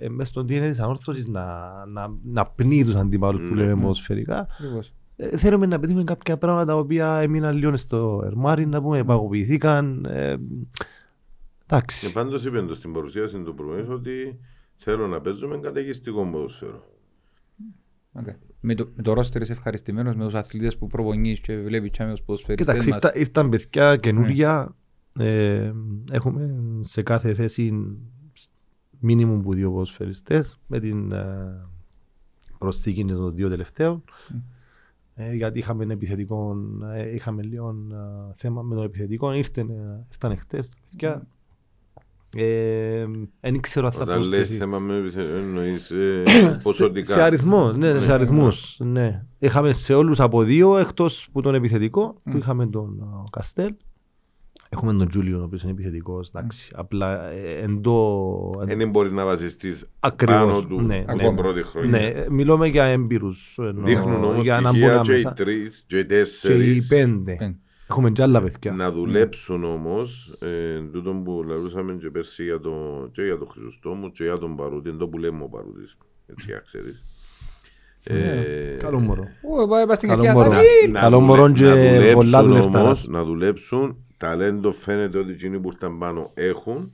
ε, μες στον DNA της ανόρθωσης να, να, να πνίγει τους αντιπάλους που Ναι. λέμε Mm. ποδοσφαιρικά. Ακριβώς. Ε, θέλουμε να πετύχουμε κάποια πράγματα τα οποία έμειναν λίγο στο ερμάρι, να πούμε, παγωποιηθήκαν. Ε, Και εντάξει. πάντως είπε το στην παρουσίαση του ο προπονητής ότι θέλω να παίζουμε καταιγιστικό ποδοσφαίρο. Οκ. Με το, με το ρόστερ είσαι ευχαριστημένος με τους αθλητές που προπονείς και βλέπεις και με τους ποδοσφαιριστές Κοίταξε, μας. ήρθα- ήρθαν παιδιά καινούργια. Ε, έχουμε σε κάθε θέση μίνιμουμ που δύο ποδοσφαιριστές με την ε, προσθήκη των δύο τελευταίων. Ε, γιατί είχαμε επιθετικό, ε, είχαμε λίγο ε, θέμα με το επιθετικό. Ήρθαν, ε, ήρθαν χτες τα παιδιά. Ε, δεν ξέρω αν θα Όταν λες προσθέσει. θέμα με επιθετικό, εννοείς ε, σε, ποσοτικά. σε αριθμό, ναι, Ναι. σε αριθμούς, ναι. Είχαμε σε όλους από δύο, εκτός που τον επιθετικό, που είχαμε τον ε, Καστέλ. Έχουμε τον Τζούλιο, ο οποίος είναι επιθετικός, εντάξει. Απλά ε, εντό... Δεν μπορείς να βασιστείς Ακριβώς, πάνω του ναι, την ναι. πρώτη χρονιά. Ναι, μιλούμε για έμπειρους. εννοώ, Δείχνουν όμως για να μπουν στοιχεία και οι μέσα. τρεις και οι Και οι τέσσερις πέντε. Πέντε. Έχουμε κι άλλα παιδιά. να δουλέψουν όμως ε, τούτο που λαλούσαμε και πέρσι για το, και για τον Χρυσοστόμου και για τον Παρούτη, είναι το που λέμε ο Παρούτης, έτσι για ξέρεις. Ε, Καλό μωρό. Ω, πάει- πάει στην Καλό κακιά μωρό. τάκη. να Καλό δουλε- μωρό να και δουλέψουν πολλά δουλευταράς. όμως, να δουλέψουν, ταλέντο φαίνεται ότι εκείνοι που ήρθαν πάνω έχουν,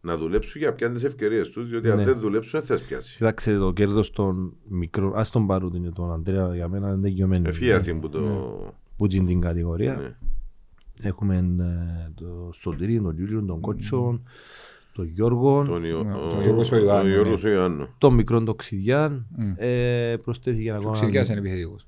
να δουλέψουν για πιάνε τις ευκαιρίες τους, διότι αν Ναι. δεν δουλέψουν δεν θα πιάσεις. Κοιτάξτε το κέρδος των μικρών, ας τον πάρουν είναι τον Αντρέα για μένα είναι τελειωμένο. Εφίαση που το... Που είναι την κατηγορία. ναι. Έχουμε ε, το Σωτηρί, τον Γιούλιο, τον Κότσο, τον Γιώργο, Τον Ιω- Ναι, ο- τον Γιώργος ο Ιωάννου, τον Γιώργος ναι. ο Ιωάννου. τον μικρό τον Ξηδιάν. Μμ. Ε, προσθέθηκε Ο ακόμα. Ξυλιάς είναι επιθετικός.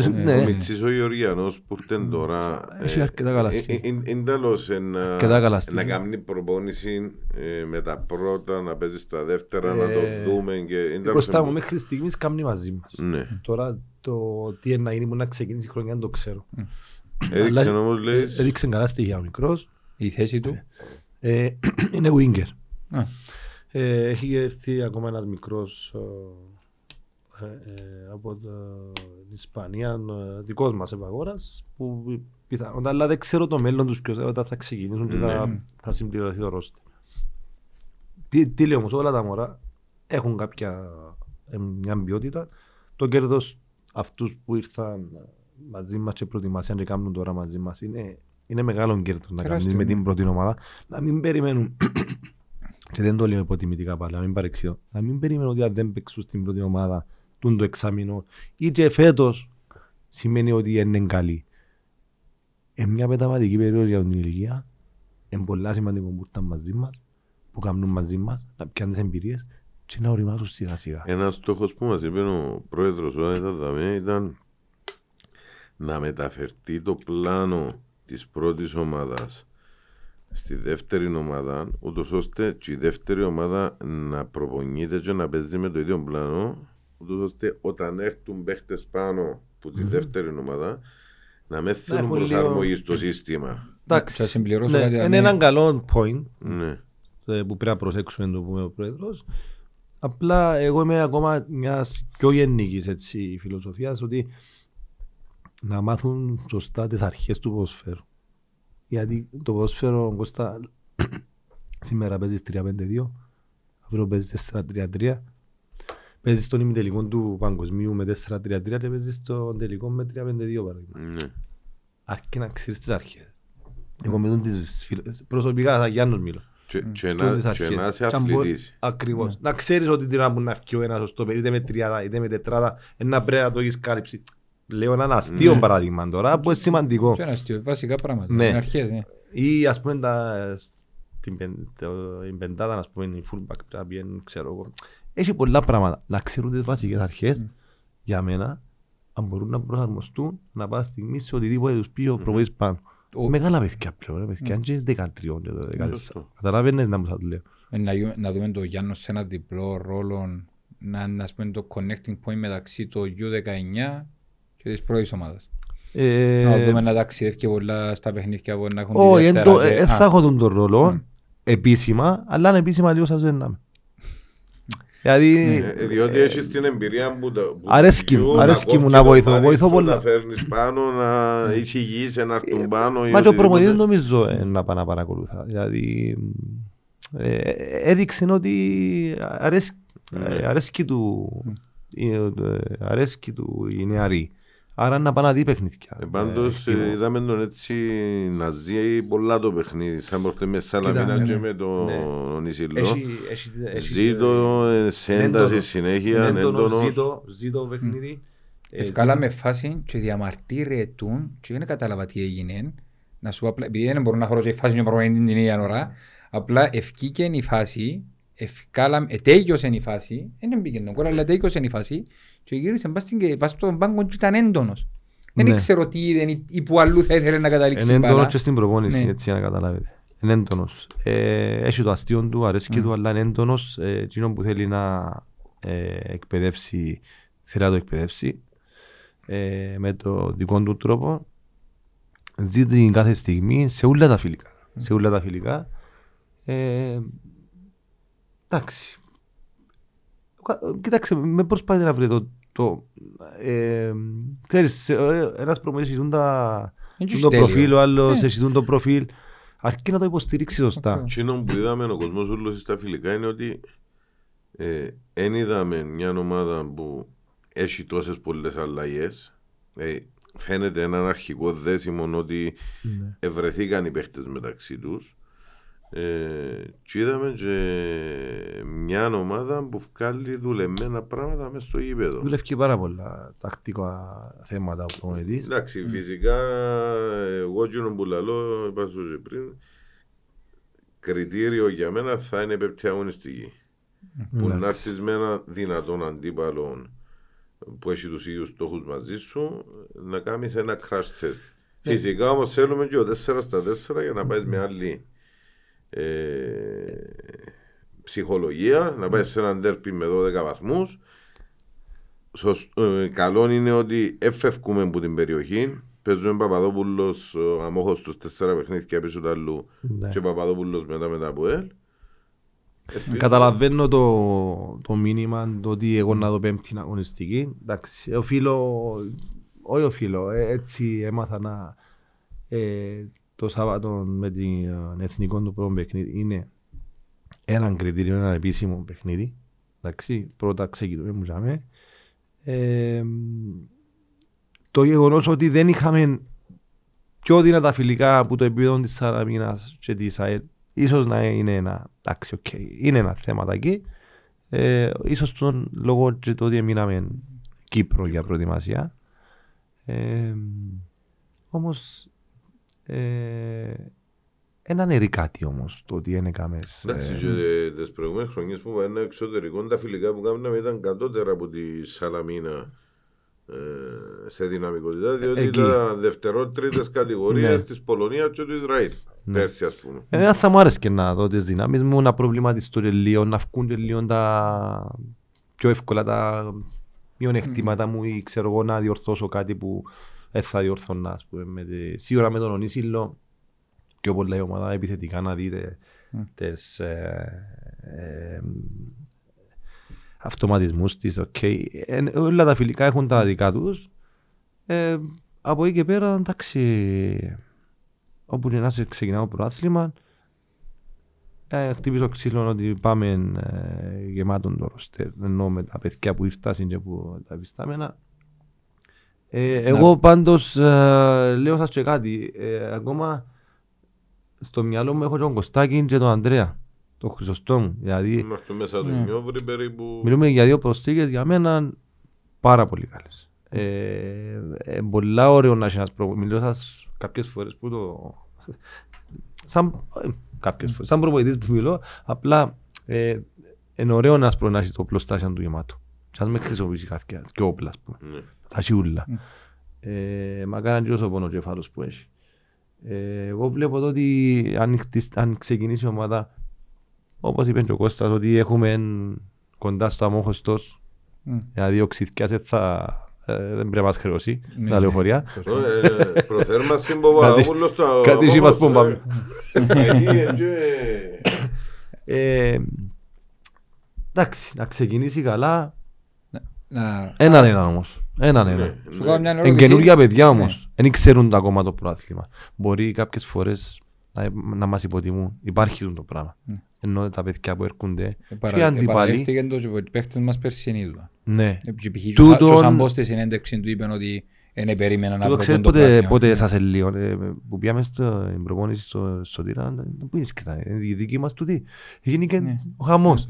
Και- Ναι, ναι, Ο Μιτσής ο Γεωργιανός που ήρθε τώρα Έχει ε, αρκετά καλά ε, στοιχεία. ε, ε, Είναι τέλος ε, να- Αρκετά καλά στοιχεία. να κάνει προπόνηση ε, με τα πρώτα, να παίζει στα δεύτερα, να Ε, το δούμε και είναι τέλος Μπροστά εν- μου μέχρι στιγμής κάνει μαζί μας. Ναι. Τώρα το τι είναι να γίνει που να ξεκινήσει η χρονιά δεν το ξέρω. Έδειξε Αλλά- όμως λέει Έδειξε καλά στοιχεία ο μικρός. Η θέση του. Ε, είναι winger. Α, Ε, έχει έρθει ακόμα ένας μικρός ε, ε, από το, την Ισπανία, ε, δικός μας επαγόρας, που πιθανότατα, αλλά δεν ξέρω το μέλλον τους ποιος όταν θα ξεκινήσουν και θα, Ναι. θα συμπληρωθεί το ρόστερ. Τι, τι λέω όμως, όλα τα μωρά έχουν κάποια ε, μια ποιότητα. Το κέρδος αυτούς που ήρθαν μαζί μας και προετοιμασίαν και κάνουν τώρα μαζί μας είναι, είναι μεγάλο κέρδος να Τεράστιο, κάνεις με ναι. την πρώτη ομάδα. Να μην περιμένουν και δεν το λέω υποτιμητικά πάλι, να μην παρεξηγώ. Να μην περιμένω ότι αν δεν παίξουν στην πρώτη ομάδα τούν το εξάμεινο ή και φέτος σημαίνει ότι είναι καλή. Ε, μια μεταβατική περίοδος για την ηλικία είναι πολλά σημαντικό που ήταν μαζί μας, που κάνουν μαζί μας, να πιάνουν τις εμπειρίες και να οριμάσουν σιγά σιγά. Ένας στόχος που μας είπε ο πρόεδρος όταν ήταν δαμέ ήταν να μεταφερθεί το πλάνο της πρώτης ομάδας στη δεύτερη ομάδα, ούτως ώστε και η δεύτερη ομάδα να προπονείται και να παίζει με το ίδιο πλάνο, ούτως ώστε όταν έρθουν παίχτες πάνω από τη δεύτερη ομάδα, να μην θέλουν έχουν λίγο- προσαρμογή στο σύστημα. Θα συμπληρώσω κάτι είναι άλλο. έναν καλό point Ναι. ε, που πρέπει να προσέξουμε να το πούμε ο Πρόεδρος. Απλά εγώ είμαι ακόμα μιας πιο γενικής έτσι, φιλοσοφίας ότι να μάθουν σωστά τις αρχές του ποδοσφαίρου. Γιατί το ποδοσφαίρο, Κώστα, σήμερα παίζεις 3-5-2, αύριο παίζεις 4-3-3, παίζεις στον ημιτελικό του παγκοσμίου με 4-3-3 και παίζεις στον τελικό με 3-5-2 παράδειγμα. Ναι. Αρκεί να ξέρεις τις αρχές. Εγώ με τον τις φιλ- προσωπικά σαν Γιάννος μιλώ. Και, και, Τούτες να, και αρχές. να είσαι Και αν μπο- αθλητής. Ακριβώς. Να ξέρεις ότι την ώρα που να φύγει ο ένας στο παιδί, είτε με τριάδα είτε με τετράδα, ένα πρέπει να το έχεις κάλυψη. Λέω έναν αστείο Ναι. παράδειγμα τώρα, που είναι σημαντικό. Ποιο είναι αστείο, βασικά πράγματα. Ναι. Είναι αρχές, ναι. Ή ας πούμε τα, στην πεν- το- η πεντάδα, ας πούμε, η fullback πρέπει να πιένει, ξέρω εγώ. Έχει πολλά πράγματα. Να ξέρουν τις βασικές αρχές για μένα, αν μπορούν να προσαρμοστούν, να πάνε στιγμή σε οτιδήποτε τους πει ο προπονητής πάνω. Ο- Μεγάλα παιδιά πλέον, ρε παιδιά, αν και 13 και το 14. Σωστό. Καταλαβαίνετε να μου θα το λέω. Ε, Να, γιου- να δούμε το Γιάννο σε ένα διπλό ρόλο να είναι ας πούμε, το connecting point μεταξύ του U19 και της πρώτης ομάδας. Ε, Να δούμε να ταξιδεύει και πολλά στα παιχνίδια που να έχουν τη Όχι, εν Δευτέρα το- και- ε, Α, θα έχω τον τον ρόλο Μμ. επίσημα, αλλά ανεπίσημα λίγο σας δεν είμαι. Δηλαδή, Ε, Διότι έχεις την εμπειρία που, τα- που Αρέσκει μου, γιου, αρέσκει μου κόφκει να το βοηθώ, μάτι βοηθώ σου, πολλά. Να φέρνεις πάνω, να εισηγείς, να έρθουν πάνω. ή Μα και ο οτιδήποτε. προπονητής νομίζω ε, να πάει να παρακολουθά. Δηλαδή, ε, έδειξε ότι αρέσκει, Ναι. ε, αρέσκει του, ε, ε, αρέσκει του η νεαρή. Άρα να πάει να δει παιχνίδια. Ε, Πάντως Ε, ε, εκτιμώ. είδαμε τον έτσι να ζει πολλά το παιχνίδι. Σαν προχτές με Σαλαμίνα Κοίτα, και ναι, με τον ναι. Ισηλό. Έχει- έχει- έχει- Ζήτω ε, σε ένταση έντονο. συνέχεια, Είναι έντονο, έντονος. ζήτω- ζήτω παιχνίδι. Ε, Ευκάλαμε φάση και διαμαρτύρετουν και δεν κατάλαβα τι έγινε. Να σου πω απλά, επειδή δεν μπορώ να χωρώ και η φάση και ο προπονητής την ίδια ώρα, απλά ευκήκε η φάση, ευκάλαμε, ετέγιωσε η φάση, δεν μπήκε τον κόρα, αλλά ετέγιωσε η φάση και γύρισε πας στην- πας στον πάγκο και ήταν έντονος. Δεν Ναι. ξέρω τι είδε ή- ή που αλλού θα ήθελε να καταλήξει Είναι η μπάλα. έντονος και στην προπόνηση, Ναι. έτσι για να καταλάβετε. Είναι έντονος. Ε, έχει το αστείο του, αρέσκει Mm. του, αλλά είναι έντονος. Ε, εκείνο που θέλει να ε, εκπαιδεύσει, θέλει να το εκπαιδεύσει ε, με το δικό του τρόπο. Ζει την κάθε στιγμή σε όλα τα φιλικά. Σε όλα τα φιλικά. Ε, εντάξει. Κα- Κοίταξε, με προσπάθησε να βρει το... το ε, ξέρεις, ε, ένας προπονητής ζητούν τα, Είναι και το τέλειο. προφίλ, ο άλλος Ναι. ζητούν το προφίλ. Αρκεί να το υποστηρίξει σωστά. Αυτό. Εκείνο που είδαμε ο κόσμος όλος στα φιλικά είναι ότι δεν είδαμε μια ομάδα που έχει τόσες πολλές αλλαγές. Ε, φαίνεται έναν αρχικό δέσιμο ότι Ναι. ευρεθήκαν οι παίχτες μεταξύ τους. Ε, και είδαμε και μια ομάδα που βγάλει δουλεμένα πράγματα μέσα στο γήπεδο. Δουλεύει πάρα πολλά τακτικά θέματα ο προπονητής. Εντάξει, φυσικά εγώ εκείνο που λαλώ, είπα σου και πριν, κριτήριο για μένα θα είναι πέπτια αγωνιστική. Που Ναι. να έρθεις με ένα δυνατόν αντίπαλο που έχει τους ίδιους στόχους μαζί σου, να κάνεις ένα crash test. Φυσικά όμως θέλουμε και ο 4 στα 4 για να πάεις με άλλη ε, ψυχολογία, να πάει σε έναν τέρπι με 12 βαθμούς. Σωσ- ε, καλό είναι ότι εφευκούμε από την περιοχή. Παίζουμε Παπαδόπουλος, ο αμόχος τους τέσσερα παιχνίδια πίσω του αλλού Ναι. και Παπαδόπουλος μετά μετά από ελ. Ελπίζω- Καταλαβαίνω το, το μήνυμα το ότι εγώ να δω πέμπτη αγωνιστική. Εντάξει, οφείλω, όχι οφείλω, ε, έτσι έμαθα να ε, το Σάββατο με την ε, εθνικό του πρώτο παιχνίδι είναι έναν κριτήριο, ένα επίσημο παιχνίδι. Εντάξει, πρώτα ξεκινούμε μου ζάμε. Ε, το γεγονός ότι δεν είχαμε πιο δυνατά φιλικά από το επίπεδο της Σαλαμίνα και της ΑΕΛ, ίσως να είναι ένα. Εντάξει, οκ, είναι ένα θέμα εκεί. Ε, ίσως τον λόγο και το ότι έμειναμε Κύπρο για προετοιμασία. Ε, όμως ε, έναν ερεί κάτι όμως το ότι δεν έκαμε. Εντάξει, και τις προηγούμενες χρονιές που πάνε εξωτερικό, τα φιλικά που κάναμε ήταν κατώτερα από τη Σαλαμίνα ε, σε δυναμικότητα, διότι Εκεί. ήταν δευτερό-τρίτες κατηγορίες Ναι. της Πολωνίας και του Ισραήλ. Πέρσι, ας πούμε. Εμένα θα μου άρεσε και να δω τις δυνάμεις μου, να προβληματιστώ και λίγο, να βγουν και λίγο τα πιο εύκολα τα μειονεκτήματα μου ή ξέρω εγώ να διορθώσω κάτι που δεν θα διορθώνα. Ας πούμε, με τη... Σίγουρα με τον Ονίσιλο πιο πολλά η ομάδα επιθετικά να δείτε Μμ. τις ε, ε, αυτοματισμούς της. Okay. όλα τα φιλικά έχουν τα δικά τους. Ε, από εκεί και πέρα εντάξει όπου είναι να σε ξεκινάω προάθλημα ε, χτύπησε ο ξύλο ότι πάμε ε, γεμάτον το ροστερ ενώ με τα παιδιά που ήρθαν και που τα πιστάμενα ε, εγώ πάντως ε, λέω σας και κάτι ε, ακόμα στο μυαλό μου έχω τον Κωστάκη και τον Ανδρέα τον Χρυσοστόμου δηλαδή Είμαστε μέσα του Ναι. Νιόβρη περίπου. Μιλούμε για δύο προσθήκες για μένα πάρα πολύ καλές. Ε, ε, πολλά ωραίο να έχει ένας προ... Μιλώ σας κάποιες φορές που το... Σαν, ε, κάποιες φορές, σαν προπονητής που μιλώ, απλά ε, είναι ωραίο να σπρώει να έχει το πλωστάσιο του γεμάτο. Και ας με χρησιμοποιήσει κάτι και όπλα, ας πούμε. Ναι. Τα σιούλα. Mm. Ε, μακάρι και όσο πόνο κεφάλος που έχει. Ε, εγώ βλέπω το ότι αν, χτισ- αν ξεκινήσει η ομάδα, όπως είπε και ο Κώστας, ότι έχουμε κοντά στο αμόχωστος, Μμ. δηλαδή ο Ξηθκιάς θα, ε, δεν πρέπει να μας χρεώσει Ναι, τα ναι. λεωφορεία. Σωστό. Ε, Προθέρμανση Παπαδόπουλος στο... κάτι εσύ μας πούμε, πάμε. Εκεί, έτσι, Ε, εντάξει, να ξεκινήσει καλά, Να- έναν ένα όμως. Έναν ναι, ένα. Σου ναι. κάνω μια Είναι ερώτηση. καινούργια παιδιά Ναι. όμως. Δεν ξέρουν το ακόμα το πρόθλημα. Μπορεί κάποιες φορές να, να μας υποτιμούν. Υπάρχει το πράγμα. Ναι. Ενώ τα παιδιά που έρχονται Ε, παρα- και οι αντιπάλοι. επαναδέχτηκε το και οι παίχτες μας περσινοί του. Ναι. Ε, και π.χ. Τούτον- Και ο Σαμπός στη συνέντευξη του είπε ότι δεν περίμενα να Το βρω ξέρεις το πότε, πράγμα. πότε Ναι. σας λίγο. ε, Που πήγαμε στην προπόνηση στο Σωτήρα. Πού είναι σκητά. Είναι η δική μας τούτη. Έγινε και Ναι. ο χαμός.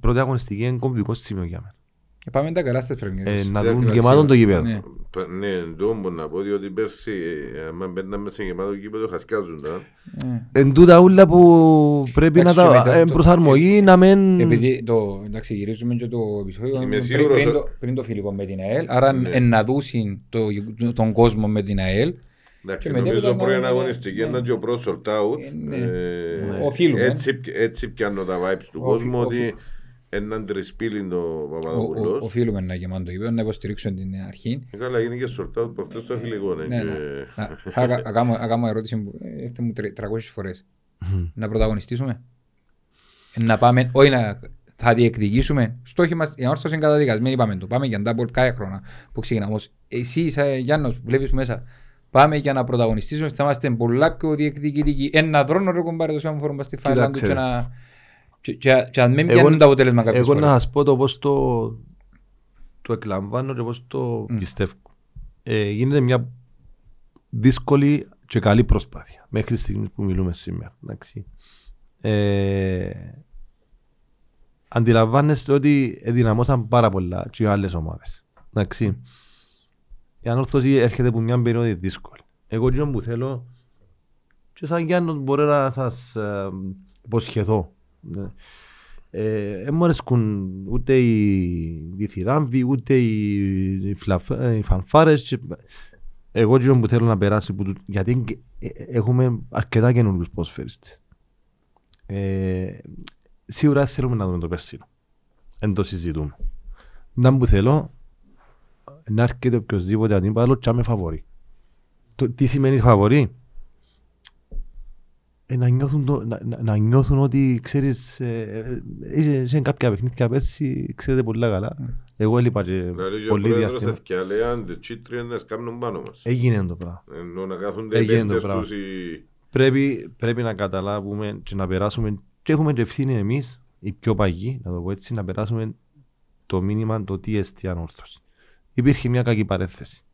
Ναι. Ναι. Ε, προ- ε, Πρώτη αγωνιστική είναι κομβικό σημείο για μένα. Και πάμε τα καλά στις πρεμιέρες. Ε, Να Εντάξει, δουν εντάξει, γεμάτον το γήπεδο. Ναι. Π- Ναι, το μπορώ να πω διότι πέρσι, ε, άμα μπαίναμε σε γεμάτο γήπεδο, χασκάζονταν. Ε. Εν τούτα ούλα που πρέπει να Εντάξει, τα μετά ε, το- προσαρμογή να μεν... Επειδή το, εντάξει, γυρίζουμε και το επεισόδιο Είμαι πριν, σίγουρος πριν, ότι- το, πριν το φιλικό με την ΑΕΛ, άρα Ναι. ναι. να δούσει το, τον κόσμο με την ΑΕΛ. Εντάξει, Και μετά νομίζω ήταν πρωί να- αγωνιστική ναι. ήταν και ο πρώτος sold out. Ε, ναι. Ε, Οφείλουμε. Έτσι, έτσι πιάνω τα vibes του Οφει- κόσμου οφει- ότι έναν τρισπίλιν το Ο- ο- Παπαδόπουλος. Οφείλουμε να γεμάτο το γήπεδο, να υποστηρίξουμε την αρχή. Ε, Καλά, γίνει και sold out προχτές στο φιλικό. ναι, Ναι, και- ναι. Να- θα κα- θα κάνω- θα κάνω ερώτηση που ε, έφτασε μου τρε- 300 φορές. Να πρωταγωνιστήσουμε; Ε, Να πάμε, όχι να θα διεκδικήσουμε. Στόχοι μας, η ανόρθωση είναι καταδικασμένη, πάμε το. Πάμε για double κάθε χρόνο που ξεκινάμε. Όμως εσύ είσαι Γιάννος που βλέπεις που μέσα. Πάμε για να πρωταγωνιστήσουμε, θα είμαστε πολλά πιο διεκδικητικοί. Ένα δρόνο ρε κομπάρε το σέμα φορούμε στη φάλα του Κοίταξε. και να... Και, και, και αν μην Εγώ- πιάνουν το αποτέλεσμα κάποιες Εγώ να φορές. σας πω το πώς το, το εκλαμβάνω και πώς το Μμ. πιστεύω. Ε, γίνεται μια δύσκολη και καλή προσπάθεια μέχρι τη στιγμής που μιλούμε σήμερα. Εντάξει. Ε, αντιλαμβάνεστε ότι ενδυναμώσαν πάρα πολλά και οι άλλες ομάδες. Εντάξει. Η ανόρθωση έρχεται από μια περίοδο δύσκολη. Εγώ τι που θέλω και σαν Γιάννος μπορεί να σας ε, υποσχεθώ. Ναι. Ε, δεν μου αρέσκουν ούτε οι διθυράμβοι, ούτε οι, οι, φλαφ, ε, οι φανφάρες. Και... Εγώ τι που θέλω να περάσει, που, του- γιατί είναι και- ε, ε, έχουμε αρκετά καινούργιους ποδοσφαιριστές. Ε, σίγουρα θέλουμε να δούμε το περσίνο. Δεν το συζητούμε. Να που θέλω να έρχεται οποιοδήποτε αντίπαλο και να με φαβορεί. Το, τι σημαίνει φαβορεί; Ε, να, νιώθουν το, να, να, να νιώθουν ότι ξέρεις ε, ε, είσαι σε κάποια παιχνίδια πέρσι ξέρετε πολύ καλά. Εγώ έλειπα και Δηλαδή και ο πολύ πρόεδρος διάστημα. εθιάλε αν τις τσίτριες να σκάμνουν πάνω μας. Έγινε το πράγμα. Ενώ να κάθονται οι Έγινε το παίκτες πράγμα. τους οι... Πρέπει, πρέπει να καταλάβουμε και να περάσουμε και έχουμε και ευθύνη εμείς, οι πιο παγιοί, να το πω έτσι, να περάσουμε το μήνυμα το τι εστί ανόρθωση. Υπήρχε μια κακή παρέθεση.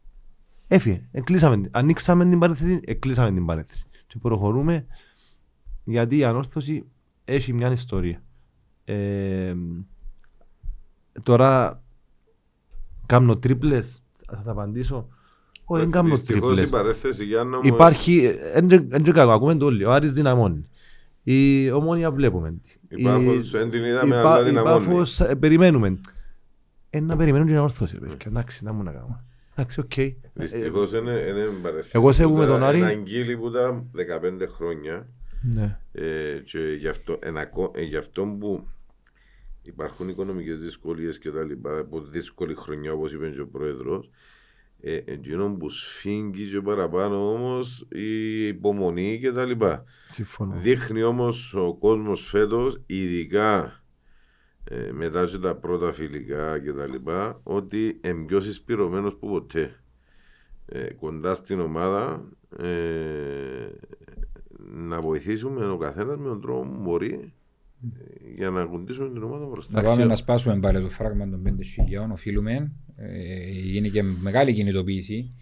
Έφυγε. Εκλείσαμε, ανοίξαμε την παρέθεση, εκλείσαμε την παρέθεση. Και προχωρούμε γιατί η ανόρθωση έχει μια ιστορία. Ε, τώρα κάνω τρίπλες, θα τα απαντήσω. Όχι, δεν κάνω Δυστυχώς τρίπλες. η παρέθεση Γιάννα μου... Υπάρχει, δεν και κακό, ακούμε το όλοι, ο Άρης δυναμώνει. Η ομόνια βλέπουμε. Η Πάφος δεν την είδαμε, η αλλά Πά- η δυναμώνει. Πάφος, ε, περιμένουμε. Ε, να περιμένουν την ορθώση, ρε παιδιά. Εντάξει, να μου να κάνουμε. Εντάξει, οκ. Ε, Δυστυχώς είναι είναι παρέθεση. Εγώ σέβομαι τον Άρη. Ένα αγγίλι που ήταν 15 χρόνια Ναι. ε, και γι' αυτό, ένα, ακο- ε, γι' αυτό που υπάρχουν οικονομικές δυσκολίες και τα λοιπά από δύσκολη χρονιά όπως είπε και ο πρόεδρος ε, εκείνο που σφίγγει και παραπάνω όμως η υπομονή και τα λοιπά. Συμφωνώ. Δείχνει όμως ο κόσμος φέτος, ειδικά ε, μετά και τα πρώτα φιλικά και τα λοιπά, ότι είναι πιο συσπηρωμένος που ποτέ. Ε, κοντά στην ομάδα ε, να βοηθήσουμε ο καθένας με τον τρόπο που μπορεί ε, για να κουντήσουμε την ομάδα μπροστά. Να Εντάξει, πάμε ο- να σπάσουμε πάλι το φράγμα των 5.000, οφείλουμε. Ε, γίνει και μεγάλη κινητοποίηση.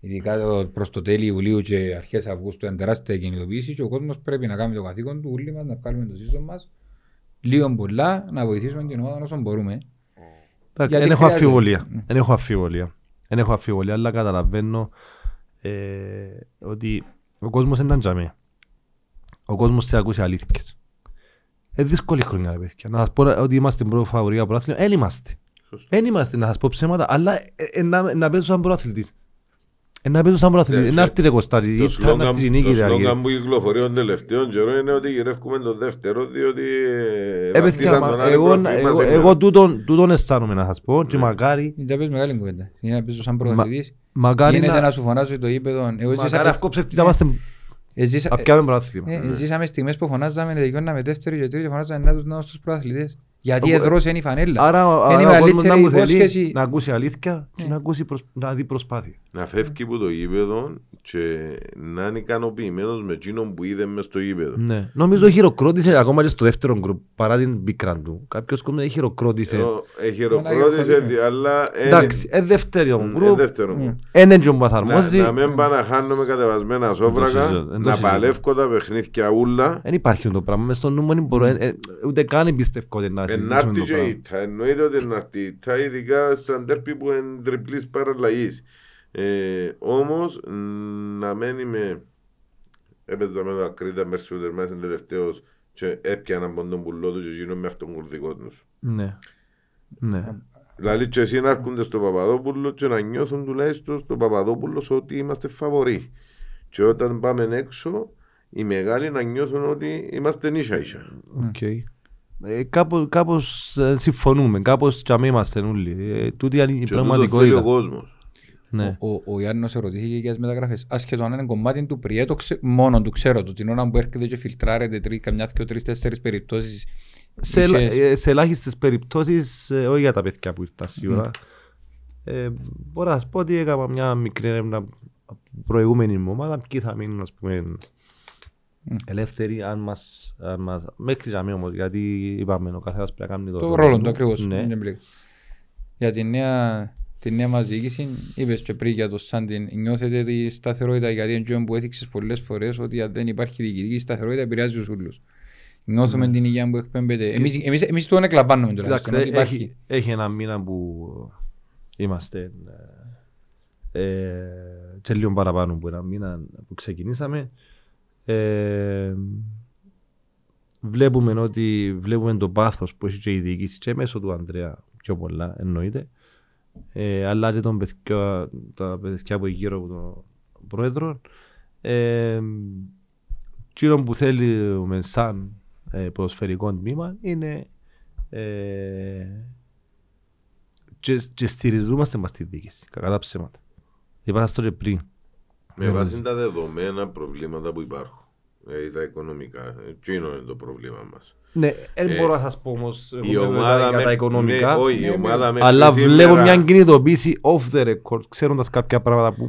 Ειδικά το- προς το τέλη Ιουλίου και αρχές Αυγούστου είναι τεράστια κινητοποίηση και ο κόσμος πρέπει να κάνει το καθήκον του, όλοι μας να βγάλουμε το σύστημα μας λίγο πολλά να βοηθήσουμε την ομάδα όσο μπορούμε. Εντάξει, Γιατί Δεν έχω χρειάζεται. αμφιβολία. Ναι. Δεν έχω αμφιβολία. Δεν έχω αμφιβολία, αλλά καταλαβαίνω ε, ότι ο κόσμος δεν ήταν τζαμί. Ο κόσμος θέλει να ακούσει αλήθειες. Ε, δύσκολη χρονιά, ρε παιδιά. Να σας πω ότι είμαστε πρώτο φαβορία προάθλημα. Δεν είμαστε. Σωστό. Δεν είμαστε, να σας πω ψέματα, αλλά ε, ε, να, να παίζω σαν προαθλητής. Ε, να παίζω σαν προαθλητής. Ναι, Να έρθει ρε Κωστάρι, Το ήρθα να έρθει η νίκη. το ρε, σλόγγαν Αργύρι. που κυκλοφορεί τον τελευταίο καιρό είναι ότι γυρεύουμε το δεύτερο διότι ε, Ε, παιδιά, βαφτίσαν μα, τον Άρη εγώ, πρόθυμα εγώ, σήμερα. εγώ τούτον, τούτον αισθάνομαι να σας πω και Ναι. μακάρι, Δεν πες μεγάλη κουβέντα. Είναι να παίζω σαν πρωταθλητής. μακάρι Γίνεται να, να σου φωνάζω το ύπεδο. Εγώ ζήσα- μακάρι αυτό ψεύτης να Ναι. είμαστε Εζήσα- να πιάμε πρωτάθλημα. ε, ε, Ζήσαμε στιγμές που φωνάζαμε τελειώναμε δεύτερη και τρίτη και φωνάζαμε να τους να στους πρωταθλητές. Γιατί Εγώ- εδρός είναι η φανέλα. Άρα, Είναι η άρα ο κόσμος μεγαλύτερη να μου θέλει υπόσχεση. να ακούσει αλήθεια και Ναι. να, ακούσει προσ... να δει προσπάθεια. Να φεύγει από το γήπεδο και να είναι ικανοποιημένος με εκείνον που είδε μες στο γήπεδο. Ναι. Νομίζω χειροκρότησε ακόμα και στο δεύτερο γκρουπ παρά την πίκρα του. Κάποιος κόσμος χειροκρότησε. Εδώ, ε, Μαλάκα, χειροκρότησε, χωρίς. δι- αλλά ε, Εντάξει, ε, δεύτερο ε, γκρουπ, δεύτερο. Mm. ένα έτσι που Να, αρμόζει. να μην πάνε να χάνουμε κατεβασμένα σόβρακα, συζητώ, δεν το να συζητώ. παλεύω τα παιχνίδια ούλα. Δεν υπάρχει το πράγμα. Μες στο νου μου δεν μπορώ, ε, ε, ούτε καν πιστεύω ότι να συζητήσουμε Ενάρτη το και πράγμα. η ήττα. Εννοείται ότι ενάρτη η ήττα, ειδικά στα ντέρπι που είναι τριπλής παραλλαγής. Ε, όμως, να μένει με... Έπαιζα με το Ακρίτα μέρς που τερμάσαι τελευταίος και έπιανα από τον πουλό τους και γίνω με αυτόν κουρδικό τους. Ναι. Ναι. Δηλαδή και εσύ να έρχονται στο Παπαδόπουλο και να νιώθουν τουλάχιστον στο Παπαδόπουλο ότι είμαστε φαβοροί. Και όταν πάμε έξω, οι μεγάλοι να νιώθουν ότι είμαστε ίσα ίσα. Οκ. Ε, κάπως, κάπως ε, συμφωνούμε, κάπως και αμέ είμαστε όλοι. Ε, τούτη είναι η Και τούτο θέλει ο πραγματικότητα. κόσμος. Ναι. Ο, ο Γιάννος ερωτήθηκε για τις μεταγραφές. Άσχετο αν είναι κομμάτι του Πριέ, το ξε... μόνο του ξέρω το. Την ώρα που έρχεται και φιλτράρεται τρί, καμιά και τρεις, τέσσερις περιπτώσεις. Σε, είχες- ελα- ε, σε ελάχιστες περιπτώσεις, ε, όχι για τα παιδιά που ήρθαν σίγουρα, ε, μπορώ να σας πω ότι έκανα μια μικρή έρευνα από την προηγούμενη μου ομάδα, ποιοι θα μείνουν ας πούμε ελεύθεροι αν μας, αν μας μέχρι να μην όμως, γιατί είπαμε ο καθένας πρέπει να κάνει το, Το ρόλο του ακριβώς. Ναι. είναι μπλεκ. Για τη νέα, τη νέα μας διοίκηση, είπες και πριν για το Σάντιν, νιώθετε τη σταθερότητα γιατί είναι αυτό που έθιξες πολλές φορές ότι αν δεν υπάρχει διοικητική σταθερότητα επηρεάζει τους ούλους. Νιώθουμε την υγεία που εκπέμπεται. Εμείς, εμείς, εμείς τον εκλαμβάνουμε τουλάχιστον. Κοιτάξτε, ότι υπάρχει. έχει, έχει ένα μήνα που είμαστε ε, ε, και λίγο παραπάνω από ένα μήνα που ξεκινήσαμε. Ε, βλέπουμε ότι βλέπουμε το πάθος που έχει και η διοίκηση και μέσω του Ανδρέα πιο πολλά εννοείται ε, αλλά και των παιδιά, τα παιδιά που είναι γύρω από τον πρόεδρο ε, εκείνο που θέλουμε σαν ε, ποδοσφαιρικό τμήμα είναι ε, και, και στηριζόμαστε μας τη διοίκηση, κακά τα ψέματα. Είπα σας το και πριν. Με βάση τα δεδομένα προβλήματα που υπάρχουν. Δηλαδή τα οικονομικά. Εκείνο είναι το πρόβλημα μας. Ναι, δεν Ε, μπορώ να σας πω όμως Η εγώ, ομάδα για τα μέχρι- οικονομικά, ναι, όχι, η Ναι, ομάδα μέχρι αλλά σήμερα- βλέπω μια κινητοποίηση off the record, ξέροντας κάποια πράγματα που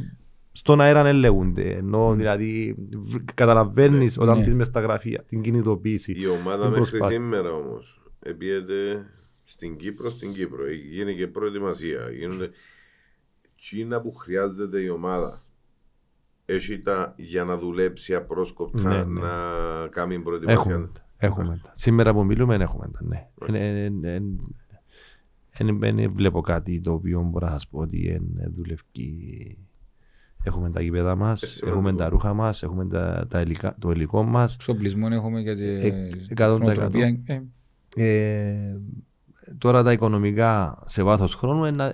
στον αέρα δεν λέγονται. Ενώ δηλαδή β- καταλαβαίνεις όταν Ναι. μπεις μες στα γραφεία την κινητοποίηση. Η ομάδα την μέχρι προσπάθεια. σήμερα όμως επίεται στην Κύπρο, στην Κύπρο. Γίνει και προετοιμασία. Γίνονται Τσίνα που χρειάζεται η ομάδα. Έχει τα για να δουλέψει απρόσκοπτα Ναι, ναι. να κάνει προετοιμασία. Έχουμε τα. Έχουμε τα. Σήμερα που μιλούμε έχουμε τα, ναι. Δεν βλέπω κάτι το οποίο μπορώ να σας πω ότι είναι δουλευκή. Έχουμε τα γήπεδα μας, σημαντικό. έχουμε τα ρούχα μας, έχουμε τα, τα υλικά, το υλικό μας. Εξοπλισμό έχουμε για Ε, την εκατό τοις εκατό. νοοτροπία. Ε, Ε, τώρα τα οικονομικά σε βάθος χρόνου ε, να,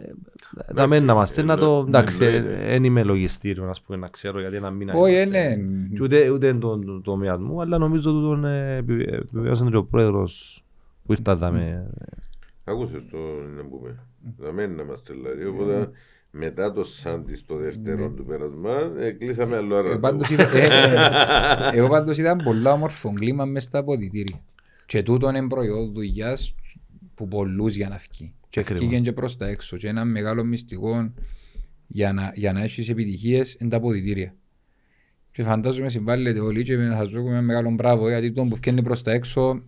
να μην να είμαστε να το... εννοείται. Εντάξει, Εννοείται. δεν είμαι λογιστήριο να πούμε να ξέρω γιατί ένα μήνα Όχι, είμαστε. ναι. Και ούτε, ούτε είναι το, το, τομέα μου, αλλά νομίζω ότι τον ε, επιβε- επιβεβαίωσε και ο πρόεδρος που ήρθα εδώ με... Άκουσες το να πούμε. Θα μένει να είμαστε δηλαδή. Οπότε μετά το Σάντι στο δεύτερο του πέρασμα ε, κλείσαμε άλλο Ε, άρα. πάντως είδα- ε, ε, Εγώ πάντως είδα πολλά όμορφο κλίμα μες στα αποδητήρια. Και τούτο είναι προϊόν δουλειάς που πολλούς για να φύγει. Και Ακριβώς. φύγει και προς τα έξω. Και ένα μεγάλο μυστικό για να, για να έχεις επιτυχίες είναι τα αποδητήρια. Και φαντάζομαι συμβάλλετε όλοι και να σας δώσουμε ένα μεγάλο μπράβο γιατί το που φκένει προς τα έξω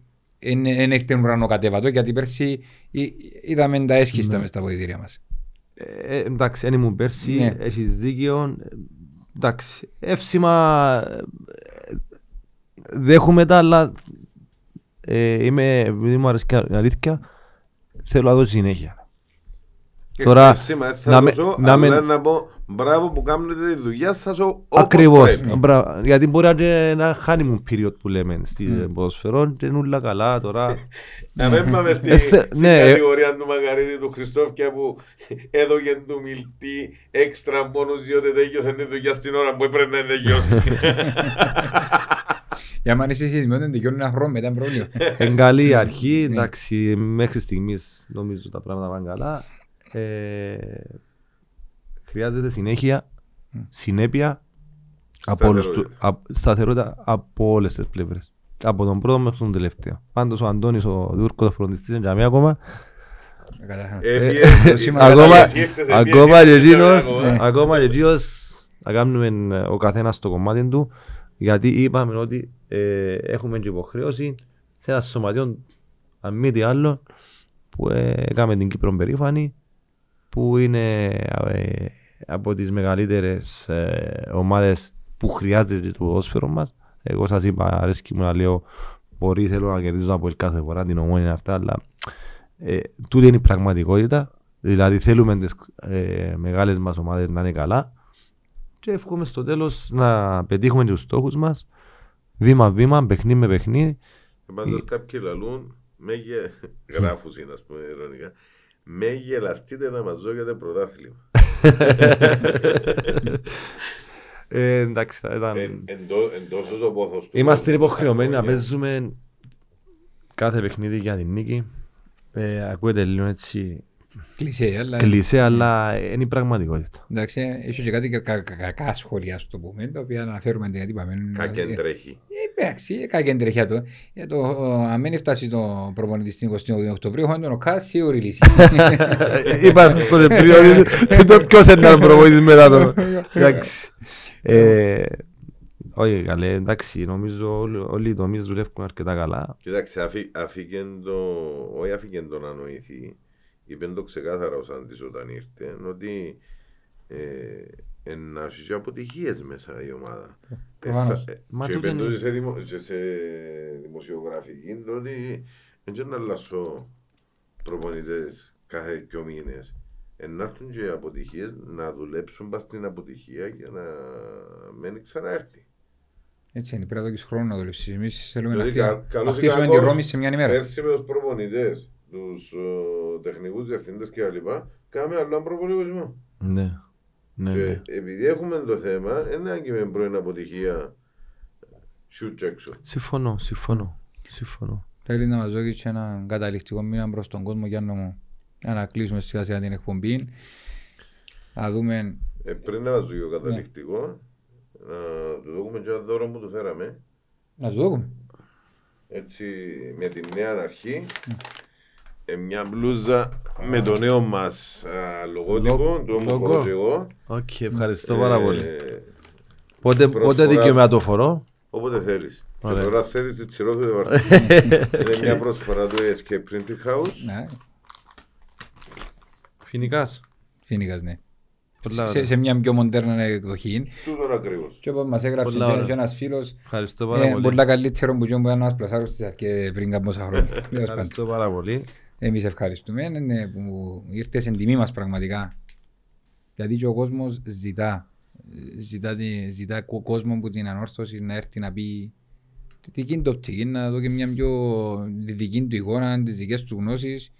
δεν έχετε ουρανοκατέβατο γιατί πέρσι εί- είδαμε τα έσχιστα Ναι. μες στα αποδητήρια μας. Ε, εντάξει, δεν ήμουν πέρσι, Ναι. έχεις δίκαιο. Ε, Εντάξει, εύσημα ε, δέχομαι τα, αλλά ε, είμαι, επειδή μου αρέσει και η αλήθεια, θέλω να δώσω συνέχεια. Τώρα, Εκπαίδευμα, δεν θα να με- δώσω, να με- αλλά να πω μπράβο που κάνετε τη δουλειά σας ο- όπως Ακριβώς. πρέπει. Μπρα- Γιατί μπορεί να είναι ένα honeymoon period που λέμε στη Mm. ποδοσφαιρό και είναι όλα καλά τώρα. Να μην πάμε στη, Ε, θε- στην ναι, ε- κατηγορία του Μαγαρίτη του Χριστόφια που έδωκε του μιλτή έξτρα πόνους διότι τέλειωσε τη δουλειά στην ώρα που έπρεπε να τελειώσει. Για μάνα είσαι σχεδισμένο να τελειώνει ένα χρόνο μετά είναι πρόβλημα. Εν καλή αρχή, Ναι. εντάξει, μέχρι στιγμής νομίζω τα πράγματα πάνε καλά. Ε, χρειάζεται συνέχεια, συνέπεια, από όλους του- Σταθερότητα. α- σταθερότητα από όλες τις πλευρές. Από τον πρώτο μέχρι τον τελευταίο. Πάντως ο Αντώνης ο Διούρκος ο φροντιστής είναι για μένα ακόμα. Κατάλαβα. Έφυγε, το σήμα- ήταν Ακόμα, ήρθες, ήρθες, ακόμα και ήρθες, εκείνος, ήρθες, ακόμα. ακόμα και εκείνος θα κάνουμε ε, ο καθένας το κομμάτι του γιατί είπαμε ότι ε, έχουμε και υποχρέωση σε ένα σωματιό αν μη τι άλλο που ε, έκαμε την Κύπρο περήφανη που είναι ε, από τις μεγαλύτερες ε, ομάδες που χρειάζεται το ποδόσφαιρο μας. Εγώ σας είπα, αρέσκει μου να λέω μπορεί θέλω να κερδίζω από κάθε φορά την ομόνια αυτά, αλλά ε, τούτη είναι η πραγματικότητα. Δηλαδή θέλουμε τις ε, μεγάλες μας ομάδες να είναι καλά και εύχομαι στο τέλος να πετύχουμε τους στόχους μας βήμα-βήμα, παιχνίδι με παιχνίδι. Πάντως κάποιοι λαλούν, με γε... γράφους είναι ας πούμε ειρωνικά, με γελαστείτε να μας δώκετε πρωτάθλημα. Ε, εντάξει, θα ήταν... Εν- εν τό- εν τόσος ο πόθος του. Είμαστε υποχρεωμένοι να χρόνια. παίζουμε κάθε παιχνίδι για την νίκη. Ε, ακούγεται λίγο έτσι Κλεισέ, αλλά... κλεισέ, αλλά είναι η πραγματικότητα. Εντάξει, έχει και κάτι κα- κα- κα- κακά σχόλια στο πούμε, τα οποία αναφέρουμε γιατί είπαμε. Κακέν τρέχει. Ε, Εντάξει, κακέν τρέχει το. Για το, αν μην φτάσει το προπονητή στην 28 Οκτωβρίου, έχουμε τον ΟΚΑ σίγουρη λύση. Είπα στο Σεπτρίο ότι το ποιος είναι να προβοήθης μετά το. Εντάξει. Ε, Όχι καλέ, εντάξει, νομίζω όλοι- όλοι οι τομείς δουλεύουν αρκετά καλά. Κοίταξε, αφή- αφήκεν το, όχι αφήκεν το να νοηθεί, είπε το ξεκάθαρα ο Σάντης όταν ήρθε, ότι ε, ε, να έχει και αποτυχίες μέσα η ομάδα. Ε, Προφανώς. θα- ε, Μα και τούτο είπε είναι- το σε, δημο, και σε δημοσιογραφική το ότι δεν ξέρω να αλλάσω προπονητές κάθε δυο μήνες. Ε, να έρθουν και αποτυχίες να δουλέψουν πας στην αποτυχία και να μην ξαναέρθει. Έτσι είναι, πρέπει να δώσεις χρόνο να δουλέψεις. Εμείς θέλουμε να Δηλαδή, χτια- κα- καλώς να ή χτίσουμε τη κακώς, Ρώμη σε μια ημέρα. Πέρσι με τους προπονητές, τους ε, τεχνικούς διευθυντές και τα λοιπά, κάναμε άλλο προπολογισμό. Ναι. Ναι, και ναι. επειδή έχουμε το θέμα, δεν είναι και με πρώην αποτυχία shoot και έξω. Συμφωνώ, συμφωνώ. Συμφωνώ. Θέλει να μας δώσει και ένα καταληκτικό μήνα προς τον κόσμο για να, για να κλείσουμε σιγά σιγά την εκπομπή. Να δούμε Ε, πριν να μας δει ο καταληκτικό, να του δούμε και ένα δώρο που του φέραμε. να του δούμε. Έτσι, με τη νέα αρχή, ε, μια μπλούζα με το νέο μας α, λογότυπο, το μου Λογό. χωρίζω εγώ. Οκ, ευχαριστώ πάρα πολύ. Ε, Πότε, προσφορά- πότε δικαιούμαι το φορώ; Όποτε θέλεις. Και Ωραία. τώρα θέλεις τη τσιρόθου βαρτί. Είναι μια προσφορά του Escape Printing House. Ναι, Φινικάς. φίνικας ναι. Πολλά Σε, ωραία. σε μια πιο μοντέρνα εκδοχή. Τούτον ακριβώς. Και όπως μας έγραψε Πολλά και- ωραία. και ένας φίλος, Ευχαριστώ πάρα ε, πολύ. πολλά καλύτερο που και να μας πλασάρουν στις αρχές πριν κάμποσα χρόνια. Τέλος πάντων. Ευχαριστώ πάρα πολύ. Εμείς ευχαριστούμε ε, ναι, που ήρθες εν τιμή μας πραγματικά. Γιατί και ο κόσμος ζητά. Ε, Ζητά, τη- ζητά ο κόσμο που την ανόρθωση να έρθει να πει τη δική του οπτική, να δω και μια πιο τη δική του εικόνα, τις δικές του γνώσεις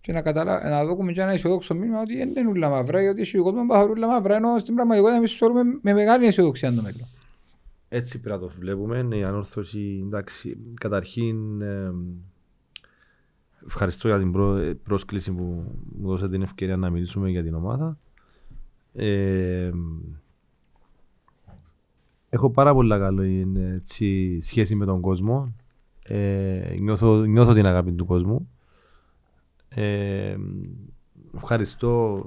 και να, καταλα... να δούμε και ένα αισιοδόξο μήνυμα ότι δεν είναι ούλα μαύρα, γιατί ο κόσμος παχαρούν ούλα μαύρα, ενώ στην πραγματικότητα εμείς θεωρούμε με μεγάλη αισιοδοξία το μέλλον. Έτσι πρέπει να το βλέπουμε. Η ανόρθωση, εντάξει, καταρχήν ε, ευχαριστώ για την πρό- πρόσκληση που μου δώσατε την ευκαιρία να μιλήσουμε για την ομάδα. Ε, έχω πάρα πολλά καλή ε, έτσι, σχέση με τον κόσμο. Ε, νιώθω, νιώθω την αγάπη του κόσμου. Ε, ευχαριστώ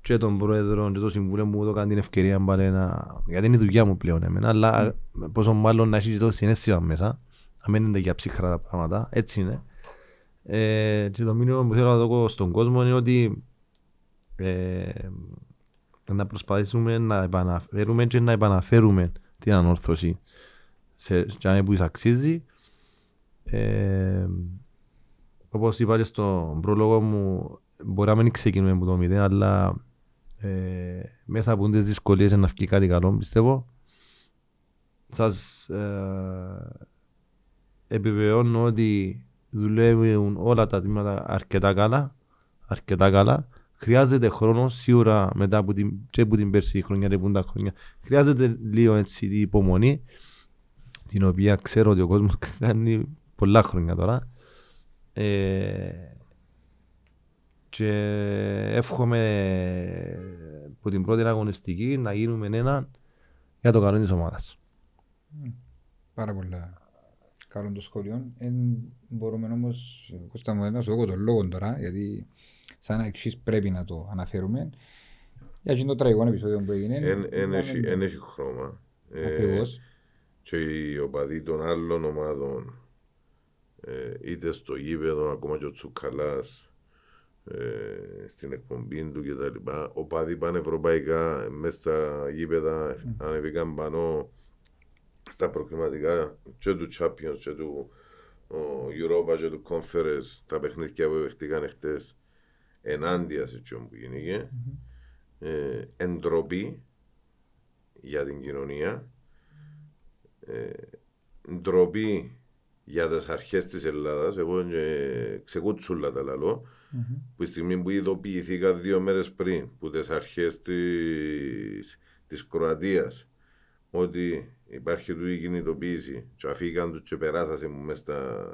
και τον πρόεδρο και το συμβούλιο μου έδωκαν την ευκαιρία πάλι να... γιατί είναι η δουλειά μου πλέον εμένα, αλλά πόσο μάλλον να έχει και το συνέστημα μέσα, να μην είναι για ψυχρά τα πράγματα, έτσι είναι. Ε, και το μήνυμα που θέλω να δω στον κόσμο είναι ότι ε, να προσπαθήσουμε να επαναφέρουμε και να επαναφέρουμε την ανόρθωση σε τζάμε που της αξίζει. Ε, όπως είπα και στον πρόλογο μου, μπορεί να μην ξεκινούμε από το μηδέν, αλλά ε, μέσα από τις δυσκολίες να βγει κάτι καλό, πιστεύω. Σας ε, επιβεβαιώνω ότι δουλεύουν όλα τα τμήματα αρκετά καλά, αρκετά καλά. Χρειάζεται χρόνο σίγουρα μετά από την, και από την περσή χρονιά και από τα χρόνια. Χρειάζεται λίγο έτσι η υπομονή, την οποία ξέρω ότι ο κόσμος κάνει πολλά χρόνια τώρα. Ε, και εύχομαι από την πρώτη αγωνιστική να γίνουμε ένα για το καλό της ομάδας. Πάρα πολλά καλό το σχόλιο. Εν μπορούμε όμως, Κώστα μου, να σου δω τον λόγο τώρα, γιατί σαν εξής πρέπει να το αναφέρουμε. Για εκείνο το τραγικό επεισόδιο που έγινε. Εν- εν είπαμε- έχει- εν έχει χρώμα. Ε, Ακριβώς. και οι οπαδοί των άλλων ομάδων ε, είτε στο γήπεδο ακόμα και ο Τσουκαλάς ε, στην εκπομπή του και τα λοιπά οπαδοί πανευρωπαϊκά μέσα στα γήπεδα ανεβήκαν πάνω στα προκριματικά και του Champions και του ο, Europa και του Conference τα παιχνίδια που παίχτηκαν εχθές ενάντια σε αυτό που γίνηκε ε, εντροπή για την κοινωνία. Ε, ντροπή για τις αρχές της Ελλάδας. Εγώ και ξεκούτσουλα τα λαλώ. Μμμ. που η στιγμή που ειδοποιηθήκα δύο μέρες πριν που τις αρχές της, της Κροατίας ότι υπάρχει του η κινητοποίηση. Και αφήκαν τους και περάσασαν μου μες στα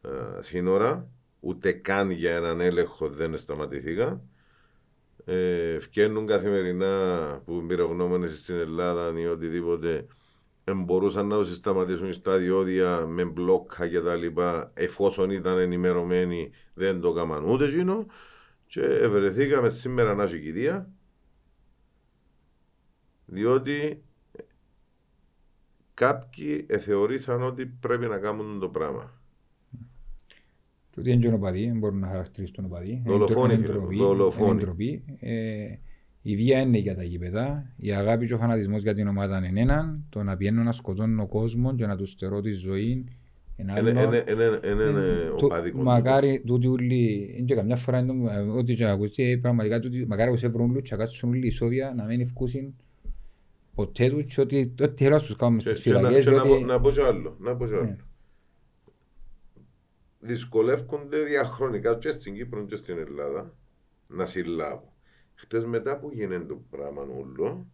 α, σύνορα. Ούτε καν για έναν έλεγχο δεν σταματηθήκα. Ε, φκαίνουν καθημερινά που εμπειρογνώμονες στην Ελλάδα ή οτιδήποτε ε, μπορούσαν να τους σταματήσουν στα διόδια με μπλόκα και τα λοιπά εφόσον ήταν ενημερωμένοι δεν το έκαναν ούτε εκείνο. Και βρεθήκαμε σήμερα να έχει κηδεία. Διότι κάποιοι θεωρήσαν ότι πρέπει να κάνουν το πράγμα. Τούτοι είναι και οπαδοί, δεν μπορούν να χαρακτηρίσουν οπαδοί. Δολοφόνοι, Είναι φίλε μου, ντροπή, δολοφόνοι. είναι ντροπή. Ε, η βία είναι για τα γήπεδα. Η αγάπη και ο φανατισμός για την ομάδα είναι έναν. Το να πιένουν να σκοτώνουν ο κόσμος και να τους στερώ τη ζωή είναι άλλο. Είναι Του- οπαδικό. Μακάρι τούτοι ούλοι, είναι και καμιά φορά είναι το- ε, ότι και ακούσει, ε, πραγματικά τούτοι, μακάρι που σε βρουν ούλους και να κάτσουν ούλοι ισόβια να μην ευκούσουν ποτέ τους και ότι ό,τι θέλω να τους κάνουμε Και, στις και να, φυλακές και να, πω- διότι να πω και άλλο. Να πω και άλλο. Ναι. Δυσκολεύονται διαχρονικά και στην Κύπρο και στην Ελλάδα να συλλάβουν. Χτες μετά που γίνεται το πράγμα όλο,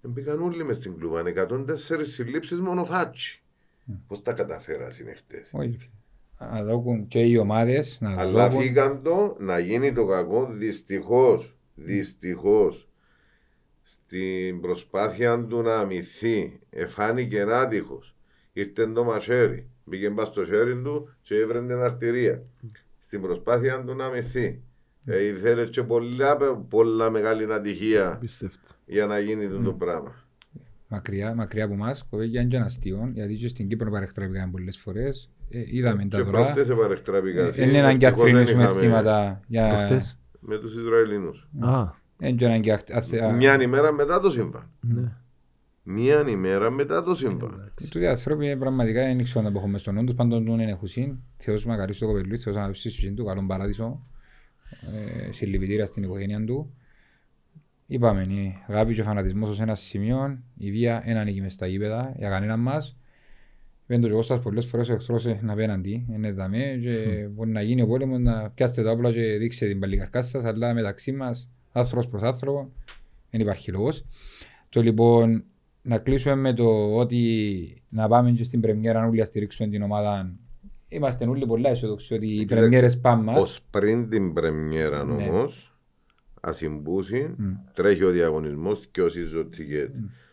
μπήκαν όλοι μες στην κλουβάν. 104 συλλήψεις μόνο φάτσι. Πώς τα καταφέρασαν είναι χτες; όχι, να δώκουν και οι ομάδες να Αλλά δώκουν φύγαν το να γίνει το κακό δυστυχώς, δυστυχώς στην προσπάθεια του να αμυθεί εφάνηκε άτυχος. Ήρθε το μαχαίρι, μπήκε μπας στο χέρι του και έβρεν την αρτηρία. Στην προσπάθεια του να αμυθεί. Ε, ήθελε και πολλά, πολλά μεγάλη ατυχία Πιστεύω. για να γίνει το πράγμα. μακριά, μακριά από εμάς, κοβέγια είναι και ένα αστείο, γιατί και στην Κύπρο παρεκτραπήκαν πολλές φορές. Ε, είδαμε τα Και τώρα. προχτές επαρεκτράπηκα. Ε, Είναι έναν και Ευτυχώς δεν αφήνουμε είχαμε θύματα για... Προχτές; Με τους Ισραηλινούς. Α, Είναι και έναν και αχ- αθ- Μια ημέρα μετά το σύμβαν. ναι. Μια ημέρα μετά το σύμβαν. Τούτοι οι άνθρωποι είναι πραγματικά δεν ξέρω να έχουμε στον νου τους, πάντων τον είναι χουσίν. Θεός μακαρί στο κοπελούι, Θεός να δώσει στη ζωή του καλόν παράδεισο. Ε, συλληπιτήρια στην οικογένεια του. Είπαμε, η αγάπη και ο φανατισμός ως ένα σημείο, η βία δεν ανήκει μες στα γήπεδα για κανέναν μας. Είπεν το και ο Κώστας πολλές φορές ο εχθρός είναι απέναντι, είναι δαμέ και μπορεί να γίνει ο πόλεμος να πιάσετε τα όπλα και δείξετε την παλικαρκά σας, αλλά μεταξύ μας, άνθρωπος προς άνθρωπο, δεν υπάρχει λόγος. Το λοιπόν, να κλείσουμε με το ότι να πάμε και στην πρεμιέρα όλοι να στηρίξουμε την ομάδα. Είμαστε όλοι πολλά αισιοδοξοί ότι οι Κοίταξε, πρεμιέρες πάνε μας. Ως πριν την πρεμιέρα Ναι. όμως, ασυμπούσει, Μμ. τρέχει ο διαγωνισμός και όσοι ticket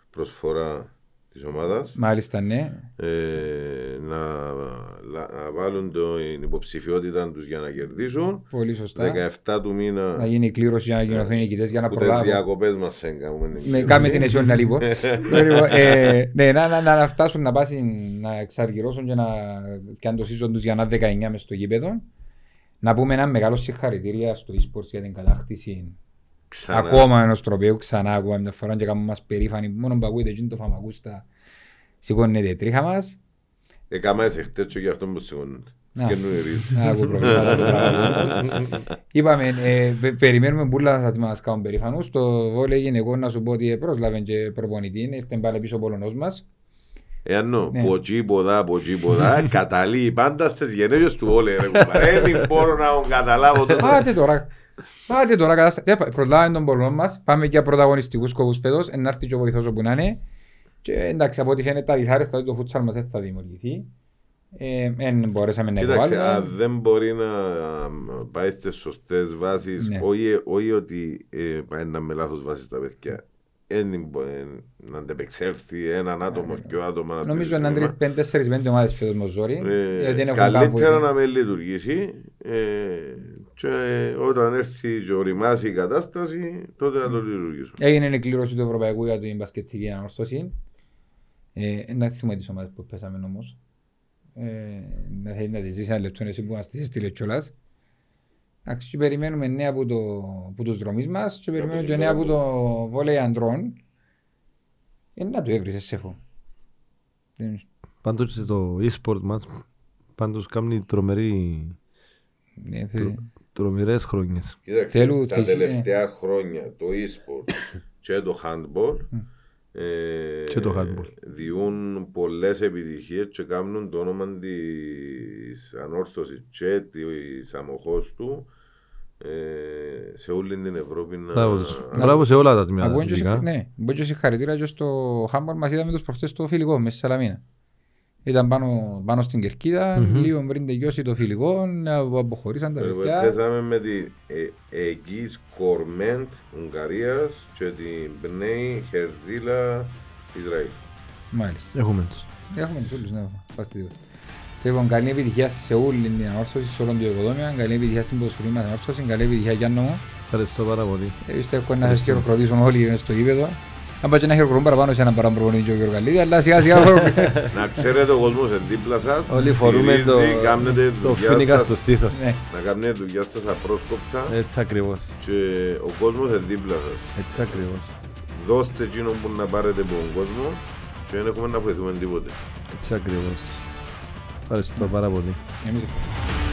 προσφορά της ομάδας Μάλιστα, ναι. ε, να, να, να βάλουν το, την υποψηφιότητα τους για να κερδίσουν. Πολύ σωστά. 17 του μήνα Να γίνει η κλήρωση για να γίνουν οι νικητές για να που τις προλάβουν. διακοπές μας έγκαμε. Ναι, κάμε την αισιόν να λίγο. Λοιπόν, ε, ναι, να, να, να φτάσουν να πάσουν να εξαργυρώσουν και να κάνουν το season τους για να 19 μες στο γήπεδο. Να πούμε ένα μεγάλο συγχαρητήρια στο eSports για την κατάκτηση Ξανά. ακόμα ενός τροπέου ξανά ακόμα μια φορά και κάνουμε μας περήφανοι μόνο που ακούετε εκείνο το φαμακούστα σηκώνεται η τρίχα μας. Έκαμε σε χτες και για αυτό που σηκώνονται. Να. Και νουηρίζεις. Να ακούω προβλήματα που τραβούν. Είπαμε, ε, πε- περιμένουμε πουλά θα μας κάνουν περήφανους. Το βόλεϊ γυναικών να σου πω ότι πρόσλαβε και προπονητή, ήρθε πάλι πίσω ο Πολωνός μας. Εάν νο, Ναι. ποτσί ποδά, ποτσί ποδά, καταλήγει πάντα στις γενέργειες του όλε ρε κουμπάρε. Δεν μπορώ να τον καταλάβω το. Πάτε τώρα. Πάτε τώρα κατάσταση. Προλάβαμε τον Πολωνό μας. Πάμε για πρωταγωνιστικούς σκοπούς φέτος. Εν να έρθει και ο βοηθός όπου να είναι. Και εντάξει, από ό,τι φαίνεται τα δυσάρεστα ότι το φούτσαλ μας δεν θα δημιουργηθεί. Ε, εν μπορέσαμε να Κοίταξε, υποβάλουμε. αν δεν μπορεί να πάει στις σωστές βάσεις, Ναι. όχι, όχι ότι ε, πάει να με λάθος βάσεις τα παιδιά, δεν μπορεί να αντεπεξέλθει έναν άτομο και ο άτομο να Ναι, Νομίζω στήσει να βήμα. είναι τέσσερις-πέντε ομάδες φέτος με ζόρι. Ε, γιατί δεν έχουν καλύτερα κάμβο. να με λειτουργήσει ε, και όταν έρθει και οριμάσει η κατάσταση τότε να το λειτουργήσουμε. Έγινε η κλήρωση του Ευρωπαϊκού για την μπασκετική ανορθώση. Ε, να θυμούμε τις ομάδες που πέσαμε όμως. Ε, να θέλει να τις ζήσει ένα λεπτό εσύ που μας τις έστειλες κιόλας. Εντάξει, και περιμένουμε νέα από, το, από τους δρομείς μας και περιμένουμε την και νέα ώρα από το βόλεϊ αντρών. Ε, να το έβρισες σεφό. Δεν- Πάντως και το e-sport μας πάντως κάνει τρομερή, ε, θε- τρομερές χρόνιες. Κοίταξε, Θέλουν τα θυσίες. τελευταία χρόνια το e-sport και το handball ε, Και το handball. διούν πολλές επιτυχίες και κάνουν το όνομα της ανόρθωσης και της αμοχώς του ε, σε όλη την Ευρώπη να... Μπράβο τους. Μπράβο σε όλα τα τμήματα Ακούω και φυσικά. συγχα- Ναι, μπορεί και συγχαρητήρια και στο Χάμπορ μας είδαμε τους προχτές στο φιλικό μέσα στη Σαλαμίνα. Ήταν πάνω, πάνω στην κερκίδα, Μμμ. λίγο πριν τελειώσει το φιλικό, να αποχωρήσαν τα Ε, παιδιά. Παίζαμε με την ε, Αιγής Κορμέντ Ουγγαρίας και την Μπνέη Χερζίλα Ισραήλ. Μάλιστα. Έχουμε τους. Έχουμε τους όλους, ναι, πάστε τίποτα. Λοιπόν, καλή επιτυχία σε όλη την ανόρθωση, σε όλο το οικοδόμημα, καλή επιτυχία στην ποδοσφαιρική μας ανόρθωση, καλή επιτυχία Γιάννο μου. Ευχαριστώ πάρα πολύ. Ε, Πιστεύω να σας χειροκροτήσουν όλοι μες στο γήπεδο. Αν πάει και να χειροκροτούν παραπάνω σε έναν παραπροπονητή και ο Γιώργο Καλίδη, αλλά σιγά σιγά Να ξέρετε ο κόσμος είναι δίπλα σας. Όλοι φορούμε το, στηρίζει, κάνετε το δουλειά φίνικα σας, στο στήθος. Ναι. Να κάνετε δουλειά σας απρόσκοπτα Έτσι ακριβώς. και ο κόσμος είναι δίπλα σας. Έτσι ακριβώς. Δώστε εκείνο που να πάρετε από τον κόσμο και δεν έχουμε να βοηθούμε τίποτε. Έτσι ακριβώς. Ευχαριστώ πάρα πολύ. Εμείς ευχαριστούμε.